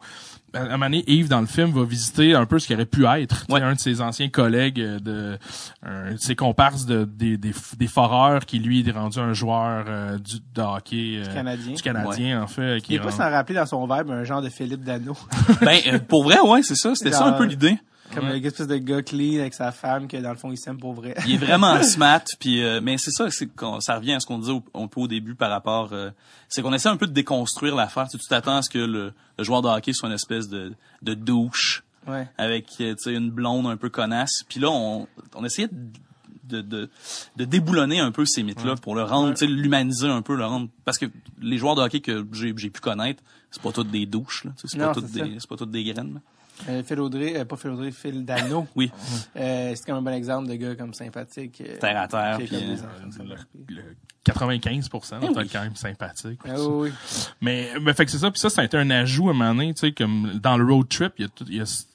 À un moment donné, Yves dans le film va visiter un peu ce qui aurait pu être. Ouais. Un de ses anciens collègues euh, de, un de ses comparses de des, des, des foreurs qui lui est rendu un joueur euh, du de hockey euh, Canadien. du Canadien en fait. Il est pas rend- s'en rappeler dans son verbe un genre de Philippe Dano. ben euh, pour vrai ouais, c'est ça, c'était ça un peu l'idée. Comme Ouais. espèce de gars clean avec sa femme que dans le fond il s'aime pour vrai. Il est vraiment *laughs* smart puis euh, mais c'est ça c'est qu'on- ça revient à ce qu'on disait au- un peu au début par rapport euh, c'est qu'on essaie un peu de déconstruire l'affaire, tu t'attends à ce que le, le joueur de hockey soit une espèce de de douche Ouais. avec euh, tu sais une blonde un peu connasse. Puis là on on essayait de de, de déboulonner un peu ces mythes-là pour le rendre, tu sais, l'humaniser un peu, le rendre parce que les joueurs de hockey que j'ai pu connaître, c'est pas toutes des douches là, c'est pas toutes des c'est pas toutes des graines. là. Euh, Phil Audrey, euh, pas Phil Audrey, Phil Dano. Oui, Euh, c'est comme un bon exemple de gars comme sympathique. terre à terre est puis pas. le 95%, donc Eh oui. quand même sympathique. Ah oui. Mais, mais fait que c'est ça, puis ça, ça a été un ajout à un moment donné, tu sais, comme dans le road trip, il y a, tout, y a cette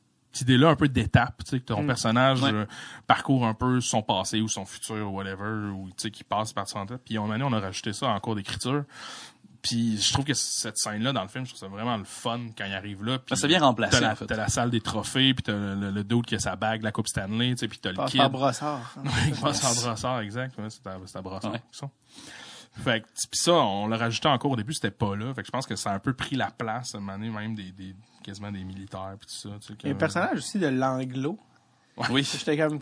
idée-là un peu d'étape, tu sais, que ton Mm. personnage Ouais. euh, parcourt un peu son passé ou son futur ou whatever, ou tu sais, qui passe par son tête. Puis à un moment donné, on a rajouté ça en cours d'écriture. Puis je trouve que cette scène-là dans le film, je trouve ça vraiment le fun quand il arrive là. Puis ça vient remplacer, T'as la, en fait. t'as la salle des trophées, puis t'as le, le, le dude qui a sa bague, la coupe Stanley, tu sais, puis t'as le kid. par brossard. hein. *laughs* En brossard, exact. Ouais, c'est à, brossard, Ouais. ça. Fait que, pis ça, on l'a rajouté encore au début, c'était pas là. Fait que je pense que ça a un peu pris la place, à un moment donné, même des, des, quasiment des militaires pis tout ça. Tu sais, Il y a un que- personnage aussi de l'anglo. oui. J'étais comme,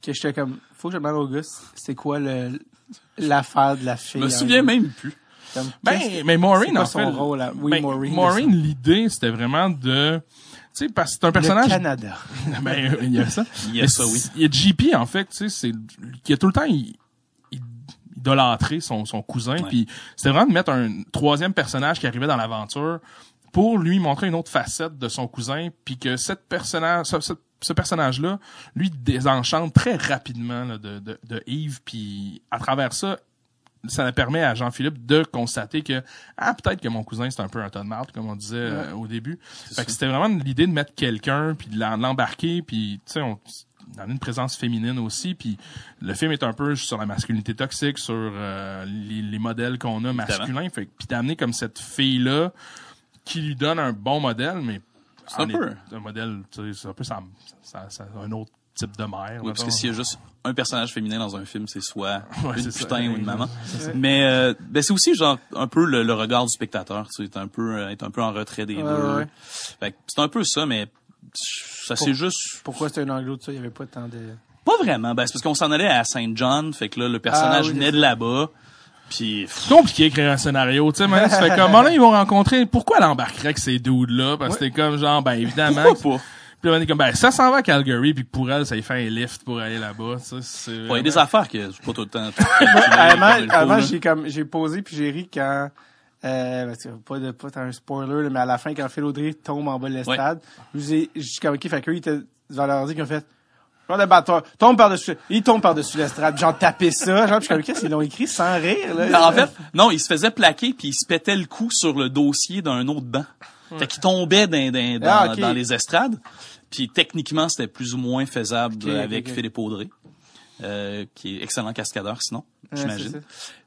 que j'étais comme, faut que je demande au gars, c'est quoi le, l'affaire de la fille. Je me souviens même plus. Comme, Ben, mais Maureen, en son fait. rôle, là? Oui, ben, Maureen. Maureen, l'idée, c'était vraiment de, tu sais, parce que c'est un Le personnage. Canada. *laughs* ben, il y a ça. *laughs* Il y a ça, oui. c'est- Il y a JP, en fait, tu sais, c'est, qui a tout le temps, il, il- idolâtré son, son cousin, Ouais. puis c'était vraiment de mettre un troisième personnage qui arrivait dans l'aventure pour lui montrer une autre facette de son cousin, puis que cette personnage, ce, ce- ce personnage-là, lui désenchante très rapidement là, de, de, de Yves, puis à travers ça, ça permet à Jean-Philippe de constater que ah peut-être que mon cousin c'est un peu un tas de marde comme on disait euh, au début. Fait que c'était vraiment l'idée de mettre quelqu'un puis de l'embarquer puis tu sais on a une présence féminine aussi puis le film est un peu sur la masculinité toxique sur euh, les, les modèles qu'on a masculins fait puis d'amener comme cette fille là qui lui donne un bon modèle mais C'est un peu. est- un modèle tu sais c'est un peu ça, ça, ça- un autre type de mère. Oui, parce que s'il y a juste un personnage féminin dans un film, c'est soit *laughs* Ouais, une ça. putain ou une maman. Mais euh, ben c'est aussi genre un peu le, le regard du spectateur, tu sais, un peu euh, être un peu en retrait des Ouais, deux. ouais. Fait que c'est un peu ça, mais ça c'est juste Pourquoi c'était un anglo de ça? Il y avait pas tant de... pas vraiment. Ben c'est parce qu'on s'en allait à Saint John, fait que là le personnage Ah, oui, venait de là-bas. Puis C'est compliqué d'écrire un scénario, tu sais, tu fais comment là ils vont rencontrer, pourquoi elle embarquerait avec ces dudes là parce que c'était comme genre ben évidemment pourquoi pas? Puis là, on est comme ben ça s'en va à Calgary puis pour elle ça lui fait un lift pour aller là-bas, sais, c'est Ouais, il y a des affaires que c'est pas tout le temps. *laughs* Avant, j'ai comme j'ai posé puis j'ai ri quand euh, parce que pas de pas un spoiler là, mais à la fin quand Phil Audrey tombe en bas de l'estrade, je vous ai je suis comme ok fait que eux, ils étaient devant leur ordi qui ont fait genre de batteur tombe par dessus il tombe par dessus l'estrade genre taper ça genre puis je suis comme qu'est-ce qu'ils l'ont écrit sans rire là? En fait, non, il se faisait plaquer puis il se pétait le cou sur le dossier d'un autre banc. Fait qu'il tombait dans, dans, dans, Ah, dans les estrades. Puis techniquement, c'était plus ou moins faisable avec. Philippe Audrey, euh, qui est excellent cascadeur sinon, Ouais, j'imagine.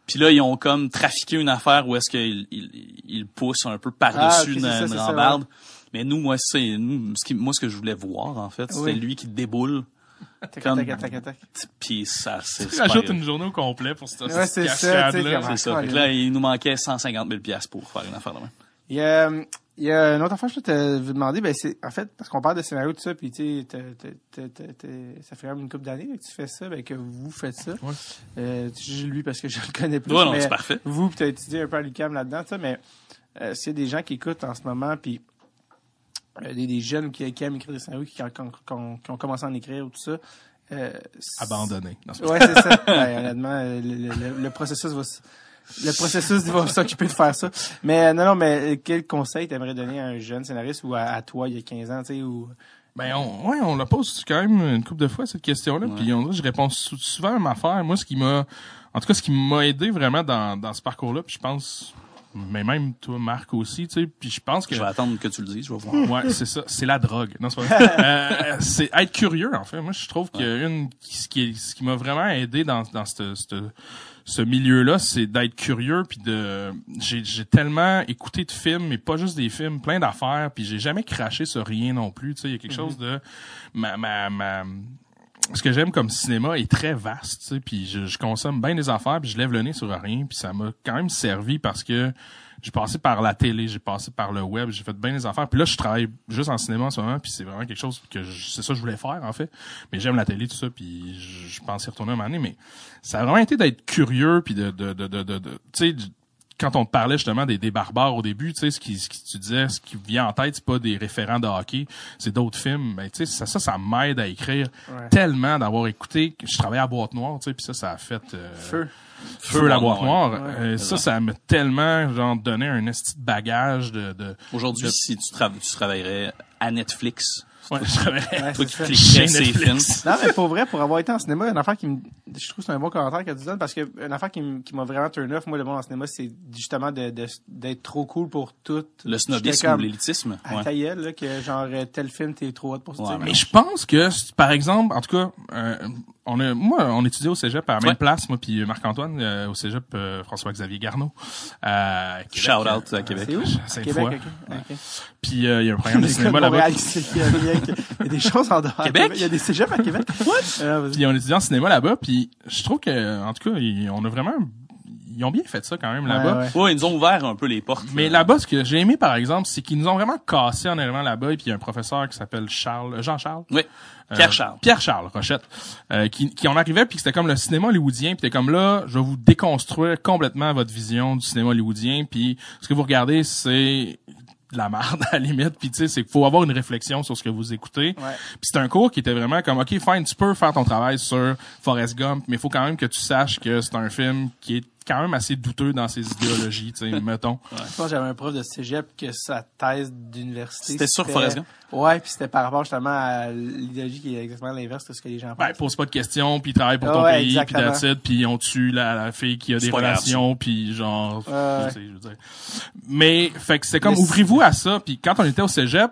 Puis là, ils ont comme trafiqué une affaire où est-ce qu'ils ils, ils poussent un peu par-dessus Ah, une, c'est ça, une c'est ça, rambarde. Mais nous, moi, c'est nous, ce qui, moi, ce que je voulais voir, en fait, c'était Oui. lui qui déboule. Comme-. Puis ça, c'est tu rajoutes une journée au complet pour cette, Ouais, cette c'est ça. Fait que là, il nous manquait 150 000 piastres pour faire une affaire de même. Il y a, il y a une autre affaire que je te vous demander, ben c'est en fait parce qu'on parle de scénario tout ça, puis tu ça fait quand même une couple d'années que tu fais ça, ben que vous faites ça. Ouais. Euh, je lui parce que je le connais plus. Ouais, non, mais c'est parfait. Vous, tu as étudié un peu à l'UQAM là-dedans, ça, mais euh, s'il y a des gens qui écoutent en ce moment, puis euh, des, des jeunes qui, qui aiment écrire des scénarios, qui, qui, ont- qui ont, qui ont commencé à en écrire ou tout ça. Euh, Abandonné. Non, Ouais, c'est ça. Ouais, honnêtement, le, le- processus va le processus va *laughs* s'occuper de faire ça. Mais euh, non, non, mais euh, quel conseil t'aimerais donner à un jeune scénariste ou à, à toi il y a 15 ans, tu sais, ou? Ben on, ouais, on la pose quand même une couple de fois cette question-là, puis on je réponds sou- souvent à même affaire. Moi, ce qui m'a, en tout cas, ce qui m'a aidé vraiment dans, dans ce parcours-là, puis je pense, mais même toi, Marc aussi, tu sais, puis je pense que Je vais attendre que tu le dises, je vais voir. *laughs* Ouais, c'est ça. C'est la drogue. Non, c'est pas vrai. *laughs* Euh, c'est être curieux, en fait. Moi, je trouve que une, ce qui, ce qui m'a vraiment aidé dans, dans ce, ce, ce milieu-là, c'est d'être curieux, puis de, j'ai, j'ai tellement écouté de films, mais pas juste des films, plein d'affaires, puis j'ai jamais craché sur rien non plus. Tu sais, il y a quelque chose de, ma, ma, ma, ce que j'aime comme cinéma est très vaste, tu sais, puis je, je consomme bien des affaires, puis je lève le nez sur rien, puis ça m'a quand même servi parce que j'ai passé par la télé, j'ai passé par le web, j'ai fait bien des affaires. Puis là, je travaille juste en cinéma en ce moment, puis c'est vraiment quelque chose que je- c'est ça que je voulais faire en fait. Mais j'aime la télé tout ça, puis je, je pense y retourner un moment donné. Mais ça a vraiment été d'être curieux, puis de de de de, de, de- tu sais quand on te parlait justement des, des barbares au début, tu sais, ce qui, ce qui tu disais, ce qui vient en tête, c'est pas des référents de hockey, c'est d'autres films. Mais tu sais, ça, ça, ça m'aide à écrire Ouais. tellement d'avoir écouté. Je travaillais à boîte noire, tu sais, puis ça, ça a fait euh, feu. Feu la boîte noire. Ouais. Euh, ça, ça m'a tellement genre donné un esti de bagage de. de Aujourd'hui, de- si tu, tra- tu travaillerais à Netflix, *laughs* Ouais, Ouais, toi qui ces films. Non, mais pour vrai, pour avoir été en cinéma, une affaire qui me, je trouve que c'est un bon commentaire que tu donnes parce que une affaire qui, m'a vraiment turn off, moi, le monde en cinéma, c'est justement de, de- d'être trop cool pour tout. le snobisme comme, ou l'élitisme. À ouais. ta gueule, là, que genre, euh, tel film, t'es trop hot pour ça. Ouais. Mais je pense que, par exemple, en tout cas, euh, on a, moi, on étudiait au cégep à la même Ouais. place, moi puis Marc-Antoine, euh, au cégep euh, François-Xavier Garneau. Euh, Québec, Shout out euh, à Québec. c'est où? Puis euh, il y a un programme *laughs* de cinéma là-bas. Il y a- des *laughs* choses en dehors. Québec? Il y a des cégeps à Québec. *laughs* What? Euh, vas-y. Puis on étudiait en cinéma là-bas, puis je trouve que, en tout cas, ils- on a vraiment, ils ont bien fait ça quand même là-bas. Ouais, ouais. Ouais, ils nous ont ouvert un peu les portes. Mais euh, là-bas, ce que j'ai aimé, par exemple, c'est qu'ils nous ont vraiment cassé en arrivant là-bas. Et puis il y a un professeur qui s'appelle Charles, Jean-Charles? Oui. Euh, Pierre Charles. Pierre Charles Rochette, euh, qui, qui en arrivait puis que c'était comme le cinéma hollywoodien puis t'es comme là, je vais vous déconstruire complètement votre vision du cinéma hollywoodien puis ce que vous regardez c'est de la merde *laughs* à la limite puis tu sais c'est qu'il faut avoir une réflexion sur ce que vous écoutez. Ouais. Puis c'était un cours qui était vraiment comme OK fine, tu peux faire ton travail sur Forrest Gump, mais il faut quand même que tu saches que c'est un film qui est quand même assez douteux dans ses idéologies, tu sais, *laughs* mettons. Je pense que j'avais un prof de cégep que sa thèse d'université. C'était sur Forrest Gump? Ouais, puis c'était par rapport justement à l'idéologie qui est exactement l'inverse de ce que les gens Ben, pensent. pose pas de questions, puis travaille pour ton Ouais, pays, puis it, puis on tue la, la fille qui a des relations, puis genre, sais, je veux dire. Mais, fait que c'est comme, ouvrez-vous à ça, puis quand on était au cégep,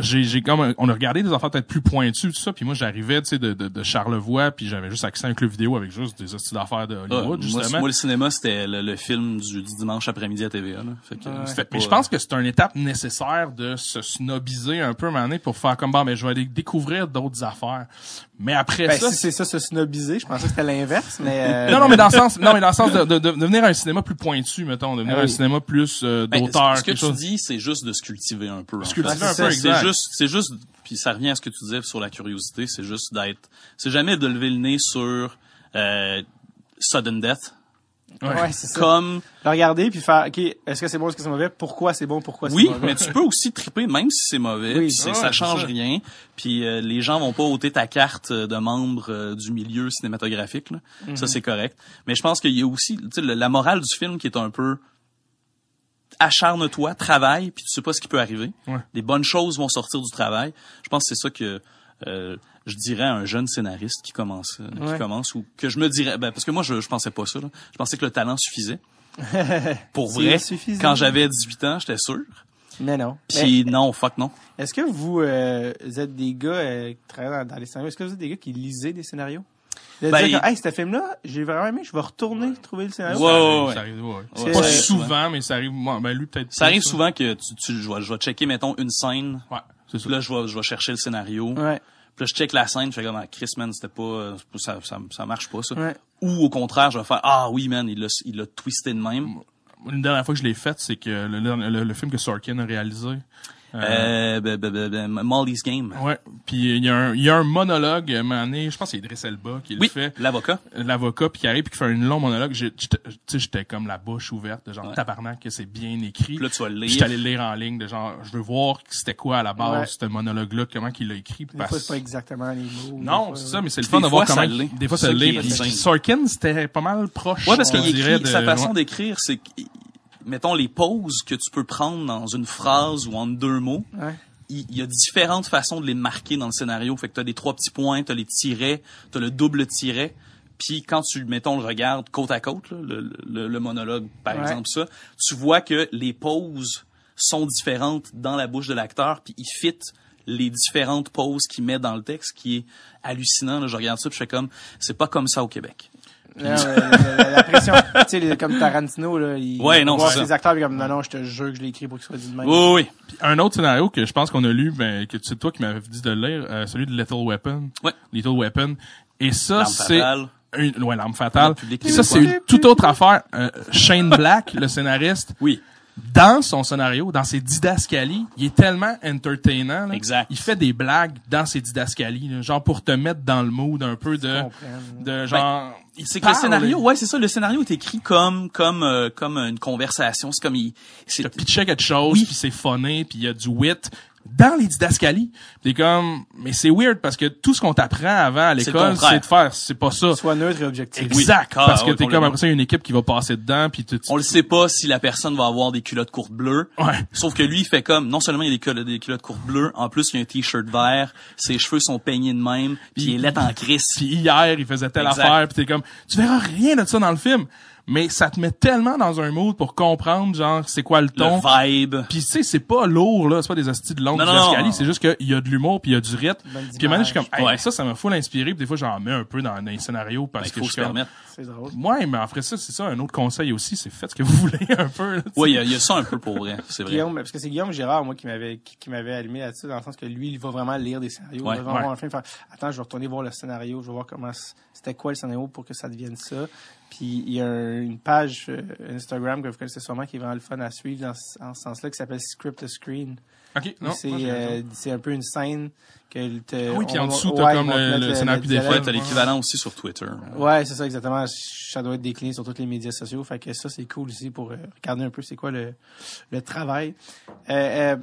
j'ai j'ai comme on a regardé des affaires peut-être plus pointues tout ça puis moi j'arrivais tu sais de, de, de Charlevoix puis j'avais juste accès à un club vidéo avec juste des hosties d'affaires de Ah, Hollywood moi, justement moi, le cinéma, c'était le, le film du, du dimanche après-midi à TVA. Là. Fait que, mais je pense que c'est une étape nécessaire de se snobiser un peu un moment donné pour faire comme bon mais je vais aller découvrir d'autres affaires mais après Ben, ça si c'est ça, se snobiser, je pensais que c'était l'inverse, mais... euh, non non mais dans le sens non mais dans le sens de, de, de devenir un cinéma plus pointu mettons devenir Ah oui. un cinéma plus euh, Ben, d'auteur ce que tu chose dis, c'est juste de se cultiver un peu. Se cultiver un C'est- peu, C'est juste, c'est juste, puis ça revient à ce que tu disais sur la curiosité, c'est juste d'être, c'est jamais de lever le nez sur euh, sudden death, ouais, c'est ça. comme Le regarder puis faire, OK, est-ce que c'est bon, est-ce que c'est mauvais? Pourquoi c'est bon, pourquoi c'est oui, mauvais? mais tu peux aussi triper même si c'est mauvais, Oui. puis c'est- Ouais, ça change ça. rien, puis euh, les gens vont pas ôter ta carte euh, de membre euh, du milieu cinématographique, là. Mhm. ça c'est correct. Mais je pense qu'il y a aussi, tu sais, le- la morale du film qui est un peu acharne-toi, travaille, puis tu sais pas ce qui peut arriver. Ouais. Des bonnes choses vont sortir du travail. Je pense que c'est ça que euh, je dirais à un jeune scénariste qui commence, euh, Ouais. qui commence ou que je me dirais, ben, parce que moi je, je pensais pas ça. Là. Je pensais que le talent suffisait. *laughs* Pour vrai, suffisant. quand j'avais 18 ans, j'étais sûr. Mais non. Mais Puis non, fuck non. est-ce que vous, euh, vous êtes des gars euh, qui travaillent dans, dans les scénarios? Est-ce que vous êtes des gars qui lisaient des scénarios? De Ben, dire que, hey, ce film-là, j'ai vraiment aimé, je vais retourner trouver le scénario. Ouais, ça arrive, ouais. ça arrive, ouais. C'est- pas souvent mais ça arrive moi ben lui peut-être Ça arrive souvent que tu, tu je, vais, je vais checker, mettons, une scène. ouais c'est ça Puis là, je vais, je vais chercher le scénario. Ouais. Puis là, je check la scène, je fais comme, ah, Chris, man, c'était pas, euh, ça, ça, ça marche pas, ça. Ouais. Ou au contraire, je vais faire, ah oui, man, il l'a, il l'a twisté de même. une dernière fois que je l'ai faite c'est que le, le, le film que Sorkin a réalisé Euh, ben, ben, ben, ben, Molly's Game. Ouais. Puis il y a un il y a un monologue à un moment donné, je pense que c'est Idriss Elba qui le Oui, fait, l'avocat. l'avocat puis qui arrive puis qui fait un long monologue. J'étais- Tu sais, j'étais comme la bouche ouverte, de genre Ouais. tabarnak que c'est bien écrit. Puis là, tu vas le J'étais lire. allé le lire en ligne, de genre je veux voir c'était quoi à la base Ouais. ce monologue-là, comment qu'il l'a écrit. Des parce- fois, c'est pas exactement les mots. Non, c'est ça, mais c'est le fun de voir comment. Des fois, C'est ça ça insane. Sorkin, c'était pas mal proche. Ouais, parce dirait, écrit, de- sa façon d'écrire, c'est que, mettons, les pauses que tu peux prendre dans une phrase ou en deux mots, Ouais. il y a différentes façons de les marquer dans le scénario. Fait que t'as les trois petits points, t'as les tirets, t'as le double tiret. Puis quand tu, mettons, le regardes côte à côte, là, le, le- le monologue, par Ouais. exemple, ça, tu vois que les pauses sont différentes dans la bouche de l'acteur, puis il fit les différentes pauses qu'il met dans le texte, qui est hallucinant. Là, je regarde ça, puis je fais comme, c'est pas comme ça au Québec. Non, euh, la, la- la pression, tu sais, comme Tarantino, là, il Ouais, non, les acteurs, comme, non, non, je te jure que je l'ai écrit pour qu'il soit dit de même. Oui, oui. Puis un autre scénario que je pense qu'on a lu, ben, que c'est toi qui m'avais dit de le lire, euh, celui de Little Weapon. Ouais. Little Weapon. Et ça, L'arme c'est fatale. une, ouais, l'arme fatale. Le public Et ça, c'est une toute autre affaire. Euh, Shane Black, le scénariste, Oui. Dans son scénario, dans ses didascalies, il est tellement entertainant. là. Exact. Il fait des blagues dans ses didascalies, là, genre pour te mettre dans le mood un peu de, de genre. il C'est que le scénario, ouais, c'est ça. Le scénario est écrit comme comme euh, comme une conversation. C'est comme il, c'est te pitchait quelque chose, Oui. puis c'est funné, puis il y a du wit dans les didascalies. T'es comme, mais c'est weird parce que tout ce qu'on t'apprend avant à le l'école, c'est de faire, c'est pas ça. Soit neutre et objectif. Exact, Ah, parce que t'es comme après ça, il y a une équipe qui va passer dedans, puis tu, tu- on le sait pas si la personne va avoir des culottes courtes bleues. ouais. Sauf que lui, il fait comme, non seulement il y a des culottes, des culottes courtes bleues, en plus il y a un t-shirt vert, ses cheveux sont peignés de même, puis il est laid en crise. Puis hier, il faisait telle Exact. affaire, puis t'es comme, tu verras rien de ça dans le film, mais ça te met tellement dans un mood pour comprendre, genre, c'est quoi le ton. Le vibe. Puis tu sais, c'est pas lourd là, c'est pas des hosties de longue non. c'est juste qu'il y a de l'humour puis il y a du rythme. Puis donné, je suis comme, hey, Ouais. ça, ça m'a full inspiré. Puis des fois, j'en mets un peu dans, dans les scénarios parce Ben, que faut je se suis comme. C'est drôle. Ouais, mais après ça, c'est ça, un autre conseil aussi, c'est faites ce que vous *laughs* voulez un peu. Ouais, il y, a- il y a ça un peu pour vrai, c'est vrai. Guillaume, parce que c'est Guillaume Girard, moi, qui m'avait, qui, qui m'avait allumé là-dessus, dans le sens que lui, il va vraiment lire des scénarios. Ouais, il va vraiment ouais. voir un film, faire, attends, je vais retourner voir le scénario, je vais voir comment, c'était quoi le scénario pour que ça devienne ça. Puis, il y a un- une page euh, Instagram que vous connaissez sûrement qui est vraiment le fun à suivre dans, ce- en ce sens-là, qui s'appelle Script to Screen. Ok, non. c'est, euh, c'est un peu une scène que te, Ah oui, puis en dessous, ouais, t'as ils comme le- scénario des. Ouais, t'as l'équivalent aussi sur Twitter. Ouais, c'est ça, exactement. Ça doit être décliné sur tous les médias sociaux. Fait que ça, c'est cool aussi pour euh, regarder un peu c'est quoi le, le travail. Euh, euh,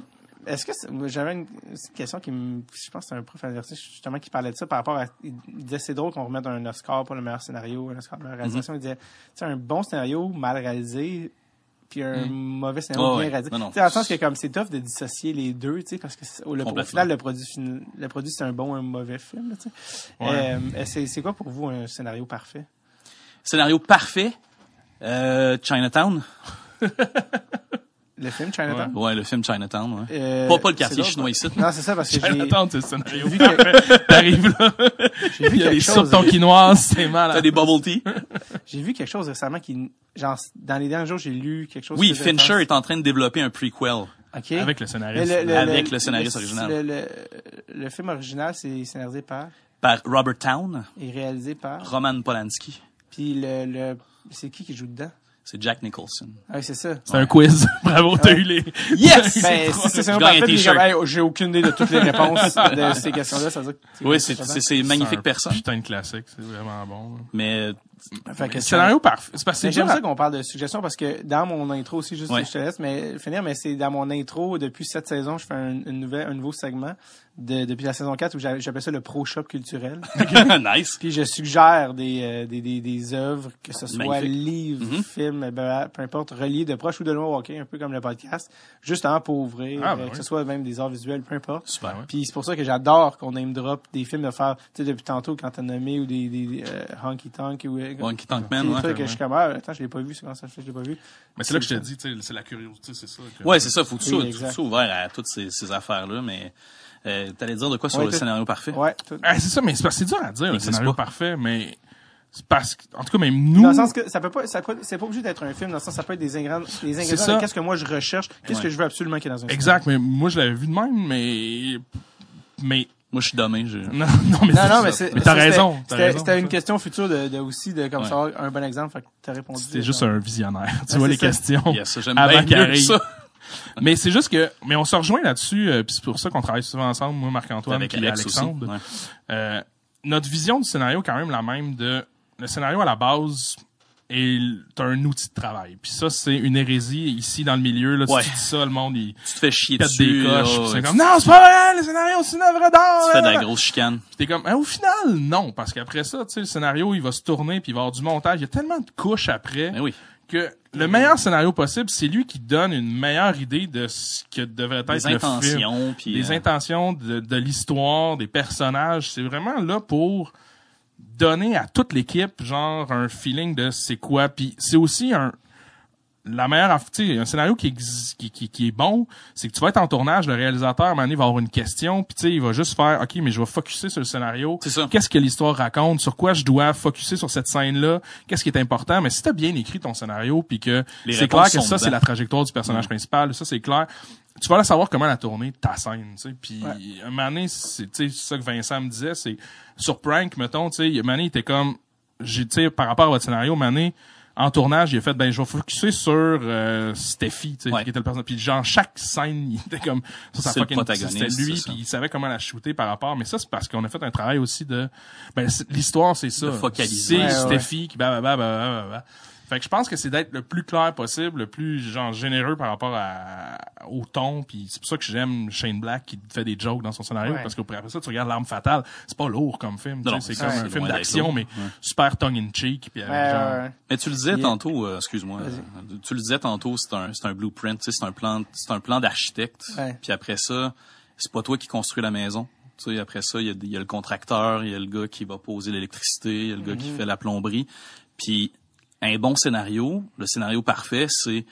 est-ce que c'est- j'avais une, c'est une question qui me, je pense que c'est un prof à l'université justement qui parlait de ça par rapport à, il disait c'est drôle qu'on remette un Oscar pour le meilleur scénario, un Oscar pour la meilleure réalisation. Il disait, tu sais, un bon scénario mal réalisé, puis un mauvais scénario Ouais, bien ouais. réalisé. Tu sais, dans le sens que comme c'est tough de dissocier les deux, tu sais, parce que c'est- au, le- au final, le produit, le produit c'est un bon ou un mauvais film, tu sais. Ouais. Euh, c'est, c'est quoi pour vous un scénario parfait? Scénario parfait. Euh, Chinatown. *laughs* Le film Chinatown? Ouais, le film Chinatown, ouais. Euh, Pas, pas le quartier chinois ouais. ici. Non, c'est ça, parce que j'ai Chinatown, c'est le scénario. vu, que- *laughs* T'arrives là, j'ai vu il y a des soupes tonkinoises, c'est T'as mal. des bubble tea? *laughs* J'ai vu quelque chose récemment qui, genre, dans les derniers jours, j'ai lu quelque chose. Oui, Fincher est en train de développer un prequel. OK. Avec le scénariste. le, le- Avec le- le scénariste le- original. Le, le, le film original, c'est scénarisé par? Par Robert Town, et réalisé par? Roman Polanski. Puis le, le c'est qui qui joue dedans? C'est Jack Nicholson. Ah, oui, c'est ça. C'est un quiz. *laughs* Bravo, t'as eu les... Yes! *laughs* Ben, si c'est ça, j'ai aucune idée de toutes les réponses *laughs* de ces questions-là, ça veut dire que Oui, c'est, c'est, c'est une magnifique un personne. Putain de classique, c'est vraiment bon. là. Mais, Fait que scénario parfait. C'est parce que j'aime ça qu'on parle de suggestions parce que dans mon intro aussi, juste Ouais. je te laisse, mais finir, mais c'est dans mon intro depuis cette saison, je fais un, une nouvelle, un nouveau segment de, depuis la saison 4 où j'a- j'appelle ça le pro shop culturel. *laughs* *laughs* nice. Puis je suggère des, euh, des, des, des œuvres, que ce soit Magnifique. livres, Mhm. films, ben, peu importe, reliés de proche ou de loin hockey, un peu comme le podcast, justement pour ouvrir, Ah, ben euh, oui. que ce soit même des arts visuels, peu importe. Super. Ouais. Puis c'est pour ça que j'adore qu'on name drop des films de faire, tu sais, depuis tantôt quand t'as nommé ou des, des, des, euh, Honky Tonk ou euh, Honky Tonk des Man, ouais. trucs que je suis comme, ah, attends, je l'ai pas vu, c'est comment ça se fait, que je l'ai pas vu? Mais c'est là que je te dis, tu sais, c'est la curiosité, c'est ça. que- Ouais, c'est ça. Faut que tu Oui, tu sois ouvert à toutes ces, ces affaires-là, mais, euh, t'allais dire de quoi sur Ouais, le scénario parfait? Ouais, tout. Ah, c'est ça, mais c'est c'est dur à dire, le scénario pas. parfait, mais c'est parce que, en tout cas, même nous, Dans le sens que ça peut pas, ça peut, c'est pas obligé d'être un film, dans le sens que ça peut être des ingrédients, des ingrédients qu'est-ce que moi je recherche, qu'est-ce Ouais. que je veux absolument qu'il y ait dans un exact, mais moi, je l'avais vu de même, mais, mais, Moi, je suis dommé. Je... non, *laughs* non, mais Non, mais c'est, Mais t'as c'était- raison, C'était, une question future de, de aussi, de comme Ouais. ça, un bon exemple, fait que t'as répondu. C'était juste un visionnaire. Tu vois les ça. questions. Yes, j'aime Avant bien qu'il mieux arrive. ça. *laughs* Mais c'est juste que, mais on se rejoint là-dessus, euh, puis c'est pour ça qu'on travaille souvent ensemble, moi, Marc-Antoine, Avec Alex Alexandre. aussi. Ouais. Euh, notre vision du scénario est quand même la même de, le scénario à la base est t'as un outil de travail. Puis ça, c'est une hérésie ici dans le milieu, là. Ouais. Si tu dis ça, le monde, il Tu te fais chier pète dessus. des coches. c'est comme, non, c'est pas vrai, le scénario, c'est une œuvre d'art. Tu fais de la grosse chicane. Puis t'es comme, hein, au final, non, parce qu'après ça, tu sais, le scénario, il va se tourner, puis il va y avoir du montage. Il y a tellement de couches après Mais oui. que le meilleur scénario possible, c'est lui qui donne une meilleure idée de ce que devrait être Des le film. intentions, puis Des euh, intentions de, de l'histoire, des personnages. C'est vraiment là pour donner à toute l'équipe, genre, un feeling de c'est quoi. Puis c'est aussi un la meilleure tu sais un scénario qui, exi- qui, qui, qui est bon c'est que tu vas être en tournage le réalisateur à un moment donné, va avoir une question puis tu sais il va juste faire ok mais je vais focuser sur le scénario. C'est ça. qu'est-ce que l'histoire raconte? Sur quoi je dois focuser sur cette scène là qu'est-ce qui est important mais si t'as bien écrit ton scénario puis que c'est clair que ça c'est la trajectoire du personnage principal ça c'est clair tu vas là savoir comment la tourner ta scène tu sais puis Ouais. un moment donné c'est tu sais c'est ça que Vincent me disait c'est sur prank mettons tu sais un moment donné, il était comme j'ai tu sais par rapport à votre scénario un moment donné, en tournage, il a fait ben je vais focuser sur euh, Steffi, tu sais, Ouais. qui était le personnage. Puis genre chaque scène, il était comme fucking- protagoniste, c'était lui, puis il savait comment la shooter par rapport. Mais ça c'est parce qu'on a fait un travail aussi de ben l'histoire c'est ça, focaliser. c'est Ouais, ouais. Steffi qui bah bah bah bah bah, bah. Fait que je pense que c'est d'être le plus clair possible, le plus genre généreux par rapport à, au ton, puis c'est pour ça que j'aime Shane Black qui fait des jokes dans son scénario Ouais. parce qu'après ça tu regardes l'arme fatale, c'est pas lourd comme film, c'est comme un film d'action mais Ouais. super tongue in cheek puis avec Ouais, genre ouais, ouais. Mais tu le disais tantôt, euh, excuse-moi, euh, tu le disais tantôt, c'est un, c'est un blueprint, c'est un plan, c'est un plan d'architecte. Ouais. Puis après ça, c'est pas toi qui construis la maison. Tu sais, après ça, il y, a, il y a le contracteur, il y a le gars qui va poser l'électricité, il y a le gars qui fait la plomberie. Puis un bon scénario, le scénario parfait, c'est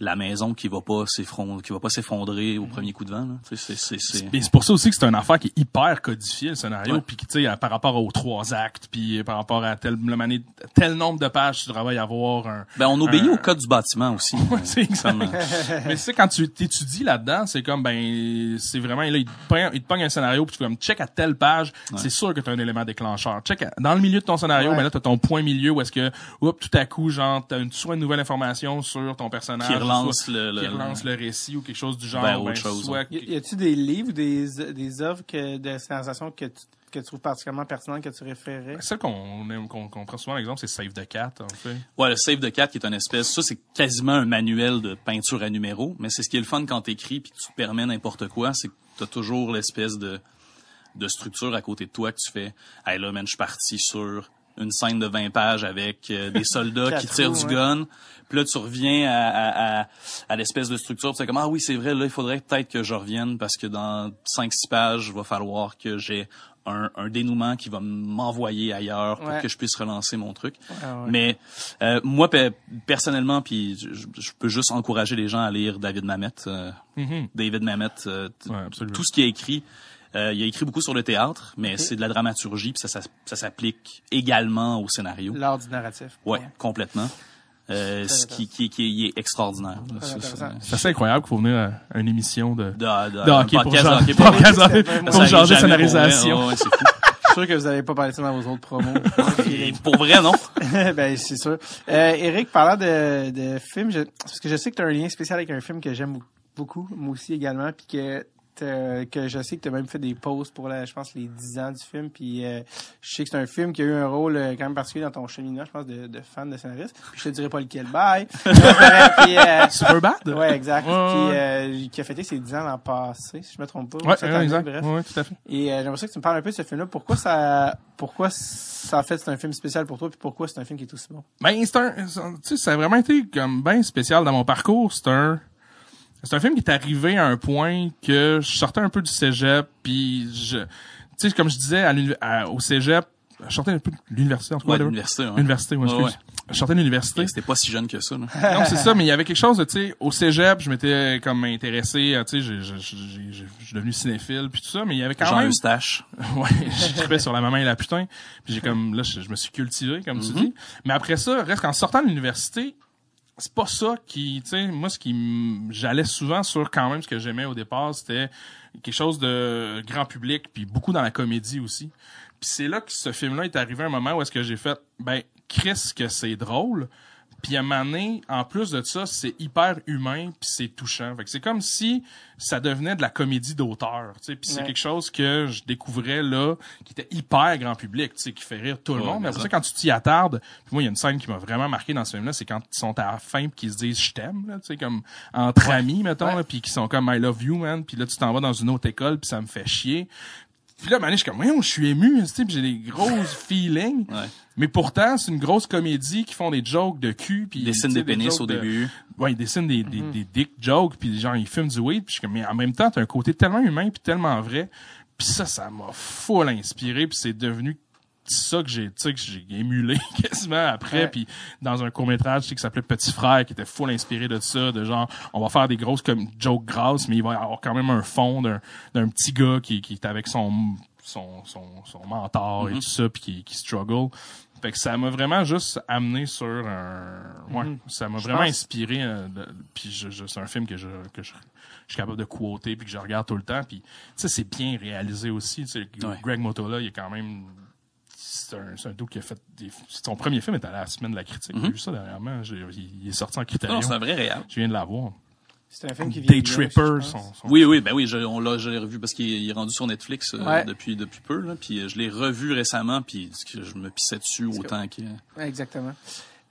la maison qui va pas s'effondrer, qui va pas s'effondrer au premier coup de vent. c'est, c'est, c'est... Mais c'est pour ça aussi que c'est une affaire qui est hyper codifiée, le scénario, Ouais. puis qui, tu sais, par rapport aux trois actes, puis par rapport à tel, mané- tel nombre de pages, tu devrais y avoir un... Ben, on obéit un- au code du bâtiment aussi. *laughs* Ouais, c'est exact. Comme, euh, Mais tu sais, quand tu t'étudies là-dedans, c'est comme, ben, c'est vraiment, là, il te pogne, il te pogne un scénario, puis tu fais comme, check à telle page, c'est sûr que tu as un élément déclencheur. Check à- dans le milieu de ton scénario, Ouais. ben là, tu as ton point milieu où est-ce que, oups, tout à coup, genre, tu as une, soit une nouvelle information sur ton personnage, qui relance soit- le, le, qui relance le récit ou quelque chose du genre, Ben, ben, autre chose, soit Y, y a-tu des livres ou des, des œuvres que, de scénarisation que tu, que tu trouves particulièrement pertinentes que tu référerais? Celle qu'on aime- qu'on qu'on prend souvent l'exemple, c'est Save the Cat, en fait. Ouais, le Save the Cat qui est une espèce, ça c'est quasiment un manuel de peinture à numéro, mais c'est ce qui est le fun quand t'écris puis que tu te permets n'importe quoi, c'est que t'as toujours l'espèce de de structure à côté de toi que tu fais. Hey là, man, je suis parti sur une scène de 20 pages avec euh, des *laughs* soldats qui tirent roues, du gun. Puis là, tu reviens à, à, à, à l'espèce de structure. C'est comme, ah oui, c'est vrai, là, il faudrait peut-être que je revienne parce que dans 5-6 pages, il va falloir que j'ai un, un dénouement qui va m'envoyer ailleurs pour Ouais. que je puisse relancer mon truc. Ouais. Mais euh, moi pe- personnellement, puis je, je peux juste encourager les gens à lire David Mamet. euh, Mhm. David Mamet, euh, Ouais, tout ce qu'il a écrit. Euh, il a écrit beaucoup sur le théâtre, mais c'est de la dramaturgie, puis ça, ça, ça s'applique également au scénario. L'art du narratif. Ouais, complètement. Euh, ce qui, qui, qui est extraordinaire. C'est assez incroyable qu'il faut venir à, une émission de, de, de, de hockey pour de hockey pour pour- pour vrai. scénarisation. Ouais, c'est fou. Je suis sûr que vous n'avez pas parlé de ça dans vos autres promos. *laughs* Et pour vrai, non? *laughs* ben, c'est sûr. Euh, Eric, parlant de, de films, je, parce que je sais que tu as un lien spécial avec un film que j'aime beaucoup, moi aussi également, puis que t'as- que je sais que tu as même fait des pauses pour, la, je pense, les 10 ans du film, puis euh, je sais que c'est un film qui a eu un rôle euh, quand même particulier dans ton cheminement, je pense, de, de fan de scénariste. Puis je te dirai pas lequel. Bye! *laughs* puis, euh, Superbad? ouais, exact. Ouais. Puis euh, qui a fêté ses 10 ans l'an passé, si je me trompe pas. Ouais, Cette ouais, année, exact. bref. Ouais, tout à fait. Et euh, j'aimerais ça que tu me parles un peu de ce film-là. Pourquoi ça, pourquoi ça en fait c'est un film spécial pour toi, puis pourquoi c'est un film qui est aussi bon? Ben, c'est un, c'est un- tu sais, ça a vraiment été comme bien spécial dans mon parcours. C'est un, c'est un film qui est arrivé à un point que je sortais un peu du cégep, puis je, tu sais, comme je disais à à- au cégep, je sortais un peu de l'université, en tout cas. Ouais, l'université. Ouais. L'université, ouais, Ouais, excuse. Je sortais de l'université. C'était pas si jeune que ça. Là. *laughs* Non, c'est ça, mais il y avait quelque chose de, tu sais, au cégep, je m'étais comme intéressé, tu sais, je suis devenu cinéphile, puis tout ça, mais il y avait quand Jean même... Eustache. *laughs* Ouais, je tripais sur la maman et la putain. Puis j'ai comme là, je, je me suis cultivé, comme tu Mhm. dis. Mais après ça, reste qu'en sortant de l'université, c'est pas ça qui, tu sais, moi ce qui j'allais souvent sur quand même ce que j'aimais au départ, c'était quelque chose de grand public, puis beaucoup dans la comédie aussi. Puis c'est là que ce film-là est arrivé à un moment où est-ce que j'ai fait, ben, Chris, que c'est drôle. Puis à un moment donné, en plus de ça, c'est hyper humain puis c'est touchant. Fait que c'est comme si ça devenait de la comédie d'auteur. tu sais. Puis c'est Ouais. quelque chose que je découvrais là, qui était hyper grand public, tu sais, qui fait rire tout le Ouais, monde. Mais après ça. quand tu t'y attardes, puis moi, il y a une scène qui m'a vraiment marqué dans ce film-là, c'est quand ils sont à la fin puis qu'ils se disent « je t'aime », là, tu sais, comme entre amis, mettons, puis qu'ils sont comme « I love you, man », puis là, tu t'en vas dans une autre école puis ça me fait chier. Puis là, man, je suis comme, voyons, je suis ému, tu sais, puis j'ai des grosses *laughs* feelings. Ouais. Mais pourtant, c'est une grosse comédie qui font des jokes de cul. Puis, Il dessine tu sais, des pénis au de- début. Ouais, ils dessinent des, des, Mhm. des dick jokes, puis genre, ils fument du weed. Puis je suis comme, mais en même temps, t'as un côté tellement humain, puis tellement vrai. Puis ça, ça m'a full inspiré, puis c'est devenu ça que j'ai, que j'ai émulé *laughs* quasiment après. Puis dans un court-métrage, tu sais, qui s'appelait Petit Frère, qui était full inspiré de ça, de genre, on va faire des grosses comme jokes grasses, mais il va y avoir quand même un fond d'un, d'un petit gars qui, qui est avec son, son, son, son mentor et Mhm. tout ça, puis qui, qui struggle. Fait que ça m'a vraiment juste amené sur un, ouais, Mhm. ça m'a vraiment pense- inspiré. euh, de- puis je, je- c'est un film que je que je, je suis capable de quoter puis que je regarde tout le temps. Puis tu sais, c'est bien réalisé aussi. Tu sais, Ouais. Greg Motola, il est quand même c'est un, c'est un dude qui a fait des, son premier film était à la semaine de la critique. Mhm. J'ai vu ça dernièrement. J'ai- il, il est sorti en Non, critérium. c'est un vrai réel. je viens de l'avoir. C'est un film qui vient Day Tripper, son, son- Oui, oui, ben oui, je, on l'a, je l'ai revu parce qu'il est, est rendu sur Netflix euh, Ouais. depuis depuis peu là, puis euh, je l'ai revu récemment, puis que je me pissais dessus que- autant que. Ouais, exactement.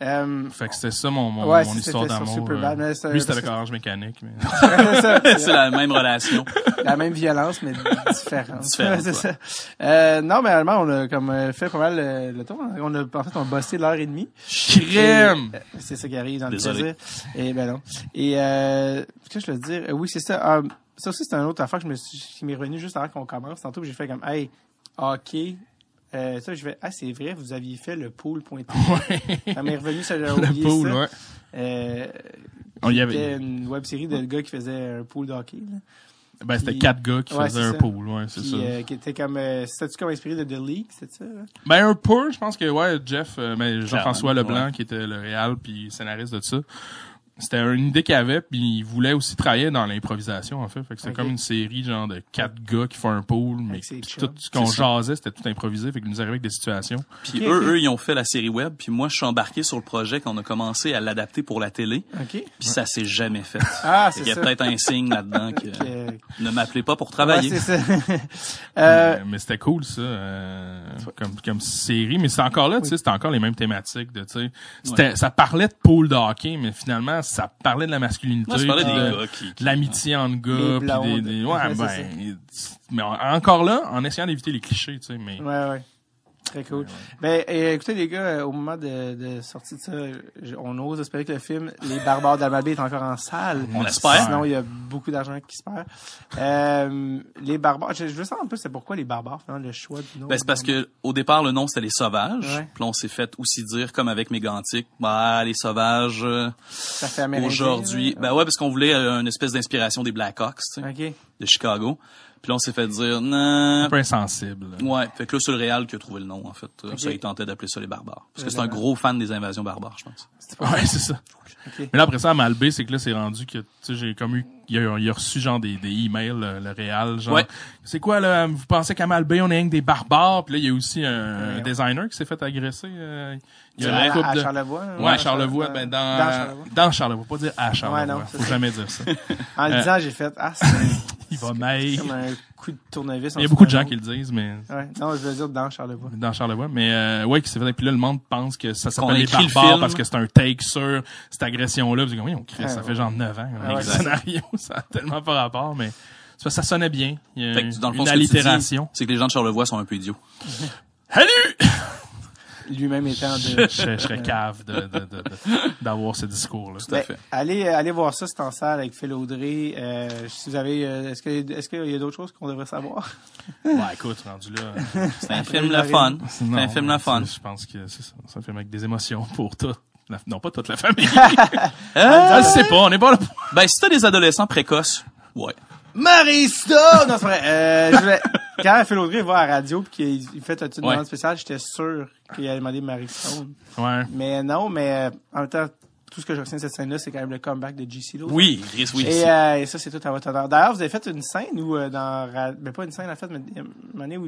Euh, Fait que c'était ça mon, mon, Ouais, mon histoire d'amour. Euh. mais c'est- Lui, c'était avec Orange Mécanique. Mais... *laughs* *laughs* c'est la même relation. *laughs* la même violence, mais différente. Différente, c'est ouais. ça. Euh, non, mais allemand, on a comme euh, fait pas mal euh, le tour. On a, en fait, on a bossé l'heure et demie. Crème! Et, euh, C'est ça qui arrive dans le Désolé. plaisir. Et ben non. Et euh, qu'est-ce que je veux te dire? Euh, oui, c'est ça. Euh, ça aussi, c'est un autre affaire que je me suis, qui m'est revenu juste avant qu'on commence. Tantôt, j'ai fait comme, hey, ok. Euh, ça, je vais, ah, c'est vrai, vous aviez fait le pool.tv. *laughs* Ouais. Ça m'est revenu, ça, Le oublié pool, ça. ouais. Euh, On y C'était avait, une web série de gars qui faisait un pool de hockey. Là. ben, c'était Puis- quatre gars qui Ouais, faisaient c'est un ça. pool, ouais, c'est Puis, ça. euh, qui était comme, euh, c'était-tu comme inspiré de The League, c'est ça? là? Ben un peu, je pense que ouais, Jeff, euh, ben, Jean-François Leblanc ouais. qui était le réal puis scénariste de ça. C'était une idée qu'il avait puis il voulait aussi travailler dans l'improvisation en fait. Fait que c'était Ok. comme une série genre de quatre gars qui font un pool, mais tout ce qu'on C'est ça. jasait c'était tout improvisé. Fait qu'il nous arrivait avec des situations. Puis eux, eux, ils ont fait la série web, puis moi, je suis embarqué sur le projet quand on a commencé à l'adapter pour la télé, puis ça s'est jamais fait. Ah, c'est qu'il y a ça. peut-être un signe là-dedans que ne m'appelez pas pour Ouais, travailler. c'est ça. *laughs* euh, Mais, mais c'était cool ça, euh, comme comme série. Mais c'est encore là, tu sais, c'était encore les mêmes thématiques de, tu sais, c'était ça parlait de pool de hockey, mais finalement ça parlait de la masculinité, moi, parlais puis des de- gars qui, qui- de l'amitié entre gars, puis des, des- ouais, ben, mais en- encore là, en essayant d'éviter les clichés, tu sais, mais ouais, ouais. Très cool. Ben, euh, écoutez les gars, euh, au moment de, de sortie de ça, on ose espérer que le film Les Barbares d'Almabé est encore en salle. On espère. Sinon, il y a beaucoup d'argent qui se perd. Euh, les Barbares, je, je veux savoir un peu c'est pourquoi les Barbares, finalement, le choix du nom. Ben, c'est parce que au départ le nom c'était les sauvages. Ouais. Puis on s'est fait aussi dire comme avec Mégantic, bah les sauvages euh, ça fait amérindien, aujourd'hui. Ben ouais parce qu'on voulait une espèce d'inspiration des Blackhawks, tu sais, OK. de Chicago. Puis là on s'est fait dire non. Un peu insensible. Ouais, fait que là c'est le Réal qui a trouvé le nom en fait. Ça il tentait d'appeler ça les barbares parce que c'est un gros fan des invasions barbares, je pense. Ouais, c'est ça. Mais là, après ça, à Malbé, c'est que là, c'est rendu que, tu sais, j'ai comme eu, il a, il a reçu, genre, des, des emails, le, le Réal, genre, Ouais. c'est quoi, là, vous pensez qu'à Malbé, on est rien que des barbares? Puis là, il y a aussi un, Ouais. designer qui s'est fait agresser, euh, il y a une à, couple à de... Charlevoix. hein? Ouais, à Charlevoix, ben, dans, dans Charlevoix. dans Charlevoix, pas dire à Charlevoix. Ouais, non, Faut jamais dire ça. *laughs* En le Euh, disant, j'ai fait, ah, c'est *laughs* Il va comme un coup de tournevis. Il y a beaucoup de gens qui le disent, mais Ouais. Non, je veux dire dans Charlevoix. dans Charlevoix, mais euh, ouais, qui s'est fait. Puis là, le monde pense que ça s'appelle les le barbares parce que c'est un take sur cette agression-là. Puis oui, on crie, Ah, ça ouais. fait genre 9 ans. Ah, ouais, *laughs* scénario, ça a tellement pas rapport, mais que ça sonnait bien. Il y a Fait que dans le fond une ce que tu dis, allitération. c'est que les gens de Charlevoix sont un peu idiots. Salut! Lui-même étant je, de... *laughs* je serais cave de, de, de- de- d'avoir ce discours-là. Tout à Ben, fait. allez, euh, allez voir ça, c'est en salle avec Phil Audrey. Euh, si vous avez, euh, est-ce que, est-ce qu'il y a d'autres choses qu'on devrait savoir? Ouais, *laughs* écoute, rendu là. C'est un Après film la le fun. Non, C'est un film le fun. Je pense que c'est ça. C'est un film avec des émotions pour tout. La- non, pas toute la famille. *laughs* Euh, je sais pas, on est pas là pour... ben si t'as des adolescents précoces, ouais. Marista! Non, c'est vrai. Euh, je voulais- Quand Phil Audrey va à la radio pis qu'il il fait une demande spéciale, j'étais sûr qu'il allait demander Marie Stone. Ouais. Mais non, mais euh, en même temps, tout ce que je retiens de cette scène-là, c'est quand même le comeback de G.C. Lo. Oui, Chris, oui. Et, euh, et ça, c'est tout à votre honneur. D'ailleurs, vous avez fait une scène où, euh, dans, Ra- ben pas une scène en fait, mais il une année où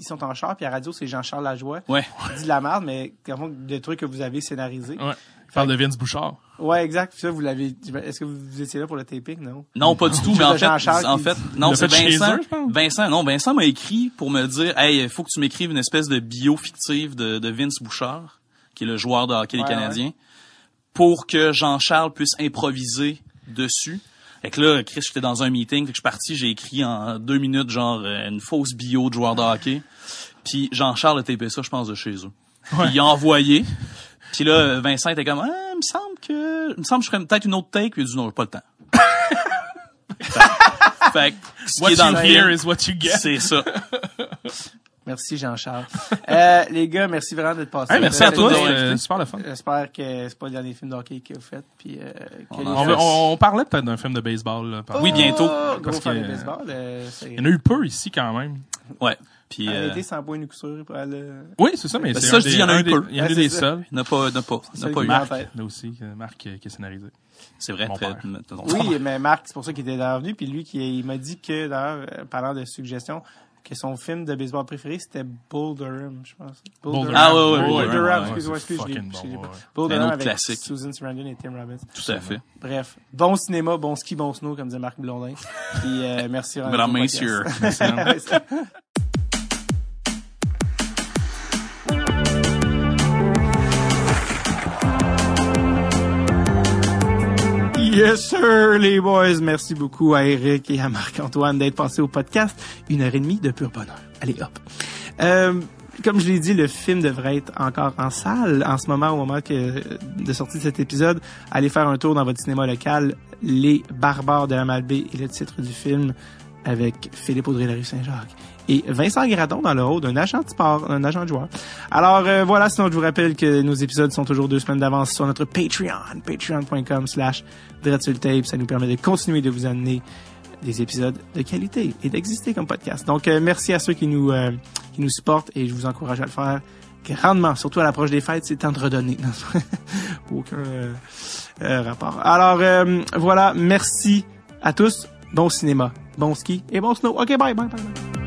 ils sont en char, puis à la radio, c'est Jean-Charles Lajoie Ouais. qui dit de la merde, mais des trucs que vous avez scénarisés. Ouais. Parle de Vince Bouchard. Ouais, exact. Puis ça, vous l'avez. Est-ce que vous étiez là pour le taping, non? Non, pas du tout, mais en fait, Jean-Charles en fait, non, c'est Vincent. eux, je pense. Vincent, non, Vincent m'a écrit pour me dire, hey, il faut que tu m'écrives une espèce de bio fictive de, de Vince Bouchard, qui est le joueur de hockey Ouais, des Canadiens, pour que Jean-Charles puisse improviser dessus. Fait que là, Chris, j'étais dans un meeting, fait que je suis parti, j'ai écrit en deux minutes, genre, euh, une fausse bio de joueur de hockey. Puis Jean-Charles a tapé ça, je pense, de chez eux. Puis il a envoyé. Puis là, Vincent était comme, ah, il me semble que, il me semble que je ferais peut-être une autre take. Puis il a dit, non, j'ai pas le temps. fait, *laughs* fait que, ce qui What est dans you le hear is what you get. c'est ça. Merci, Jean-Charles. euh, les gars, merci vraiment d'être passés. Hey, merci Euh, à toi, euh, c'était super le fun. J'espère que c'est pas le dernier film de hockey que vous faites. Puis, euh, que On On, veut- on, on parlait peut-être d'un film de baseball. Là, par- Oui, bientôt. Oh, Gros Parce fan de que- baseball. euh, Il y en a eu peu ici quand même. Ouais. Puis, Un euh, été sans point de coup sûr. pour aller- Oui, c'est ça, mais c'est ça, je dis, il y en a un peu. Il y en a eu des seuls. n'a pas, n'a pas, n'a pas eu. Marc, là aussi, euh, Marc euh, qui est scénarisé. C'est vrai, très, Oui, mais Marc, c'est pour ça qu'il était revenu. Puis lui, il m'a dit que, d'ailleurs, euh, parlant de suggestions, que son film de baseball préféré, c'était Bull Durham, je pense. Bull Durham. Ah, ouais, ouais, Bull Durham, excuse-moi, c'est excuse, je l'ai- fucking je l'ai bon, pas. ouais. Bull Un Durham avec classique. Susan Sarandon et Tim Robbins. Tout à fait. Bref, bon cinéma, bon ski, bon snow, comme disait Marc Blondin. Puis euh, merci. *laughs* Mesdames, messieurs. *laughs* *laughs* Yes, sir, les boys. Merci beaucoup à Eric et à Marc-Antoine d'être passés au podcast. Une heure et demie de pur bonheur. Allez, hop. Euh, comme je l'ai dit, le film devrait être encore en salle en ce moment, au moment que, de sortie de cet épisode. Allez faire un tour dans votre cinéma local. Les Barbares de la Malbaie est le titre du film avec Philippe Audrey Larue Saint-Jacques et Vincent Gradon dans le rôle d'un agent de sport, un agent de joueur. Alors euh, voilà, sinon je vous rappelle que nos épisodes sont toujours deux semaines d'avance sur notre Patreon, patreon.com slash Tape. Ça nous permet de continuer de vous amener des épisodes de qualité et d'exister comme podcast. Donc euh, merci à ceux qui nous euh, qui nous supportent et je vous encourage à le faire grandement, surtout à l'approche des fêtes, c'est temps de redonner. *laughs* Aucun euh, euh, rapport. Alors euh, voilà, merci à tous. Bon cinéma, bon ski et bon snow. OK, bye bye bye. bye.